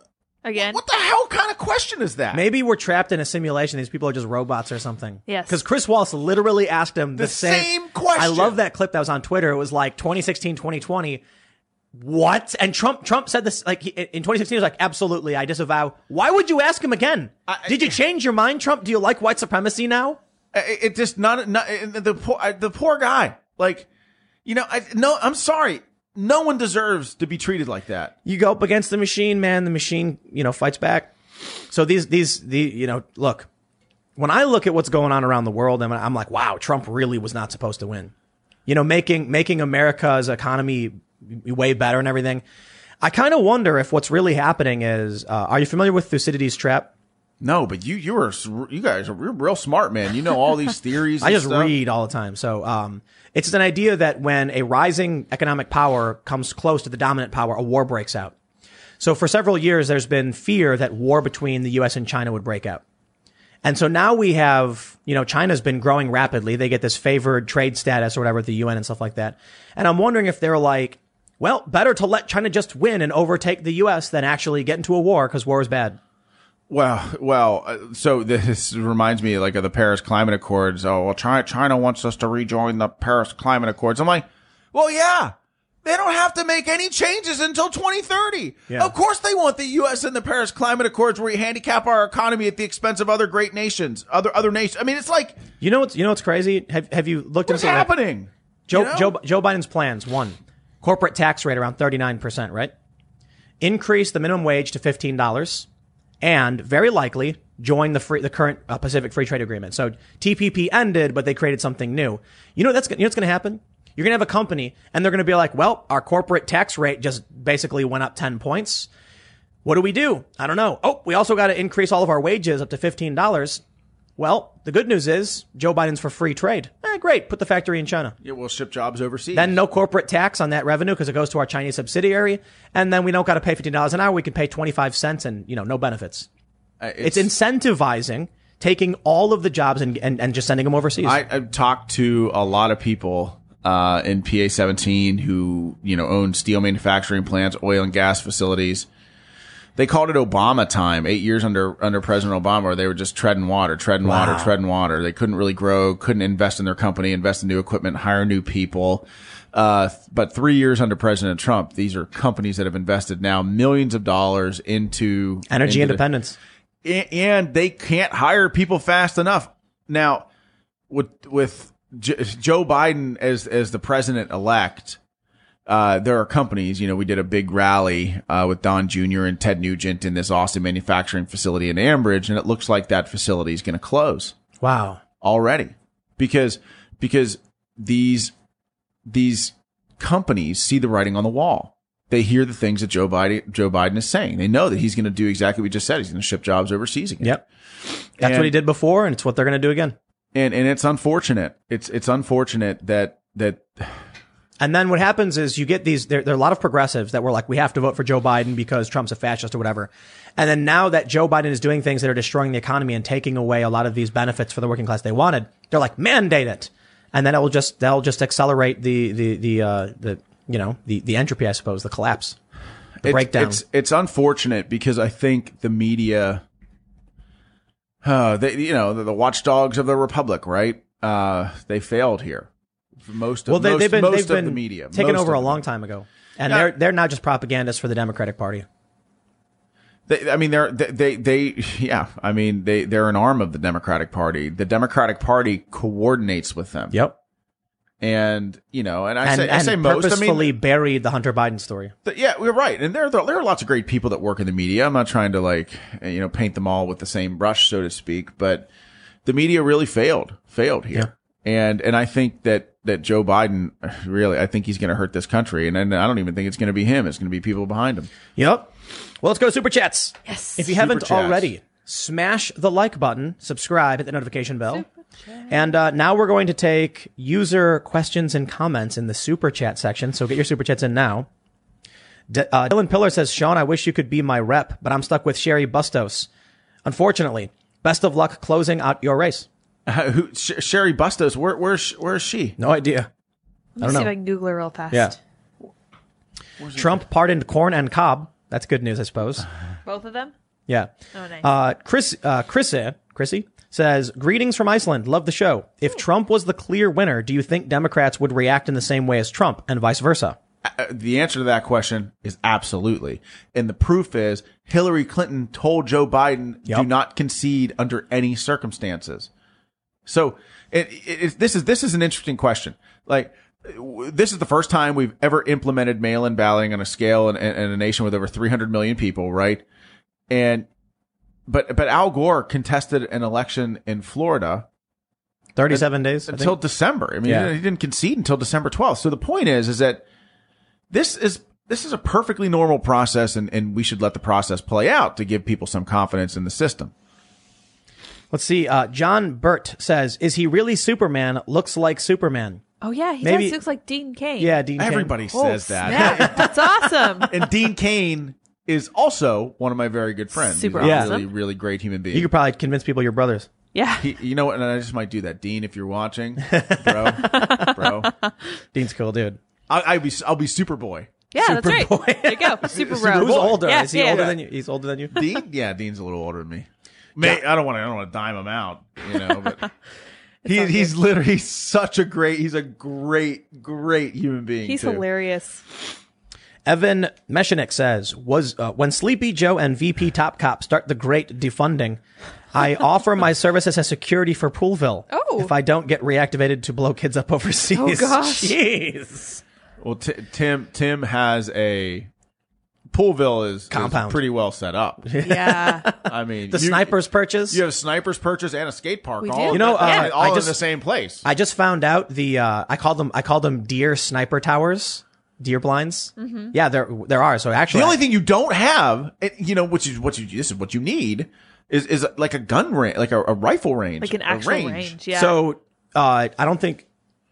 [SPEAKER 3] Again.
[SPEAKER 2] what the hell kind of question is that?
[SPEAKER 1] maybe we're trapped in a simulation. These people are just robots or something.
[SPEAKER 3] Yes.
[SPEAKER 1] Because Chris Wallace literally asked him the,
[SPEAKER 2] The same question.
[SPEAKER 1] I love that clip that was on Twitter. It was like 2016, 2020. What? And Trump Trump said this like he, in 2016. He was like, absolutely, I disavow. Why would you ask him again?
[SPEAKER 2] I-
[SPEAKER 1] Did you change your mind, Trump? Do you like white supremacy now?
[SPEAKER 2] it, it just not, not the poor the poor guy. Like, you know, I no, I'm sorry. No one deserves to be treated like that.
[SPEAKER 1] you go up against the machine, man. The machine, you know, fights back. So these, these, the, you know, look, when I look at what's going on around the world, I'm, I'm like, wow, Trump really was not supposed to win. You know, making, making America's economy way better and everything. I kind of wonder if what's really happening is, uh, are you familiar with Thucydides' trap?
[SPEAKER 2] No, but you you are you guys are real, real smart, man. You know all these theories.
[SPEAKER 1] I just
[SPEAKER 2] stuff.
[SPEAKER 1] read all the time. So, um, it's an idea that when a rising economic power comes close to the dominant power, a war breaks out. So for several years, there's been fear that war between the U.S. and China would break out. And so now we have, you know, China's been growing rapidly. They get this favored trade status or whatever at the UN and stuff like that. And I'm wondering if they're like, well, better to let China just win and overtake the U.S. than actually get into a war because war is bad.
[SPEAKER 2] Well, well. uh, So this reminds me like of the Paris Climate Accords. Oh, well, China China wants us to rejoin the Paris Climate Accords. I'm like, well, yeah, They don't have to make any changes until 2030.
[SPEAKER 1] Yeah.
[SPEAKER 2] Of course they want the U.S. and the Paris Climate Accords where we handicap our economy at the expense of other great nations, other, other nations. I mean, it's like,
[SPEAKER 1] You know what's you know what's crazy? Have have you looked
[SPEAKER 2] what's
[SPEAKER 1] something like-
[SPEAKER 2] happening?
[SPEAKER 1] Joe,
[SPEAKER 2] You know?
[SPEAKER 1] Joe, Joe Biden's plans one, corporate tax rate around 39%, right? Increase the minimum wage to $15 and very likely join the free, the current uh, Pacific Free Trade Agreement. So TPP ended, but they created something new. You know, that's, you know what's going to happen? You're going to have a company and they're going to be like, well, our corporate tax rate just basically went up 10 points. What do we do? I don't know. Oh, we also got to increase all of our wages up to $15. Well, the good news is Joe Biden's for free trade. Eh, great. Put the factory in China.
[SPEAKER 2] Yeah, we'll ship jobs overseas.
[SPEAKER 1] Then no corporate tax on that revenue because it goes to our Chinese subsidiary. And then we don't got to pay $15 an hour. We can pay 25 cents and, you know, no benefits.
[SPEAKER 2] Uh,
[SPEAKER 1] It's, incentivizing taking all of the jobs and, and, and just sending them overseas.
[SPEAKER 2] I, I've talked to a lot of people uh, in PA 17 who you know own steel manufacturing plants, oil and gas facilities. They called it Obama time, eight years under under President Obama, where they were just treading water, treading water, treading water. They couldn't really grow, couldn't invest in their company, invest in new equipment, hire new people. Uh, but three years under President Trump, these are companies that have invested now millions of dollars into
[SPEAKER 1] Energy
[SPEAKER 2] into
[SPEAKER 1] independence.
[SPEAKER 2] a- and they can't hire people fast enough. Now, with with J- Joe Biden as as the president elect, uh, there are companies. You know, we did a big rally uh, with Don Jr. and Ted Nugent in this Austin manufacturing facility in Ambridge, and it looks like that facility is going to close
[SPEAKER 1] Wow.
[SPEAKER 2] already because because these these companies see the writing on the wall. They hear the things that Joe Biden Joe Biden is saying. They know that he's going to do exactly what we just said. He's going to ship jobs overseas again.
[SPEAKER 1] Yep. That's
[SPEAKER 2] And-
[SPEAKER 1] what he did before, and it's what they're going to do again.
[SPEAKER 2] and and it's unfortunate. It's it's unfortunate that that
[SPEAKER 1] And then what happens is you get these, there, there are a lot of progressives that were like, we have to vote for Joe Biden because Trump's a fascist or whatever. And then now that Joe Biden is doing things that are destroying the economy and taking away a lot of these benefits for the working class they wanted, they're like, mandate it. And then it will just, that'll just accelerate the, the, the, uh, the, you know, the, the entropy, I suppose, the collapse, the
[SPEAKER 2] it's,
[SPEAKER 1] breakdown.
[SPEAKER 2] It's it's unfortunate because I think the media, uh, they you know the, the watchdogs of the republic, right? Uh, they failed here. Most of
[SPEAKER 1] well, they,
[SPEAKER 2] most,
[SPEAKER 1] they've been,
[SPEAKER 2] most
[SPEAKER 1] they've
[SPEAKER 2] of
[SPEAKER 1] been
[SPEAKER 2] the media
[SPEAKER 1] taken
[SPEAKER 2] Most
[SPEAKER 1] over a long time ago. And
[SPEAKER 2] Yeah.
[SPEAKER 1] they're, they're not just propagandists for the Democratic Party.
[SPEAKER 2] They, I mean, they're they, they they yeah. I mean, they they're an arm of the Democratic Party. The Democratic Party coordinates with them.
[SPEAKER 1] Yep.
[SPEAKER 2] And you know, and I
[SPEAKER 1] And,
[SPEAKER 2] say I
[SPEAKER 1] and
[SPEAKER 2] say most. I
[SPEAKER 1] purposefully
[SPEAKER 2] mean,
[SPEAKER 1] buried the Hunter Biden story.
[SPEAKER 2] Th- Yeah, we're right, and there there are lots of great people that work in the media. I'm not trying to like you know paint them all with the same brush, so to speak, but the media really failed, failed here, and and I think that that Joe Biden really, I think he's going to hurt this country, and, and I don't even think it's going to be him. It's going to be people behind him.
[SPEAKER 1] Yep. Well, let's go to super chats.
[SPEAKER 3] Yes.
[SPEAKER 1] If you haven't
[SPEAKER 2] chats.
[SPEAKER 1] already, smash the like button, subscribe, hit the notification bell. And uh, now we're going to take user questions and comments in the super chat section. So get your super chats in now. D- uh, Dylan Pillar says, Sean, I wish you could be my rep, but I'm stuck with Cheri Bustos. Unfortunately, best of luck closing out your race.
[SPEAKER 2] Uh, who, Sh- Cheri Bustos, where where's where is she?
[SPEAKER 1] No idea.
[SPEAKER 3] Let me
[SPEAKER 1] don't
[SPEAKER 3] see
[SPEAKER 1] know.
[SPEAKER 3] if I can Google it real fast.
[SPEAKER 1] Yeah. Trump pardoned Corn and Cob. That's good news, I suppose.
[SPEAKER 3] Both of them?
[SPEAKER 1] Yeah.
[SPEAKER 3] Oh, nice.
[SPEAKER 1] Uh, Chris, uh, Chrissy, Chrissy says, greetings from Iceland. Love the show. If Trump was the clear winner, do you think Democrats would react in the same way as Trump and vice versa?
[SPEAKER 2] Uh, the answer to that question is absolutely. And the proof is Hillary Clinton told Joe Biden,
[SPEAKER 1] Yep.
[SPEAKER 2] do not concede under any circumstances. So it, it, this is, this is an interesting question. Like, this is the first time we've ever implemented mail-in balloting on a scale in, in, in a nation with over 300 million people, right? And, but, but Al Gore contested an election in Florida
[SPEAKER 1] 37 days?
[SPEAKER 2] Until? December. I mean,
[SPEAKER 1] Yeah.
[SPEAKER 2] he didn't concede until December 12th. So the point is, is that this is this is a perfectly normal process, and, and we should let the process play out to give people some confidence in the system.
[SPEAKER 1] Let's see. Uh, John Burt says, is he really Superman? Looks like Superman.
[SPEAKER 3] Oh, yeah. He
[SPEAKER 1] Maybe-
[SPEAKER 3] does looks like Dean Cain.
[SPEAKER 1] Yeah, Dean Cain.
[SPEAKER 2] Everybody
[SPEAKER 3] Oh,
[SPEAKER 2] says that.
[SPEAKER 3] snap. That's awesome.
[SPEAKER 2] and Dean Cain is also one of my very good friends.
[SPEAKER 3] Super
[SPEAKER 2] He's a
[SPEAKER 3] awesome.
[SPEAKER 2] really, really great human being.
[SPEAKER 1] You could probably convince people you're brothers.
[SPEAKER 3] Yeah.
[SPEAKER 2] He- you know what? And I just might do that, Dean. If you're watching, bro, bro,
[SPEAKER 1] Dean's cool, dude.
[SPEAKER 2] I'll, I'll be I'll be Superboy.
[SPEAKER 3] Yeah, that's right.
[SPEAKER 1] Superboy.
[SPEAKER 3] There you go. Super bro.
[SPEAKER 1] Who's older?
[SPEAKER 3] Yeah,
[SPEAKER 1] is he
[SPEAKER 3] yeah.
[SPEAKER 1] older than you? He's older than you?
[SPEAKER 2] Dean, yeah, Dean's a little older than me. May, I don't want to. I don't want to dime him out, you know. But He, he's
[SPEAKER 3] good.
[SPEAKER 2] literally he's such a great. He's a great, great human being.
[SPEAKER 3] He's
[SPEAKER 2] too.
[SPEAKER 3] hilarious.
[SPEAKER 1] Evan Meshinik says, "Was uh, when Sleepy Joe and VP Top Cop start the great defunding, I offer my services as security for Poolville.
[SPEAKER 3] Oh.
[SPEAKER 1] if I don't get reactivated to blow kids up overseas.
[SPEAKER 3] Oh, gosh.
[SPEAKER 1] jeez.
[SPEAKER 2] Well, T- Tim Tim has a Poolville is, is pretty well set up.
[SPEAKER 3] Yeah.
[SPEAKER 2] I mean,
[SPEAKER 1] The
[SPEAKER 2] you-
[SPEAKER 1] snipers purchase.
[SPEAKER 2] You have snipers purchase and a skate park.
[SPEAKER 3] We
[SPEAKER 2] all
[SPEAKER 3] do.
[SPEAKER 2] in
[SPEAKER 1] You know,
[SPEAKER 2] the-
[SPEAKER 1] uh,
[SPEAKER 2] all
[SPEAKER 1] I
[SPEAKER 2] in
[SPEAKER 1] just-
[SPEAKER 2] the same place.
[SPEAKER 1] I just found out the uh, I called them I called them deer sniper towers, deer blinds.
[SPEAKER 3] Mm-hmm.
[SPEAKER 1] Yeah, there there are. So actually,
[SPEAKER 2] the only thing you don't have, it, you know, which is what you this is what you need is is like a gun range, like a, a rifle range,
[SPEAKER 3] like an
[SPEAKER 2] a
[SPEAKER 3] actual range. Yeah.
[SPEAKER 1] So uh, I don't think.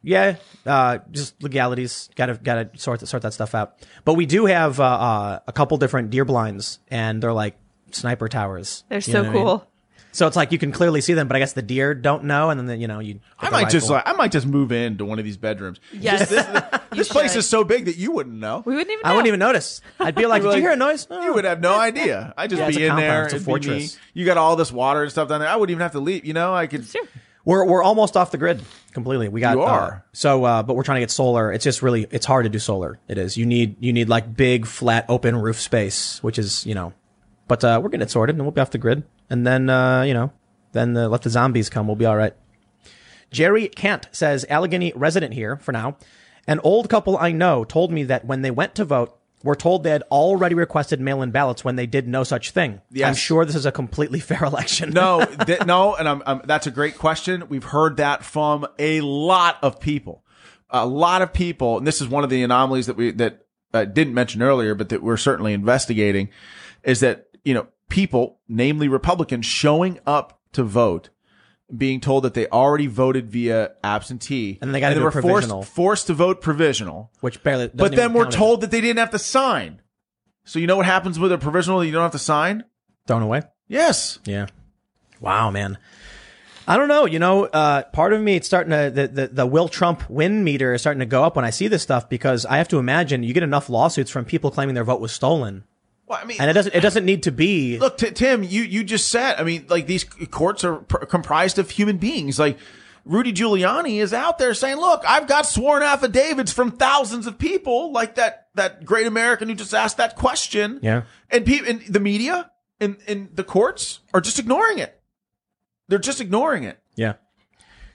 [SPEAKER 1] Yeah, uh, just legalities. Got to got to sort sort that stuff out. But we do have uh, uh, a couple different deer blinds, and they're like sniper towers.
[SPEAKER 3] They're so
[SPEAKER 1] know what I mean?
[SPEAKER 3] cool.
[SPEAKER 1] So it's like you can clearly see them, but I guess the deer don't know, and then you know you.
[SPEAKER 2] I
[SPEAKER 1] get the
[SPEAKER 2] might just like I might just move into one of these bedrooms.
[SPEAKER 3] Yes.
[SPEAKER 2] This place is so big that you wouldn't know.
[SPEAKER 3] We wouldn't even know.
[SPEAKER 1] I wouldn't even notice. I'd be like, "Did you hear a noise?"
[SPEAKER 2] You would have no idea. I'd just
[SPEAKER 1] Yeah, it's
[SPEAKER 2] be
[SPEAKER 1] a
[SPEAKER 2] in
[SPEAKER 1] compound.
[SPEAKER 2] there.
[SPEAKER 1] It's a
[SPEAKER 2] it'd be me.
[SPEAKER 1] fortress.
[SPEAKER 2] You got all this water and stuff down there. I wouldn't even have to leave. You know, I could.
[SPEAKER 3] Sure.
[SPEAKER 1] We're we're almost off the grid completely. We got
[SPEAKER 2] You are.
[SPEAKER 1] uh, so, uh, but we're trying to get solar. It's just really it's hard to do solar. It is. You need you need like big flat open roof space, which is you know. But uh, we're getting it sorted, and we'll be off the grid, and then uh, you know, then uh, let the zombies come. We'll be all right. Jerry Kant says Allegheny resident here for now. An old couple I know told me that when they went to vote, were told they had already requested mail-in ballots when they did no such thing. I'm sure this is a completely fair election.
[SPEAKER 2] No, th- no, and I'm, I'm, that's a great question. We've heard that from a lot of people, a lot of people, and this is one of the anomalies that we that uh, didn't mention earlier, but that we're certainly investigating, is that you know people, namely Republicans, showing up to vote, being told that they already voted via absentee,
[SPEAKER 1] And they gotta do
[SPEAKER 2] were
[SPEAKER 1] provisional.
[SPEAKER 2] forced forced to vote provisional,
[SPEAKER 1] which barely.
[SPEAKER 2] but then we're told that they didn't have to sign. So you know what happens with a provisional that you don't have to sign?
[SPEAKER 1] thrown away.
[SPEAKER 2] Yes.
[SPEAKER 1] Yeah. Wow, man. I don't know. You know, uh, part of me, it's starting to, the, the, the Will Trump win meter is starting to go up when I see this stuff because I have to imagine you get enough lawsuits from people claiming their vote was stolen.
[SPEAKER 2] Well, I mean,
[SPEAKER 1] And it doesn't, it doesn't need to be.
[SPEAKER 2] Look, t- Tim, you, you just said, I mean, like these courts are pr- comprised of human beings. Like Rudy Giuliani is out there saying, look, I've got sworn affidavits from thousands of people like that, that great American who just asked that question.
[SPEAKER 1] Yeah.
[SPEAKER 2] And people and the media and, and the courts are just ignoring it. They're just ignoring it.
[SPEAKER 1] Yeah.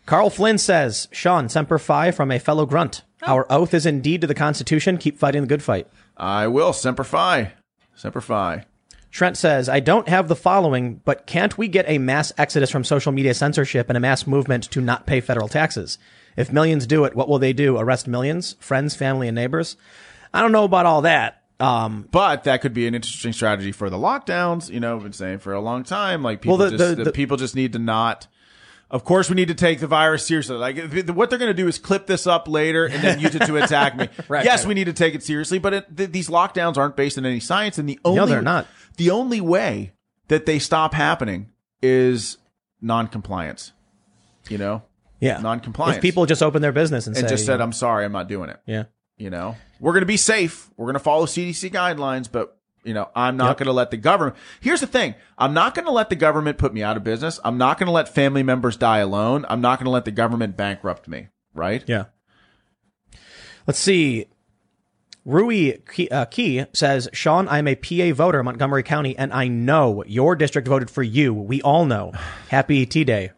[SPEAKER 1] Carl Flynn says, Sean, Semper Fi from a fellow grunt. Oh. Our oath is indeed to the Constitution. Keep fighting the good fight.
[SPEAKER 2] I will. Semper Fi. Semper Fi.
[SPEAKER 1] Trent says, I don't have the following, but can't we get a mass exodus from social media censorship and a mass movement to not pay federal taxes? If millions do it, what will they do? Arrest millions? Friends, family, and neighbors? I don't know about all that. Um,
[SPEAKER 2] But that could be an interesting strategy for the lockdowns. You know, I've been saying for a long time, like people
[SPEAKER 1] Well, the-
[SPEAKER 2] just,
[SPEAKER 1] the-
[SPEAKER 2] the
[SPEAKER 1] the-
[SPEAKER 2] people just need to not. Of course, we need to take the virus seriously. Like if- what they're going to do is clip this up later and then use it to attack me.
[SPEAKER 1] Right,
[SPEAKER 2] yes,
[SPEAKER 1] right.
[SPEAKER 2] we need to take it seriously, but it, th- these lockdowns aren't based in any science, and the only no,
[SPEAKER 1] they're not.
[SPEAKER 2] The only way that they stop happening is non-compliance. You know,
[SPEAKER 1] yeah.
[SPEAKER 2] Non-compliance.
[SPEAKER 1] If people just open their business and,
[SPEAKER 2] and
[SPEAKER 1] say,
[SPEAKER 2] just said, "I'm sorry, I'm not doing it."
[SPEAKER 1] yeah.
[SPEAKER 2] You know, we're going to be safe. We're going to follow CDC guidelines, but you know, I'm not
[SPEAKER 1] Yep.
[SPEAKER 2] going to let the government. Here's the thing. I'm not going to let the government put me out of business. I'm not going to let family members die alone. I'm not going to let the government bankrupt me. Right?
[SPEAKER 1] Yeah. Let's see. Rui Key, uh, Key says, Sean, I'm a PA voter in Montgomery County, and I know your district voted for you. We all know. Happy T Day.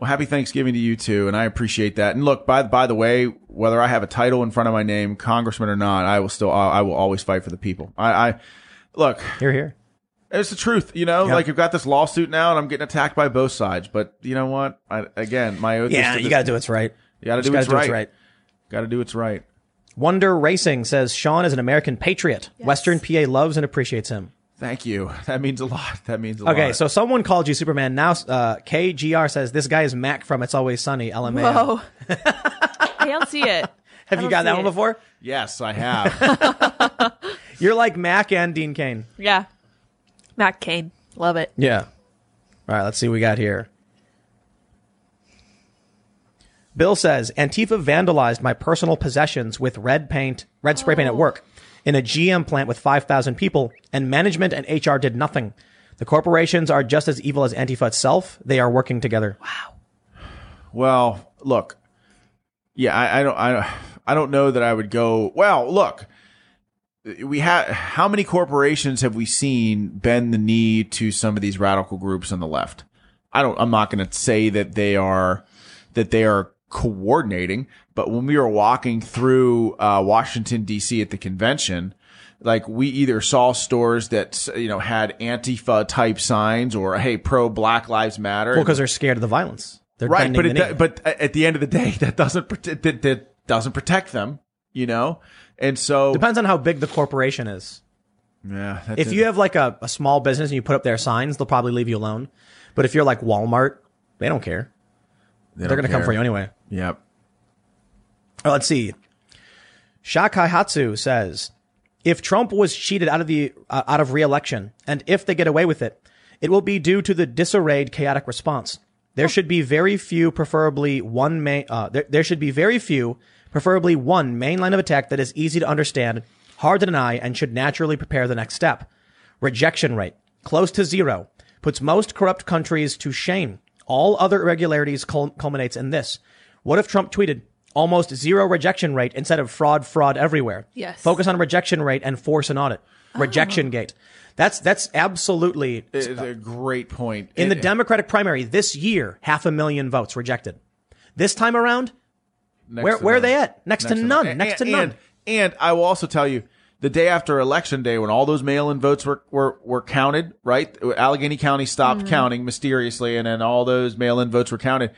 [SPEAKER 2] Well, happy Thanksgiving to you too, and I appreciate that. And look, by by the way, whether I have a title in front of my name, congressman or not, I will still I I will always fight for the people. I, I look,
[SPEAKER 1] you're here.
[SPEAKER 2] It's the truth, you know.
[SPEAKER 1] Yeah.
[SPEAKER 2] Like you've got this lawsuit now, and I'm getting attacked by both sides. But you know what? I, again, my oath.
[SPEAKER 1] Yeah,
[SPEAKER 2] is to
[SPEAKER 1] you got to do what's right.
[SPEAKER 2] You got to do
[SPEAKER 1] gotta
[SPEAKER 2] what's
[SPEAKER 1] do
[SPEAKER 2] right.
[SPEAKER 1] what's right.
[SPEAKER 2] Got to do what's right.
[SPEAKER 1] Wonder Racing says, Sean is an American patriot. Western PA loves and appreciates him.
[SPEAKER 2] Thank you. That means a lot. That means a lot.
[SPEAKER 1] Okay, so someone called you Superman. Now, uh, KGR says, this guy is Mac from It's Always Sunny, LMAO.
[SPEAKER 3] Whoa. I don't see it.
[SPEAKER 1] Have you
[SPEAKER 3] don't
[SPEAKER 1] got that
[SPEAKER 3] see
[SPEAKER 1] one before?
[SPEAKER 2] yes, I have.
[SPEAKER 1] You're like Mac and Dean Cain.
[SPEAKER 3] Yeah. Mac Kane. Love it.
[SPEAKER 1] Yeah. All right, let's see what we got here. Bill says Antifa vandalized my personal possessions with red paint, red spray paint at work in a GM plant with 5,000 people, and management and HR did nothing. The corporations are just as evil as Antifa itself. They are working together. Wow.
[SPEAKER 2] Well, look, yeah, I, I don't, I, don't- I don't know that I would go. Well, look, we have how many corporations have we seen bend the knee to some of these radical groups on the left? I don't. I'm not going to say that they are that they are coordinating, but when we were walking through uh, Washington D.C. at the convention, like we either saw stores that you know had Antifa type signs or hey pro Black Lives Matter,
[SPEAKER 1] Well, because they're scared of the violence. They're
[SPEAKER 2] right but it, but at the end of the day that doesn't that, that doesn't protect them you know and so
[SPEAKER 1] Depends on how big the corporation is.
[SPEAKER 2] yeah that's
[SPEAKER 1] If
[SPEAKER 2] it.
[SPEAKER 1] you have like a, a small business and you put up their signs, they'll probably leave you alone. But if you're like Walmart, they don't care.
[SPEAKER 2] They
[SPEAKER 1] They're going to come for you anyway.
[SPEAKER 2] yep
[SPEAKER 1] Uh, let's see. Shakai Hatsu says, if Trump was cheated out of the uh, out of re-election, and if they get away with it, it will be due to the disarrayed, chaotic response. There should be very few, preferably one main. Uh, there, there should be very few, preferably one main line of attack that is easy to understand, hard to deny, and should naturally prepare the next step. Rejection rate close to zero puts most corrupt countries to shame. All other irregularities cul- culminates in this. What if Trump tweeted almost zero rejection rate instead of fraud, fraud everywhere?
[SPEAKER 3] Yes.
[SPEAKER 1] Focus on rejection rate and force an audit. Rejection oh. gate. That's that's absolutely
[SPEAKER 2] it's a great point
[SPEAKER 1] in the
[SPEAKER 2] And-
[SPEAKER 1] Democratic primary this year. Half a million votes rejected. This time around,
[SPEAKER 2] next
[SPEAKER 1] where
[SPEAKER 2] to
[SPEAKER 1] where are they at? Next, to none.
[SPEAKER 2] And-
[SPEAKER 1] Next to
[SPEAKER 2] and-
[SPEAKER 1] none.
[SPEAKER 2] and I will also tell you the day after election day when all those mail-in votes were, were, were counted, right? Allegheny County stopped mm-hmm. counting mysteriously and then all those mail-in votes were counted.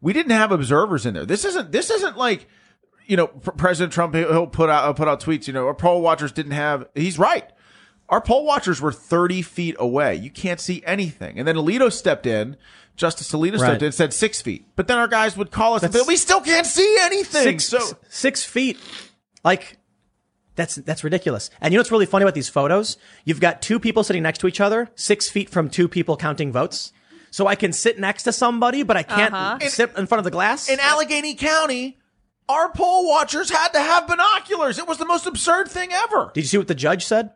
[SPEAKER 2] We didn't have observers in there. This isn't, this isn't like, you know, Pr- President Trump, he'll he'll put out, put out tweets, you know, our poll watchers didn't have, he's right. Our poll watchers were 30 feet away. You can't see anything. And then Alito stepped in. Justice Alito
[SPEAKER 1] Right.
[SPEAKER 2] stepped in and said six feet. But then our guys would call us and say, we still can't see anything.
[SPEAKER 1] six,
[SPEAKER 2] so
[SPEAKER 1] six feet. Like that's that's ridiculous. And you know what's really funny about these photos? You've got two people sitting next to each other, six feet from two people counting votes. So I can sit next to somebody, but I can't
[SPEAKER 3] Uh-huh.
[SPEAKER 1] sit in front of the glass.
[SPEAKER 2] in Allegheny County, our poll watchers had to have binoculars. It was the most absurd thing ever.
[SPEAKER 1] Did you see what the judge said?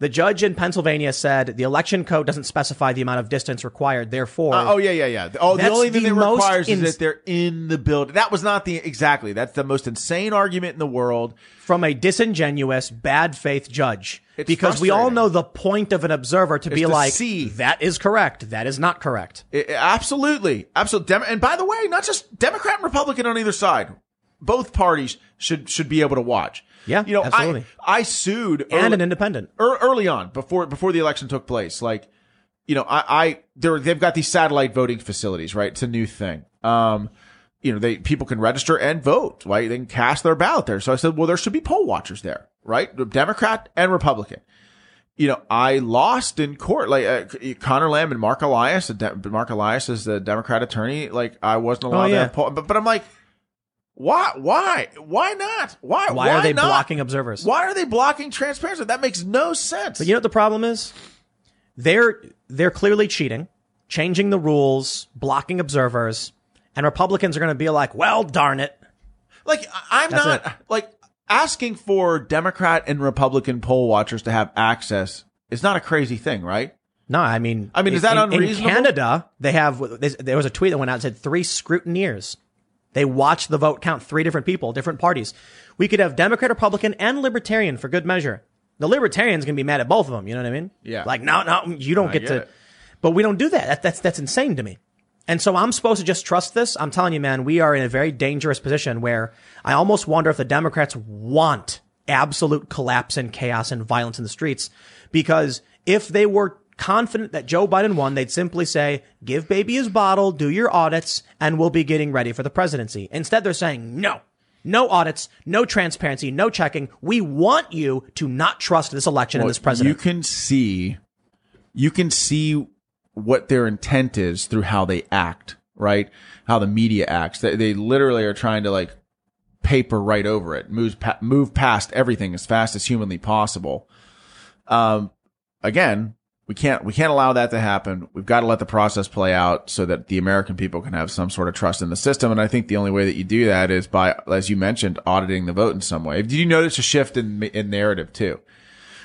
[SPEAKER 1] The judge in Pennsylvania said the election code doesn't specify the amount of distance required. Therefore,
[SPEAKER 2] Uh, oh yeah, yeah, yeah. Oh, the only thing
[SPEAKER 1] the
[SPEAKER 2] that requires is that they're in the building. That was not the exactly. That's the most insane argument in the world.
[SPEAKER 1] from a disingenuous, bad faith judge.
[SPEAKER 2] It's
[SPEAKER 1] because we all know the point of an observer to be
[SPEAKER 2] to
[SPEAKER 1] like,
[SPEAKER 2] see.
[SPEAKER 1] that is correct, that is not correct.
[SPEAKER 2] I- I- absolutely, absolutely. Dem- and by the way, not just Democrat and Republican on either side. Both parties should should be able to watch.
[SPEAKER 1] Yeah,
[SPEAKER 2] you know,
[SPEAKER 1] absolutely.
[SPEAKER 2] I I sued
[SPEAKER 1] And an independent.
[SPEAKER 2] ear- early on before before the election took place. Like you know i i they've got these satellite voting facilities right? It's a new thing. Um you know they people can register and vote right? They can cast their ballot there. So i said well there should be poll watchers there right? Democrat and republican. You know i lost in court. Like uh, Conor Lamb and Marc Elias De- Marc Elias is the democrat attorney. Like i wasn't allowed to
[SPEAKER 1] yeah.
[SPEAKER 2] have poll but, but i'm like why why why not why
[SPEAKER 1] Why, are they
[SPEAKER 2] not?
[SPEAKER 1] blocking observers?
[SPEAKER 2] why are they blocking transparency that makes no sense
[SPEAKER 1] But you know what the problem is? They're they're clearly cheating, changing the rules, blocking observers, and Republicans are going to be like, "Well, darn it."
[SPEAKER 2] Like I'm
[SPEAKER 1] That's
[SPEAKER 2] not
[SPEAKER 1] it.
[SPEAKER 2] like asking for Democrat and Republican poll watchers to have access is not a crazy thing, right?
[SPEAKER 1] No, I mean,
[SPEAKER 2] I mean, is that
[SPEAKER 1] in-
[SPEAKER 2] unreasonable?
[SPEAKER 1] In Canada, they have there was a tweet that went out and said three scrutineers. They watch the vote count, three different people, different parties. We could have Democrat, Republican, and Libertarian for good measure. The Libertarians gonna be mad at both of them. You know what I mean?
[SPEAKER 2] Yeah.
[SPEAKER 1] Like, no, no, you don't get, to. But we don't do that. that. That's that's insane to me. And so I'm supposed to just trust this. I'm telling you, man, we are in a very dangerous position where I almost wonder if the Democrats want absolute collapse and chaos and violence in the streets. Because if they were confident that Joe Biden won, they'd simply say, give baby his bottle, do your audits, and we'll be getting ready for the presidency. Instead, they're saying, no, no audits, no transparency, no checking. We want you to not trust this election and this president.
[SPEAKER 2] You can see, you can see what their intent is through how they act, right? How the media acts. They, they literally are trying to like paper right over it, move pa- move past everything as fast as humanly possible. Um, again, we can't we can't allow that to happen. We've got to let the process play out so that the American people can have some sort of trust in the system. And I think the only way that you do that is by, as you mentioned, auditing the vote in some way. Did you notice a shift in in narrative too?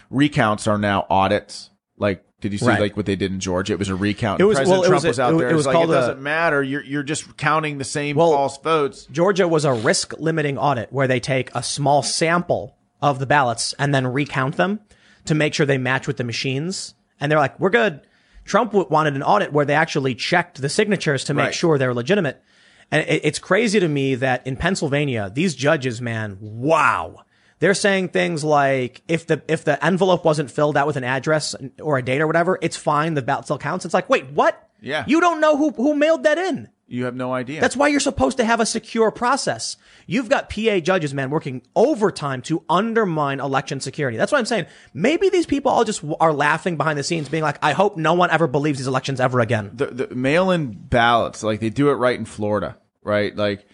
[SPEAKER 2] Recounts are now audits. Like Did you see
[SPEAKER 1] Right.
[SPEAKER 2] like what they did in Georgia? It was a recount.
[SPEAKER 1] It was-
[SPEAKER 2] President
[SPEAKER 1] well, it
[SPEAKER 2] Trump
[SPEAKER 1] was a-
[SPEAKER 2] was, out
[SPEAKER 1] it-
[SPEAKER 2] there.
[SPEAKER 1] it was
[SPEAKER 2] like,
[SPEAKER 1] called
[SPEAKER 2] it doesn't matter. You're you're just counting the same
[SPEAKER 1] Well-
[SPEAKER 2] false votes.
[SPEAKER 1] Georgia was a risk limiting audit where they take a small sample of the ballots and then recount them to make sure they match with the machines. And they're like, we're good. Trump w- wanted an audit where they actually checked the signatures to make
[SPEAKER 2] Right.
[SPEAKER 1] sure they're legitimate. And it, it's crazy to me that in Pennsylvania, these judges, man, wow. They're saying things like if the if the envelope wasn't filled out with an address or a date or whatever, it's fine. The ballot still counts. It's like, wait, what?
[SPEAKER 2] Yeah.
[SPEAKER 1] You don't know who who mailed that in.
[SPEAKER 2] You have no idea.
[SPEAKER 1] That's why you're supposed to have a secure process. You've got PA judges, man, working overtime to undermine election security. That's what I'm saying. Maybe these people all just are laughing behind the scenes, being like, I hope no one ever believes these elections ever again.
[SPEAKER 2] the, the mail-in ballots, like they do it right in Florida, right? Like,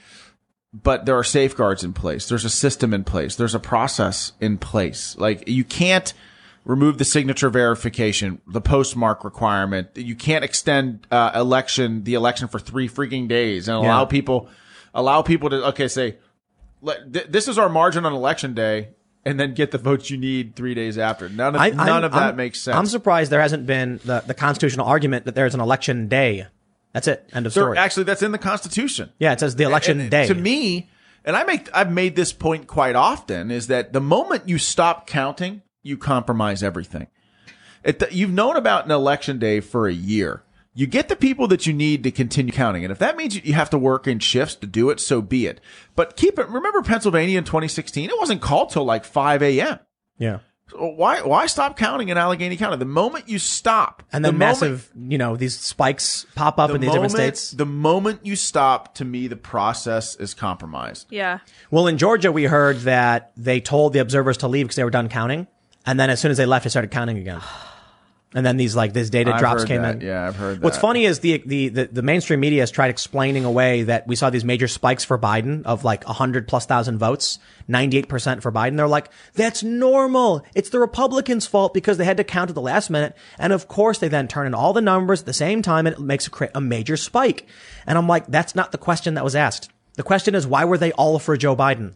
[SPEAKER 2] but there are safeguards in place. There's a system in place. There's a process in place. Like you can't remove the signature verification, the postmark requirement. You can't extend uh, election the election for three freaking days and allow
[SPEAKER 1] Yeah.
[SPEAKER 2] people allow people to okay say let, th- this is our margin on election day. And then get the votes you need three days after. None of
[SPEAKER 1] I-
[SPEAKER 2] none
[SPEAKER 1] I'm-
[SPEAKER 2] of that
[SPEAKER 1] I'm-
[SPEAKER 2] makes sense.
[SPEAKER 1] I'm surprised there hasn't been the, the constitutional argument that there's an election day. That's it. End of
[SPEAKER 2] There-
[SPEAKER 1] story.
[SPEAKER 2] actually, that's in the Constitution.
[SPEAKER 1] yeah, it says the election
[SPEAKER 2] And
[SPEAKER 1] day.
[SPEAKER 2] To me, and I make I've made this point quite often is that the moment you stop counting, you compromise everything. It, you've known about an election day for a year. You get the people that you need to continue counting, and if that means you have to work in shifts to do it, so be it. But keep it. Remember Pennsylvania in 2016? It wasn't called till like 5 a.m.
[SPEAKER 1] yeah.
[SPEAKER 2] So why why stop counting in Allegheny County? The moment you stop,
[SPEAKER 1] And
[SPEAKER 2] the
[SPEAKER 1] then
[SPEAKER 2] moment-
[SPEAKER 1] massive, you know, these spikes pop up
[SPEAKER 2] the
[SPEAKER 1] in these different states.
[SPEAKER 2] The moment you stop, to me, the process is compromised.
[SPEAKER 3] Yeah.
[SPEAKER 1] Well, in Georgia, we heard that they told the observers to leave because they were done counting. And then as soon as they left, they started counting again. And then these like this data
[SPEAKER 2] I've
[SPEAKER 1] drops
[SPEAKER 2] heard
[SPEAKER 1] came
[SPEAKER 2] that.
[SPEAKER 1] in.
[SPEAKER 2] Yeah, I've heard that.
[SPEAKER 1] What's funny is the, the the the mainstream media has tried explaining away that we saw these major spikes for Biden of like hundred plus thousand votes, ninety eight percent for Biden. They're like, that's normal. It's the Republicans' fault because they had to count at the last minute, and of course they then turn in all the numbers at the same time, and it makes a, a major spike. And I'm like, that's not the question that was asked. The question is, why were they all for Joe Biden?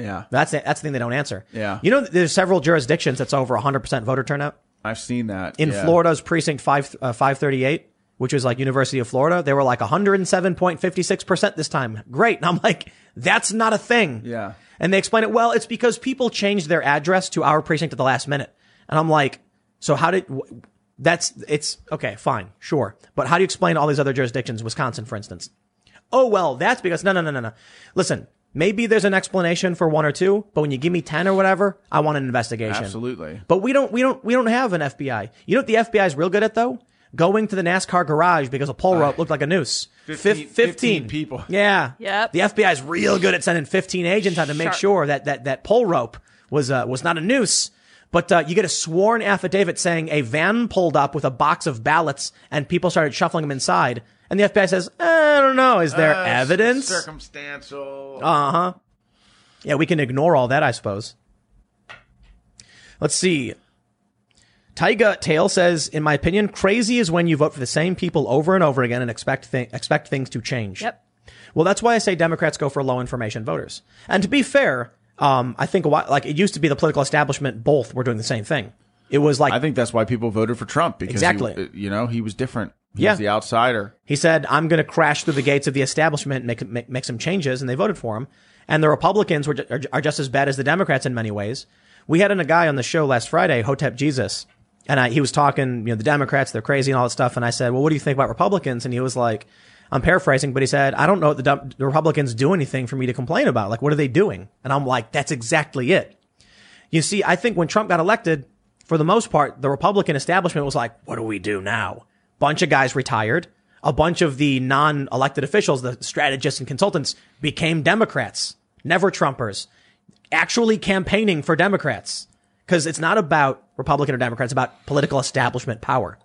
[SPEAKER 2] Yeah,
[SPEAKER 1] That's the, that's the thing they don't answer.
[SPEAKER 2] Yeah.
[SPEAKER 1] You know, there's several jurisdictions that's over 100% voter turnout.
[SPEAKER 2] I've seen that
[SPEAKER 1] In
[SPEAKER 2] yeah.
[SPEAKER 1] Florida's precinct 5, uh, 538, which was like University of Florida, they were like 107.56% this time. Great. And I'm like, that's not a thing.
[SPEAKER 2] Yeah.
[SPEAKER 1] And they explain it, well, it's because people changed their address to our precinct at the last minute. And I'm like, so how did, that's, it's, okay, fine, sure. But how do you explain all these other jurisdictions, Wisconsin, for instance? Oh, well, that's because, no, no, no, no, no. Listen, maybe there's an explanation for one or two, but when you give me 10 or whatever, I want an investigation.
[SPEAKER 2] Absolutely.
[SPEAKER 1] But we don't, we don't, we don't have an FBI. You know what the FBI is real good at though? Going to the NASCAR garage because a pole rope looked like a noose.
[SPEAKER 2] 15
[SPEAKER 1] Fif-
[SPEAKER 2] 15 people.
[SPEAKER 1] Yeah.
[SPEAKER 3] Yep.
[SPEAKER 1] The FBI is real good at sending 15 agents out to make
[SPEAKER 3] Sharp.
[SPEAKER 1] sure that, that, that pole rope was, uh, was not a noose. But, uh, you get a sworn affidavit saying a van pulled up with a box of ballots and people started shuffling them inside. And the FBI says, "Eh, I don't know. Is there
[SPEAKER 2] Uh,
[SPEAKER 1] evidence?
[SPEAKER 2] Circumstantial.
[SPEAKER 1] Uh huh. Yeah, we can ignore all that, I suppose. Let's see. Tyga Tail says, in my opinion, crazy is when you vote for the same people over and over again and expect th- expect things to change.
[SPEAKER 3] Yep.
[SPEAKER 1] Well, that's why I say Democrats go for low information voters. And to be fair, um, I think a while, like it used to be the political establishment both were doing the same thing. It was like
[SPEAKER 2] I think that's why people voted for Trump because
[SPEAKER 1] Exactly.
[SPEAKER 2] he, you know he was different. He
[SPEAKER 1] Yeah.
[SPEAKER 2] the outsider.
[SPEAKER 1] He said, I'm going to crash through the gates of the establishment and make, make, make some changes. And they voted for him. And the Republicans were, are, are just as bad as the Democrats in many ways. We had a guy on the show last Friday, Hotep Jesus. And I, he was talking, you know, the Democrats, they're crazy and all that stuff. And I said, well, what do you think about Republicans? And he was like, I'm paraphrasing, but he said, I don't know what the, the Republicans do anything for me to complain about. Like, what are they doing? And I'm like, that's exactly it. You see, I think when Trump got elected, for the most part, the Republican establishment was like, what do we do now? Bunch of guys retired. A bunch of the non-elected officials, the strategists and consultants became Democrats, never Trumpers, actually campaigning for Democrats. Cause it's not about Republican or Democrat. It's about political establishment power.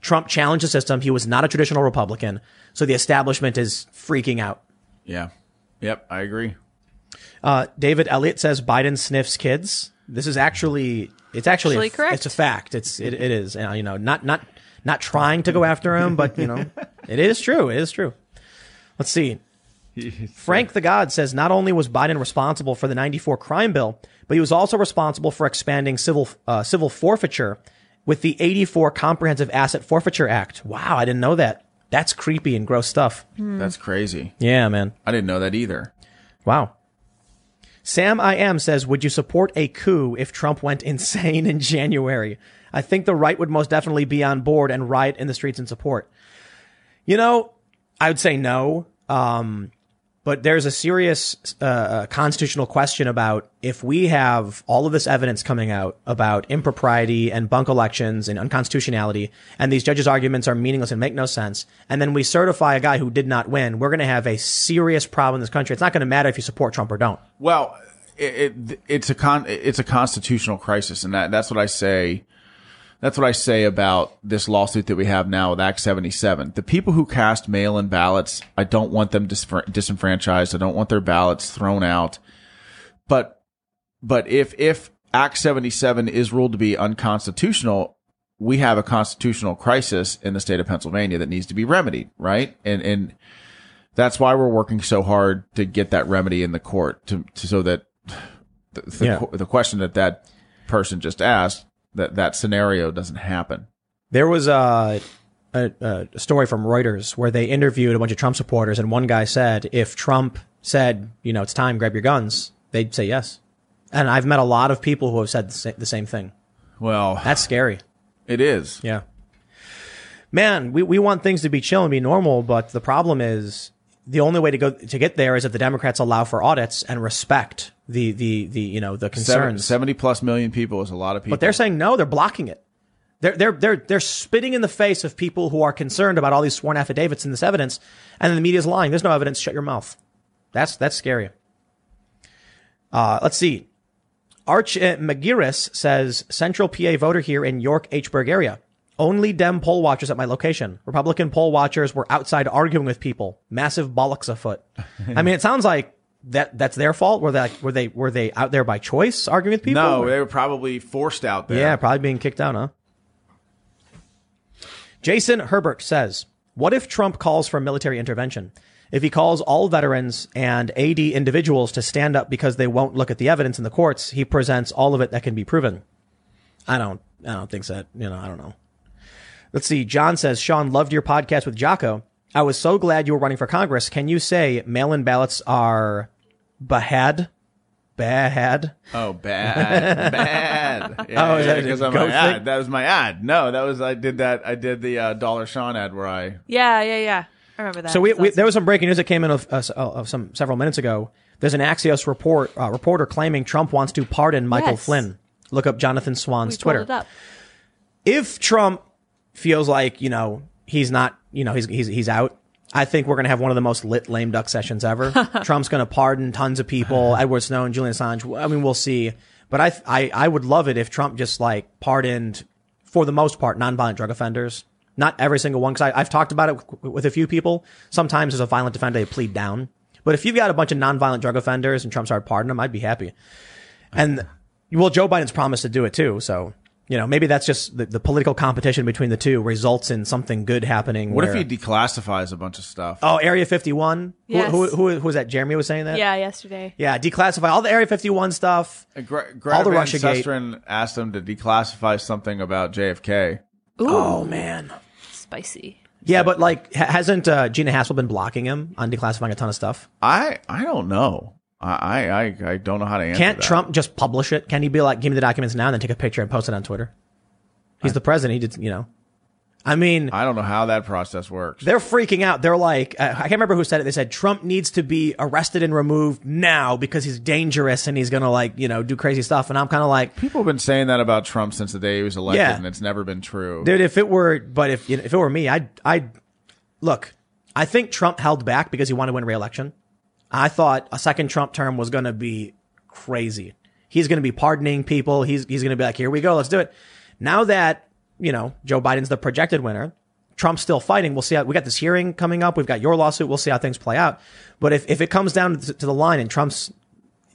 [SPEAKER 1] Trump challenged the system. He was not a traditional Republican. So the establishment is freaking out.
[SPEAKER 2] Yeah. Yep. I agree.
[SPEAKER 1] Uh, David Elliott says Biden sniffs kids. This is actually, it's actually,
[SPEAKER 3] Actually
[SPEAKER 1] a,
[SPEAKER 3] correct.
[SPEAKER 1] it's a fact. It's, it, it is, uh, you know, not, not, not trying to go after him, but you know, it is true. It is true. Let's see. Frank the God says not only was Biden responsible for the 94 crime bill, but he was also responsible for expanding civil, uh, civil forfeiture with the 84 Comprehensive Asset Forfeiture Act. Wow, I didn't know that. That's creepy and gross stuff.
[SPEAKER 2] That's crazy.
[SPEAKER 1] Yeah, man.
[SPEAKER 2] I didn't know that either.
[SPEAKER 1] Wow. Sam I am says, would you support a coup if Trump went insane in January? I think the right would most definitely be on board and riot in the streets in support. You know, I would say no. Um, but there's a serious uh, uh, constitutional question about if we have all of this evidence coming out about impropriety and bunk elections and unconstitutionality, and these judges' arguments are meaningless and make no sense, and then we certify a guy who did not win, we're going to have a serious problem in this country. It's not going to matter if you support Trump or don't.
[SPEAKER 2] Well, it, it it's a con it's a constitutional crisis, and that that's what I say. That's what I say about this lawsuit that we have now with Act 77. The people who cast mail-in ballots, I don't want them dis- disenfranchised. I don't want their ballots thrown out. But, but if, if Act 77 is ruled to be unconstitutional, we have a constitutional crisis in the state of Pennsylvania that needs to be remedied, right? And, and that's why we're working so hard to get that remedy in the court to, to so that the, the,
[SPEAKER 1] Yeah.
[SPEAKER 2] the question that that person just asked, that that scenario doesn't happen.
[SPEAKER 1] There was a, a, a story from Reuters where they interviewed a bunch of Trump supporters, and one guy said, if Trump said, you know, it's time, grab your guns, they'd say yes. And I've met a lot of people who have said the, sa- the same thing.
[SPEAKER 2] Well,
[SPEAKER 1] That's scary.
[SPEAKER 2] it is.
[SPEAKER 1] Yeah. Man, we, we want things to be chill and be normal, but the problem is the only way to go to get there is if the Democrats allow for audits and respect the the the you know the concerns.
[SPEAKER 2] 70 plus million people is a lot of people.
[SPEAKER 1] But they're saying no, they're blocking it. They're they're they're they're spitting in the face of people who are concerned about all these sworn affidavits and this evidence, and then the media's lying. There's no evidence. Shut your mouth. That's that's scary. Uh, let's see. Arch uh, McGirris says Central PA voter here in York Hburg area. Only Dem poll watchers at my location. Republican poll watchers were outside arguing with people. Massive bollocks afoot. I mean, it sounds like that that's their fault. Were they like, were they were they out there by choice arguing with people?
[SPEAKER 2] no,
[SPEAKER 1] Or-
[SPEAKER 2] they were probably forced out there.
[SPEAKER 1] yeah, probably being kicked out, huh? Jason Herbert says, What if Trump calls for military intervention? If he calls all veterans and AD individuals to stand up because they won't look at the evidence in the courts, he presents all of it that can be proven. I don't, I don't think so. You know, I don't know. Let's see. John says, Sean, loved your podcast with Jocko. I was so glad you were running for Congress. Can you say mail-in ballots are bad? Bad?
[SPEAKER 2] Oh, bad, bad. Yeah,
[SPEAKER 1] Oh, is that a
[SPEAKER 2] because of
[SPEAKER 1] goat
[SPEAKER 2] my ad.
[SPEAKER 1] thing?
[SPEAKER 2] That was my ad. No, that was I did that. I did the uh, Dollar Sean ad where I.
[SPEAKER 3] Yeah, yeah, yeah. I remember that.
[SPEAKER 1] So we, we,
[SPEAKER 3] That's-
[SPEAKER 1] there was some breaking news that came in of, uh, of some several minutes ago. There's an Axios report uh, reporter claiming Trump wants to pardon Michael
[SPEAKER 3] Yes.
[SPEAKER 1] Flynn. Look up Jonathan Swan's
[SPEAKER 3] we
[SPEAKER 1] Twitter.
[SPEAKER 3] it up.
[SPEAKER 1] If Trump feels like you know he's not, you know he's he's he's out, I think we're gonna have one of the most lit lame duck sessions ever. Trump's gonna pardon tons of people, Edward Snowden, Julian Assange. I mean, we'll see. But I I I would love it if Trump just like pardoned for the most part nonviolent drug offenders. Not every single one, because I've talked about it with, with a few people. Sometimes as a violent offender, they plead down. But if you've got a bunch of nonviolent drug offenders and Trump started pardoning them, I'd be happy. And well, Joe Biden's promised to do it too. So, you know, maybe that's just the, the political competition between the two results in something good happening.
[SPEAKER 2] What
[SPEAKER 1] where-
[SPEAKER 2] if he declassifies a bunch of stuff?
[SPEAKER 1] Oh, Area 51?
[SPEAKER 3] Yes.
[SPEAKER 1] Who, who, who, who was that? Jeremy was saying that?
[SPEAKER 3] Yeah, yesterday.
[SPEAKER 1] Yeah, declassify all the Area 51 stuff.
[SPEAKER 2] Uh, Gre-
[SPEAKER 1] all
[SPEAKER 2] Greta
[SPEAKER 1] the
[SPEAKER 2] Van
[SPEAKER 1] Russiagate.
[SPEAKER 2] Susteren asked him to declassify something about JFK.
[SPEAKER 3] Ooh,
[SPEAKER 1] Oh, man.
[SPEAKER 3] spicy.
[SPEAKER 1] Yeah, but like, hasn't uh, Gina Haspel been blocking him on declassifying a ton of stuff?
[SPEAKER 2] I I don't know. I I I, I don't know how to answer.
[SPEAKER 1] Can't
[SPEAKER 2] that.
[SPEAKER 1] Trump just publish it? Can he be like, give me the documents now and then take a picture and post it on Twitter? He's the president. He did, you know. I mean,
[SPEAKER 2] I don't know how that process works.
[SPEAKER 1] they're freaking out. They're like, uh, I can't remember who said it. They said Trump needs to be arrested and removed now because he's dangerous and he's going to like, you know, do crazy stuff. And I'm kind of like,
[SPEAKER 2] People have been saying that about Trump since the day he was elected,
[SPEAKER 1] Yeah.
[SPEAKER 2] and it's never been true.
[SPEAKER 1] dude, if it were, but if, you know, if it were me, I'd, I'd, look, I think Trump held back because he wanted to win re-election. I thought a second Trump term was going to be crazy. He's going to be pardoning people. He's, he's going to be like, here we go. Let's do it. Now that, you know, Joe Biden's the projected winner, Trump's still fighting. We'll see how, we got this hearing coming up. We've got your lawsuit. We'll see how things play out. But if, if it comes down to, to the line and Trump's,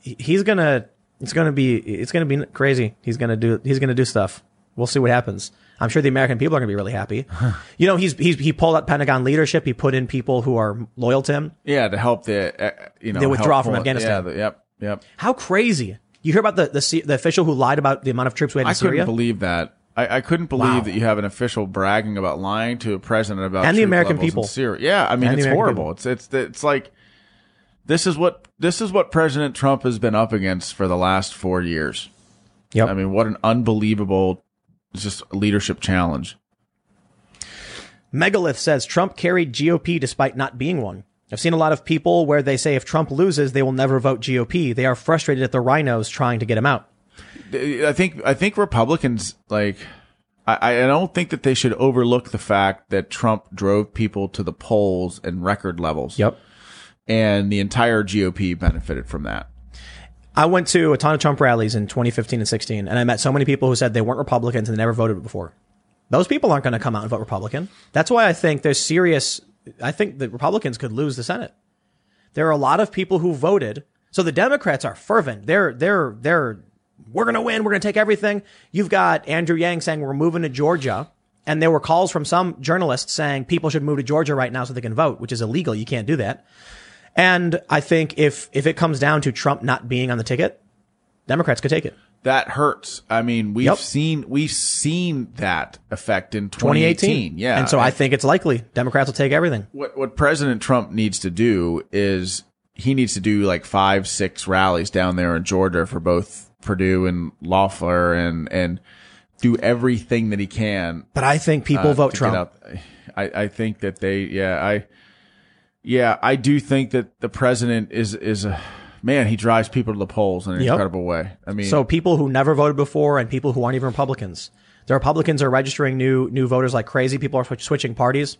[SPEAKER 1] he's going to, it's going to be, it's going to be crazy. He's going to do, he's going to do stuff. We'll see what happens. I'm sure the American people are going to be really happy. you know, he's, he's, he pulled out Pentagon leadership. He put in people who are loyal to him.
[SPEAKER 2] yeah, to help the uh, you know
[SPEAKER 1] The withdrawal
[SPEAKER 2] help
[SPEAKER 1] from Afghanistan.
[SPEAKER 2] Yeah, the, yep, yep.
[SPEAKER 1] How crazy. You hear about the, the, the official who lied about the amount of troops we had in
[SPEAKER 2] I
[SPEAKER 1] Syria?
[SPEAKER 2] couldn't believe that. I, I couldn't believe
[SPEAKER 1] Wow.
[SPEAKER 2] that you have an official bragging about lying to a president about
[SPEAKER 1] And the American people.
[SPEAKER 2] Syria. Yeah, I mean
[SPEAKER 1] And
[SPEAKER 2] it's horrible.
[SPEAKER 1] people.
[SPEAKER 2] It's it's it's like this is what this is what President Trump has been up against for the last four years.
[SPEAKER 1] Yep.
[SPEAKER 2] I mean, what an unbelievable just a leadership challenge.
[SPEAKER 1] Megalith says Trump carried GOP despite not being one. I've seen a lot of people where they say if Trump loses, they will never vote GOP. They are frustrated at the RINOs trying to get him out.
[SPEAKER 2] I think I think Republicans like I, I don't think that they should overlook the fact that Trump drove people to the polls in record levels.
[SPEAKER 1] Yep.
[SPEAKER 2] And the entire GOP benefited from that.
[SPEAKER 1] I went to a ton of Trump rallies in 2015 and 16, and I met so many people who said they weren't Republicans and they never voted before. Those people aren't going to come out and vote Republican. That's why I think there's serious. I think the Republicans could lose the Senate. There are a lot of people who voted. So the Democrats are fervent. They're they're they're we're going to win. We're going to take everything. You've got Andrew Yang saying we're moving to Georgia, and there were calls from some journalists saying people should move to Georgia right now so they can vote, which is illegal. You can't do that. And I think if if it comes down to Trump not being on the ticket, Democrats could take it.
[SPEAKER 2] That hurts. I mean, we've
[SPEAKER 1] Yep.
[SPEAKER 2] seen we've seen that effect in 2018.
[SPEAKER 1] 2018.
[SPEAKER 2] Yeah.
[SPEAKER 1] And so I think it's likely Democrats will take everything.
[SPEAKER 2] what what President Trump needs to do is he needs to do like five, six rallies down there in Georgia for both Perdue and Loeffler and and do everything that he can
[SPEAKER 1] But I think people
[SPEAKER 2] uh,
[SPEAKER 1] vote Trump.
[SPEAKER 2] I, I think that they yeah I yeah I do think that the president is is a man he drives people to the polls in an
[SPEAKER 1] Yep.
[SPEAKER 2] incredible way. I mean
[SPEAKER 1] So people who never voted before and people who aren't even Republicans. The Republicans are registering new new voters like crazy. People are switch, switching parties.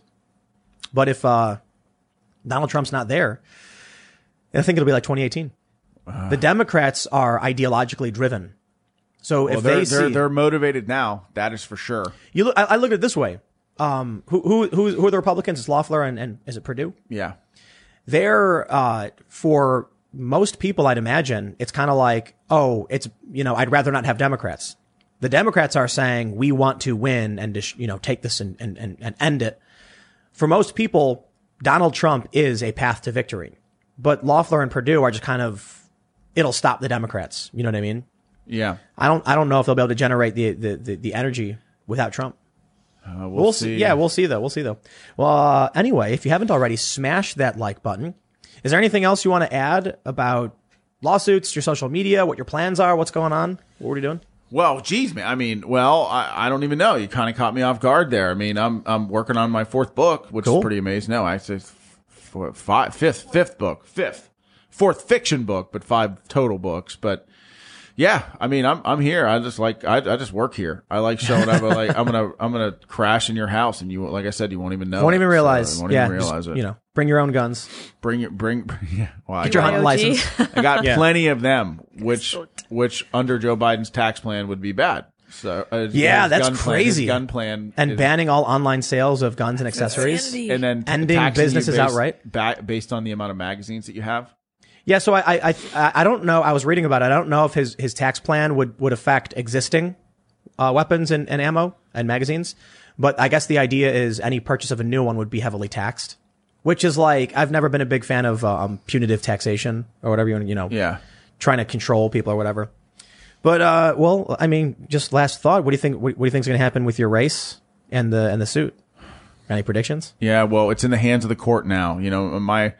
[SPEAKER 1] But if uh, Donald Trump's not there, I think it'll be like 2018. the Democrats are ideologically driven. So
[SPEAKER 2] well,
[SPEAKER 1] if
[SPEAKER 2] they're,
[SPEAKER 1] they
[SPEAKER 2] they're
[SPEAKER 1] see,
[SPEAKER 2] they're motivated now. That is for sure.
[SPEAKER 1] you look, I, I look at it this way. Um, who who who who are the Republicans? It's Loeffler and, and is it Perdue?
[SPEAKER 2] Yeah.
[SPEAKER 1] they're uh, for most people i'd imagine it's kind of like oh it's you know i'd rather not have democrats the democrats are saying we want to win and you know take this and, and, and, and end it for most people donald trump is a path to victory but loeffler and perdue are just kind of it'll stop the democrats you know what i mean
[SPEAKER 2] Yeah.
[SPEAKER 1] i don't i don't know if they'll be able to generate the the, the, the energy without trump
[SPEAKER 2] Uh, we'll,
[SPEAKER 1] We'll see. Yeah, we'll see though. We'll see though. Well, uh, anyway, if you haven't already, smash that like button. Is there anything else you want to add about lawsuits, your social media, what your plans are, what's going on? What are you doing?
[SPEAKER 2] Well, geez, man. I mean, well, I, I don't even know. You kind of caught me off guard there. I mean, I'm I'm working on my fourth book, which
[SPEAKER 1] Cool.
[SPEAKER 2] is pretty amazing. No, I say four, five, fifth, fifth book, fifth, fourth fiction book, but five total books. But yeah, I mean, I'm I'm here. I just like I, I just work here. I like showing up. I like I'm gonna I'm gonna crash in your house, and you like I said, you won't even know.
[SPEAKER 1] Won't
[SPEAKER 2] it.
[SPEAKER 1] even
[SPEAKER 2] So
[SPEAKER 1] realize.
[SPEAKER 2] you won't
[SPEAKER 1] yeah,
[SPEAKER 2] even
[SPEAKER 1] just,
[SPEAKER 2] realize it.
[SPEAKER 1] You know, bring your own guns.
[SPEAKER 2] bring it, bring. Yeah, well,
[SPEAKER 1] Get your hunting
[SPEAKER 3] IoT.
[SPEAKER 1] license.
[SPEAKER 2] I got
[SPEAKER 1] Yeah.
[SPEAKER 2] plenty of them, which which under Joe Biden's tax plan would be bad. So uh,
[SPEAKER 1] Yeah,
[SPEAKER 2] his
[SPEAKER 1] that's
[SPEAKER 2] gun plan- his
[SPEAKER 1] crazy.
[SPEAKER 2] gun plan
[SPEAKER 1] And
[SPEAKER 2] is-
[SPEAKER 1] banning all online sales of guns and accessories.
[SPEAKER 3] insanity.
[SPEAKER 2] and then t-
[SPEAKER 1] ending businesses
[SPEAKER 2] based,
[SPEAKER 1] outright.
[SPEAKER 2] ba- based on the amount of magazines that you have.
[SPEAKER 1] Yeah, so I, I, I, I don't know. I was reading about it. I don't know if his, his tax plan would, would affect existing uh, weapons and, and ammo and magazines. But I guess the idea is any purchase of a new one would be heavily taxed, which is like I've never been a big fan of um, punitive taxation or whatever you want, you know,
[SPEAKER 2] Yeah.
[SPEAKER 1] trying to control people or whatever. But uh, well, I mean, just last thought. What do you think? What, what do you think is going to happen with your race and the and the suit? Any predictions?
[SPEAKER 2] Yeah, well, it's in the hands of the court now. You know, my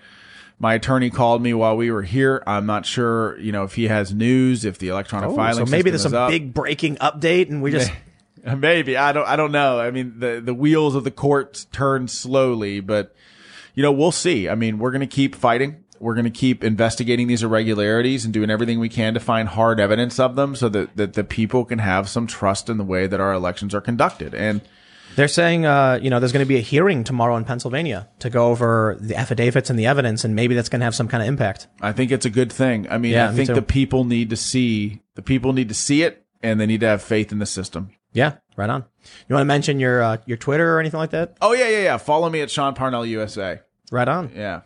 [SPEAKER 2] my attorney called me while we were here. I'm not sure, you know, if he has news, if the electronic
[SPEAKER 1] Oh,
[SPEAKER 2] filing
[SPEAKER 1] so maybe there's some
[SPEAKER 2] up.
[SPEAKER 1] big breaking update, and we just
[SPEAKER 2] Maybe I don't. I don't know. I mean, the the wheels of the courts turn slowly, but you know, we'll see. I mean, we're going to keep fighting. We're going to keep investigating these irregularities and doing everything we can to find hard evidence of them, so that that the people can have some trust in the way that our elections are conducted. And
[SPEAKER 1] They're saying, uh, you know, there's going to be a hearing tomorrow in Pennsylvania to go over the affidavits and the evidence, and maybe that's going to have some kind of impact.
[SPEAKER 2] I think it's a good thing. I mean,
[SPEAKER 1] Yeah,
[SPEAKER 2] I
[SPEAKER 1] me
[SPEAKER 2] think
[SPEAKER 1] too.
[SPEAKER 2] the people need to see the people need to see it, and they need to have faith in the system.
[SPEAKER 1] Yeah, right on. You want to mention your uh, your Twitter or anything like that?
[SPEAKER 2] Oh yeah, yeah, yeah. Follow me at Sean Parnell USA.
[SPEAKER 1] Right on.
[SPEAKER 2] Yeah,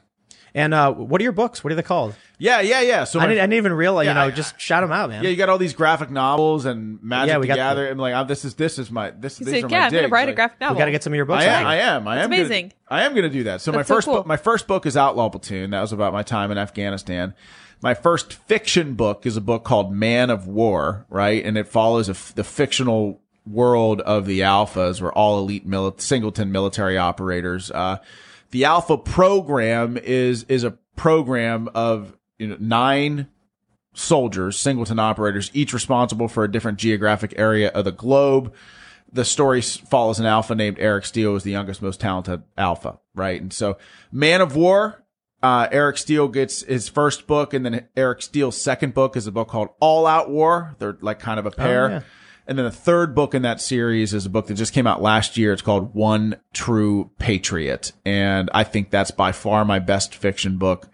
[SPEAKER 1] And uh, what are your books? What are they called?
[SPEAKER 2] yeah, yeah, yeah. So
[SPEAKER 1] I
[SPEAKER 2] my-
[SPEAKER 1] didn't, I didn't even realize.
[SPEAKER 2] Yeah,
[SPEAKER 1] you know,
[SPEAKER 2] I-
[SPEAKER 1] just shout them out, man.
[SPEAKER 2] Yeah, you got all these graphic novels and magic
[SPEAKER 1] Yeah, we got
[SPEAKER 2] together,
[SPEAKER 1] the-
[SPEAKER 2] and like, oh, this is this is my this.
[SPEAKER 3] He's
[SPEAKER 2] these
[SPEAKER 3] like,
[SPEAKER 2] are
[SPEAKER 3] yeah,
[SPEAKER 2] my
[SPEAKER 3] I'm gonna
[SPEAKER 2] digs.
[SPEAKER 3] write a
[SPEAKER 2] Like,
[SPEAKER 3] graphic novel.
[SPEAKER 1] we got to get some of your books.
[SPEAKER 2] I am, I am, I am.
[SPEAKER 3] That's
[SPEAKER 2] gonna-
[SPEAKER 3] amazing.
[SPEAKER 2] I am going to do that. So my
[SPEAKER 3] That's so
[SPEAKER 2] first
[SPEAKER 3] cool.
[SPEAKER 2] book, my first book is Outlaw Platoon. That was about my time in Afghanistan. My first fiction book is a book called Man of War, right? And it follows a f the fictional world of the alphas where all elite mili- singleton military operators. Uh, the alpha program is is a program of you know nine soldiers, singleton operators, each responsible for a different geographic area of the globe. The story follows an alpha named Eric Steele, who is the youngest, most talented alpha, right? And so, Man of War, uh, Eric Steele gets his first book, and then Eric Steele's second book is a book called All Out War. They're like kind of a pair.
[SPEAKER 1] yeah.
[SPEAKER 2] And then the third book in that series is a book that just came out last year. It's called One True Patriot. And I think that's by far my best fiction book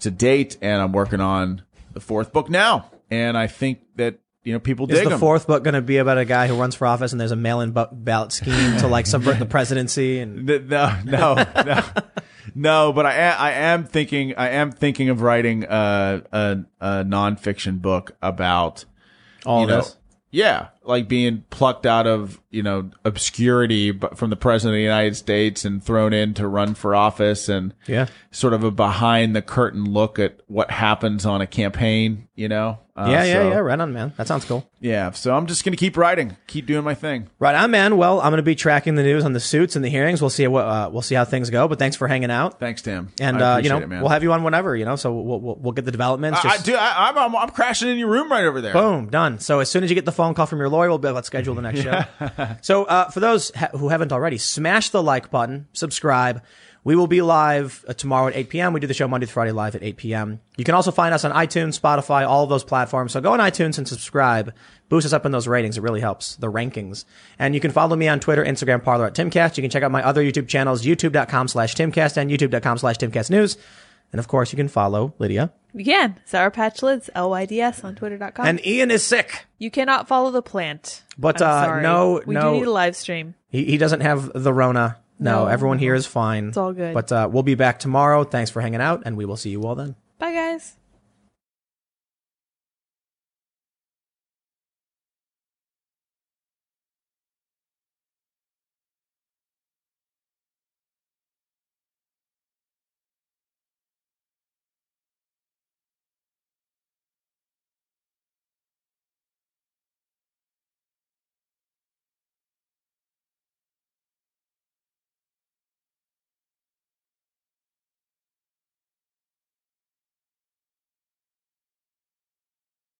[SPEAKER 2] to date. And I'm working on the fourth book now. And I think that, you know, people
[SPEAKER 1] Is
[SPEAKER 2] dig
[SPEAKER 1] the
[SPEAKER 2] 'em.
[SPEAKER 1] fourth book going to be about a guy who runs for office and there's a mail-in ballot scheme to like subvert the presidency and
[SPEAKER 2] No, no, no, no. But I, am, I am thinking, I am thinking of writing a, a, a nonfiction book about
[SPEAKER 1] all
[SPEAKER 2] you know,
[SPEAKER 1] this?
[SPEAKER 2] yeah, like being plucked out of you know obscurity but from the president of the United States and thrown in to run for office and
[SPEAKER 1] Yeah.
[SPEAKER 2] sort of a behind the curtain look at what happens on a campaign. You know, uh,
[SPEAKER 1] yeah, yeah,
[SPEAKER 2] so-
[SPEAKER 1] yeah. Right on, man. That sounds cool.
[SPEAKER 2] yeah. So I'm just gonna keep writing, keep doing my thing.
[SPEAKER 1] Right on, man. Well, I'm going to be tracking the news on the suits and the hearings. We'll see what uh, we'll see how things go. But thanks for hanging out.
[SPEAKER 2] Thanks, Tim.
[SPEAKER 1] And uh, you know,
[SPEAKER 2] it,
[SPEAKER 1] we'll have you on whenever. You know, so we'll we'll, we'll get the developments.
[SPEAKER 2] I, I do. I, I'm, I'm I'm crashing in your room right over there.
[SPEAKER 1] Boom, done. So as soon as you get the phone call from your lawyer, we'll be able to schedule the next show. So uh, for those ha- who haven't already, smash the like button, subscribe. We will be live uh, tomorrow at 8 p.m. We do the show Monday through Friday live at 8 p.m. You can also find us on iTunes, Spotify, all of those platforms. So go on iTunes and subscribe. Boost us up in those ratings. It really helps the rankings. And you can follow me on Twitter, Instagram, Parler at Timcast. You can check out my other YouTube channels, youtube.com slash Timcast and youtube.com slash Timcast News. And of course, you can follow Lydia.
[SPEAKER 3] You can. Sour Patch Lyds, L-Y-D-S on twitter.com.
[SPEAKER 1] And Ian is sick.
[SPEAKER 3] you cannot follow the plant.
[SPEAKER 1] But,
[SPEAKER 3] I'm
[SPEAKER 1] uh,
[SPEAKER 3] sorry.
[SPEAKER 1] no-
[SPEAKER 3] We
[SPEAKER 1] no-
[SPEAKER 3] do need a live stream.
[SPEAKER 1] He, he doesn't have the Rona. No,
[SPEAKER 3] No.
[SPEAKER 1] everyone here is fine.
[SPEAKER 3] It's all good.
[SPEAKER 1] But uh, we'll be back tomorrow. Thanks for hanging out, and we will see you all then.
[SPEAKER 3] Bye, guys.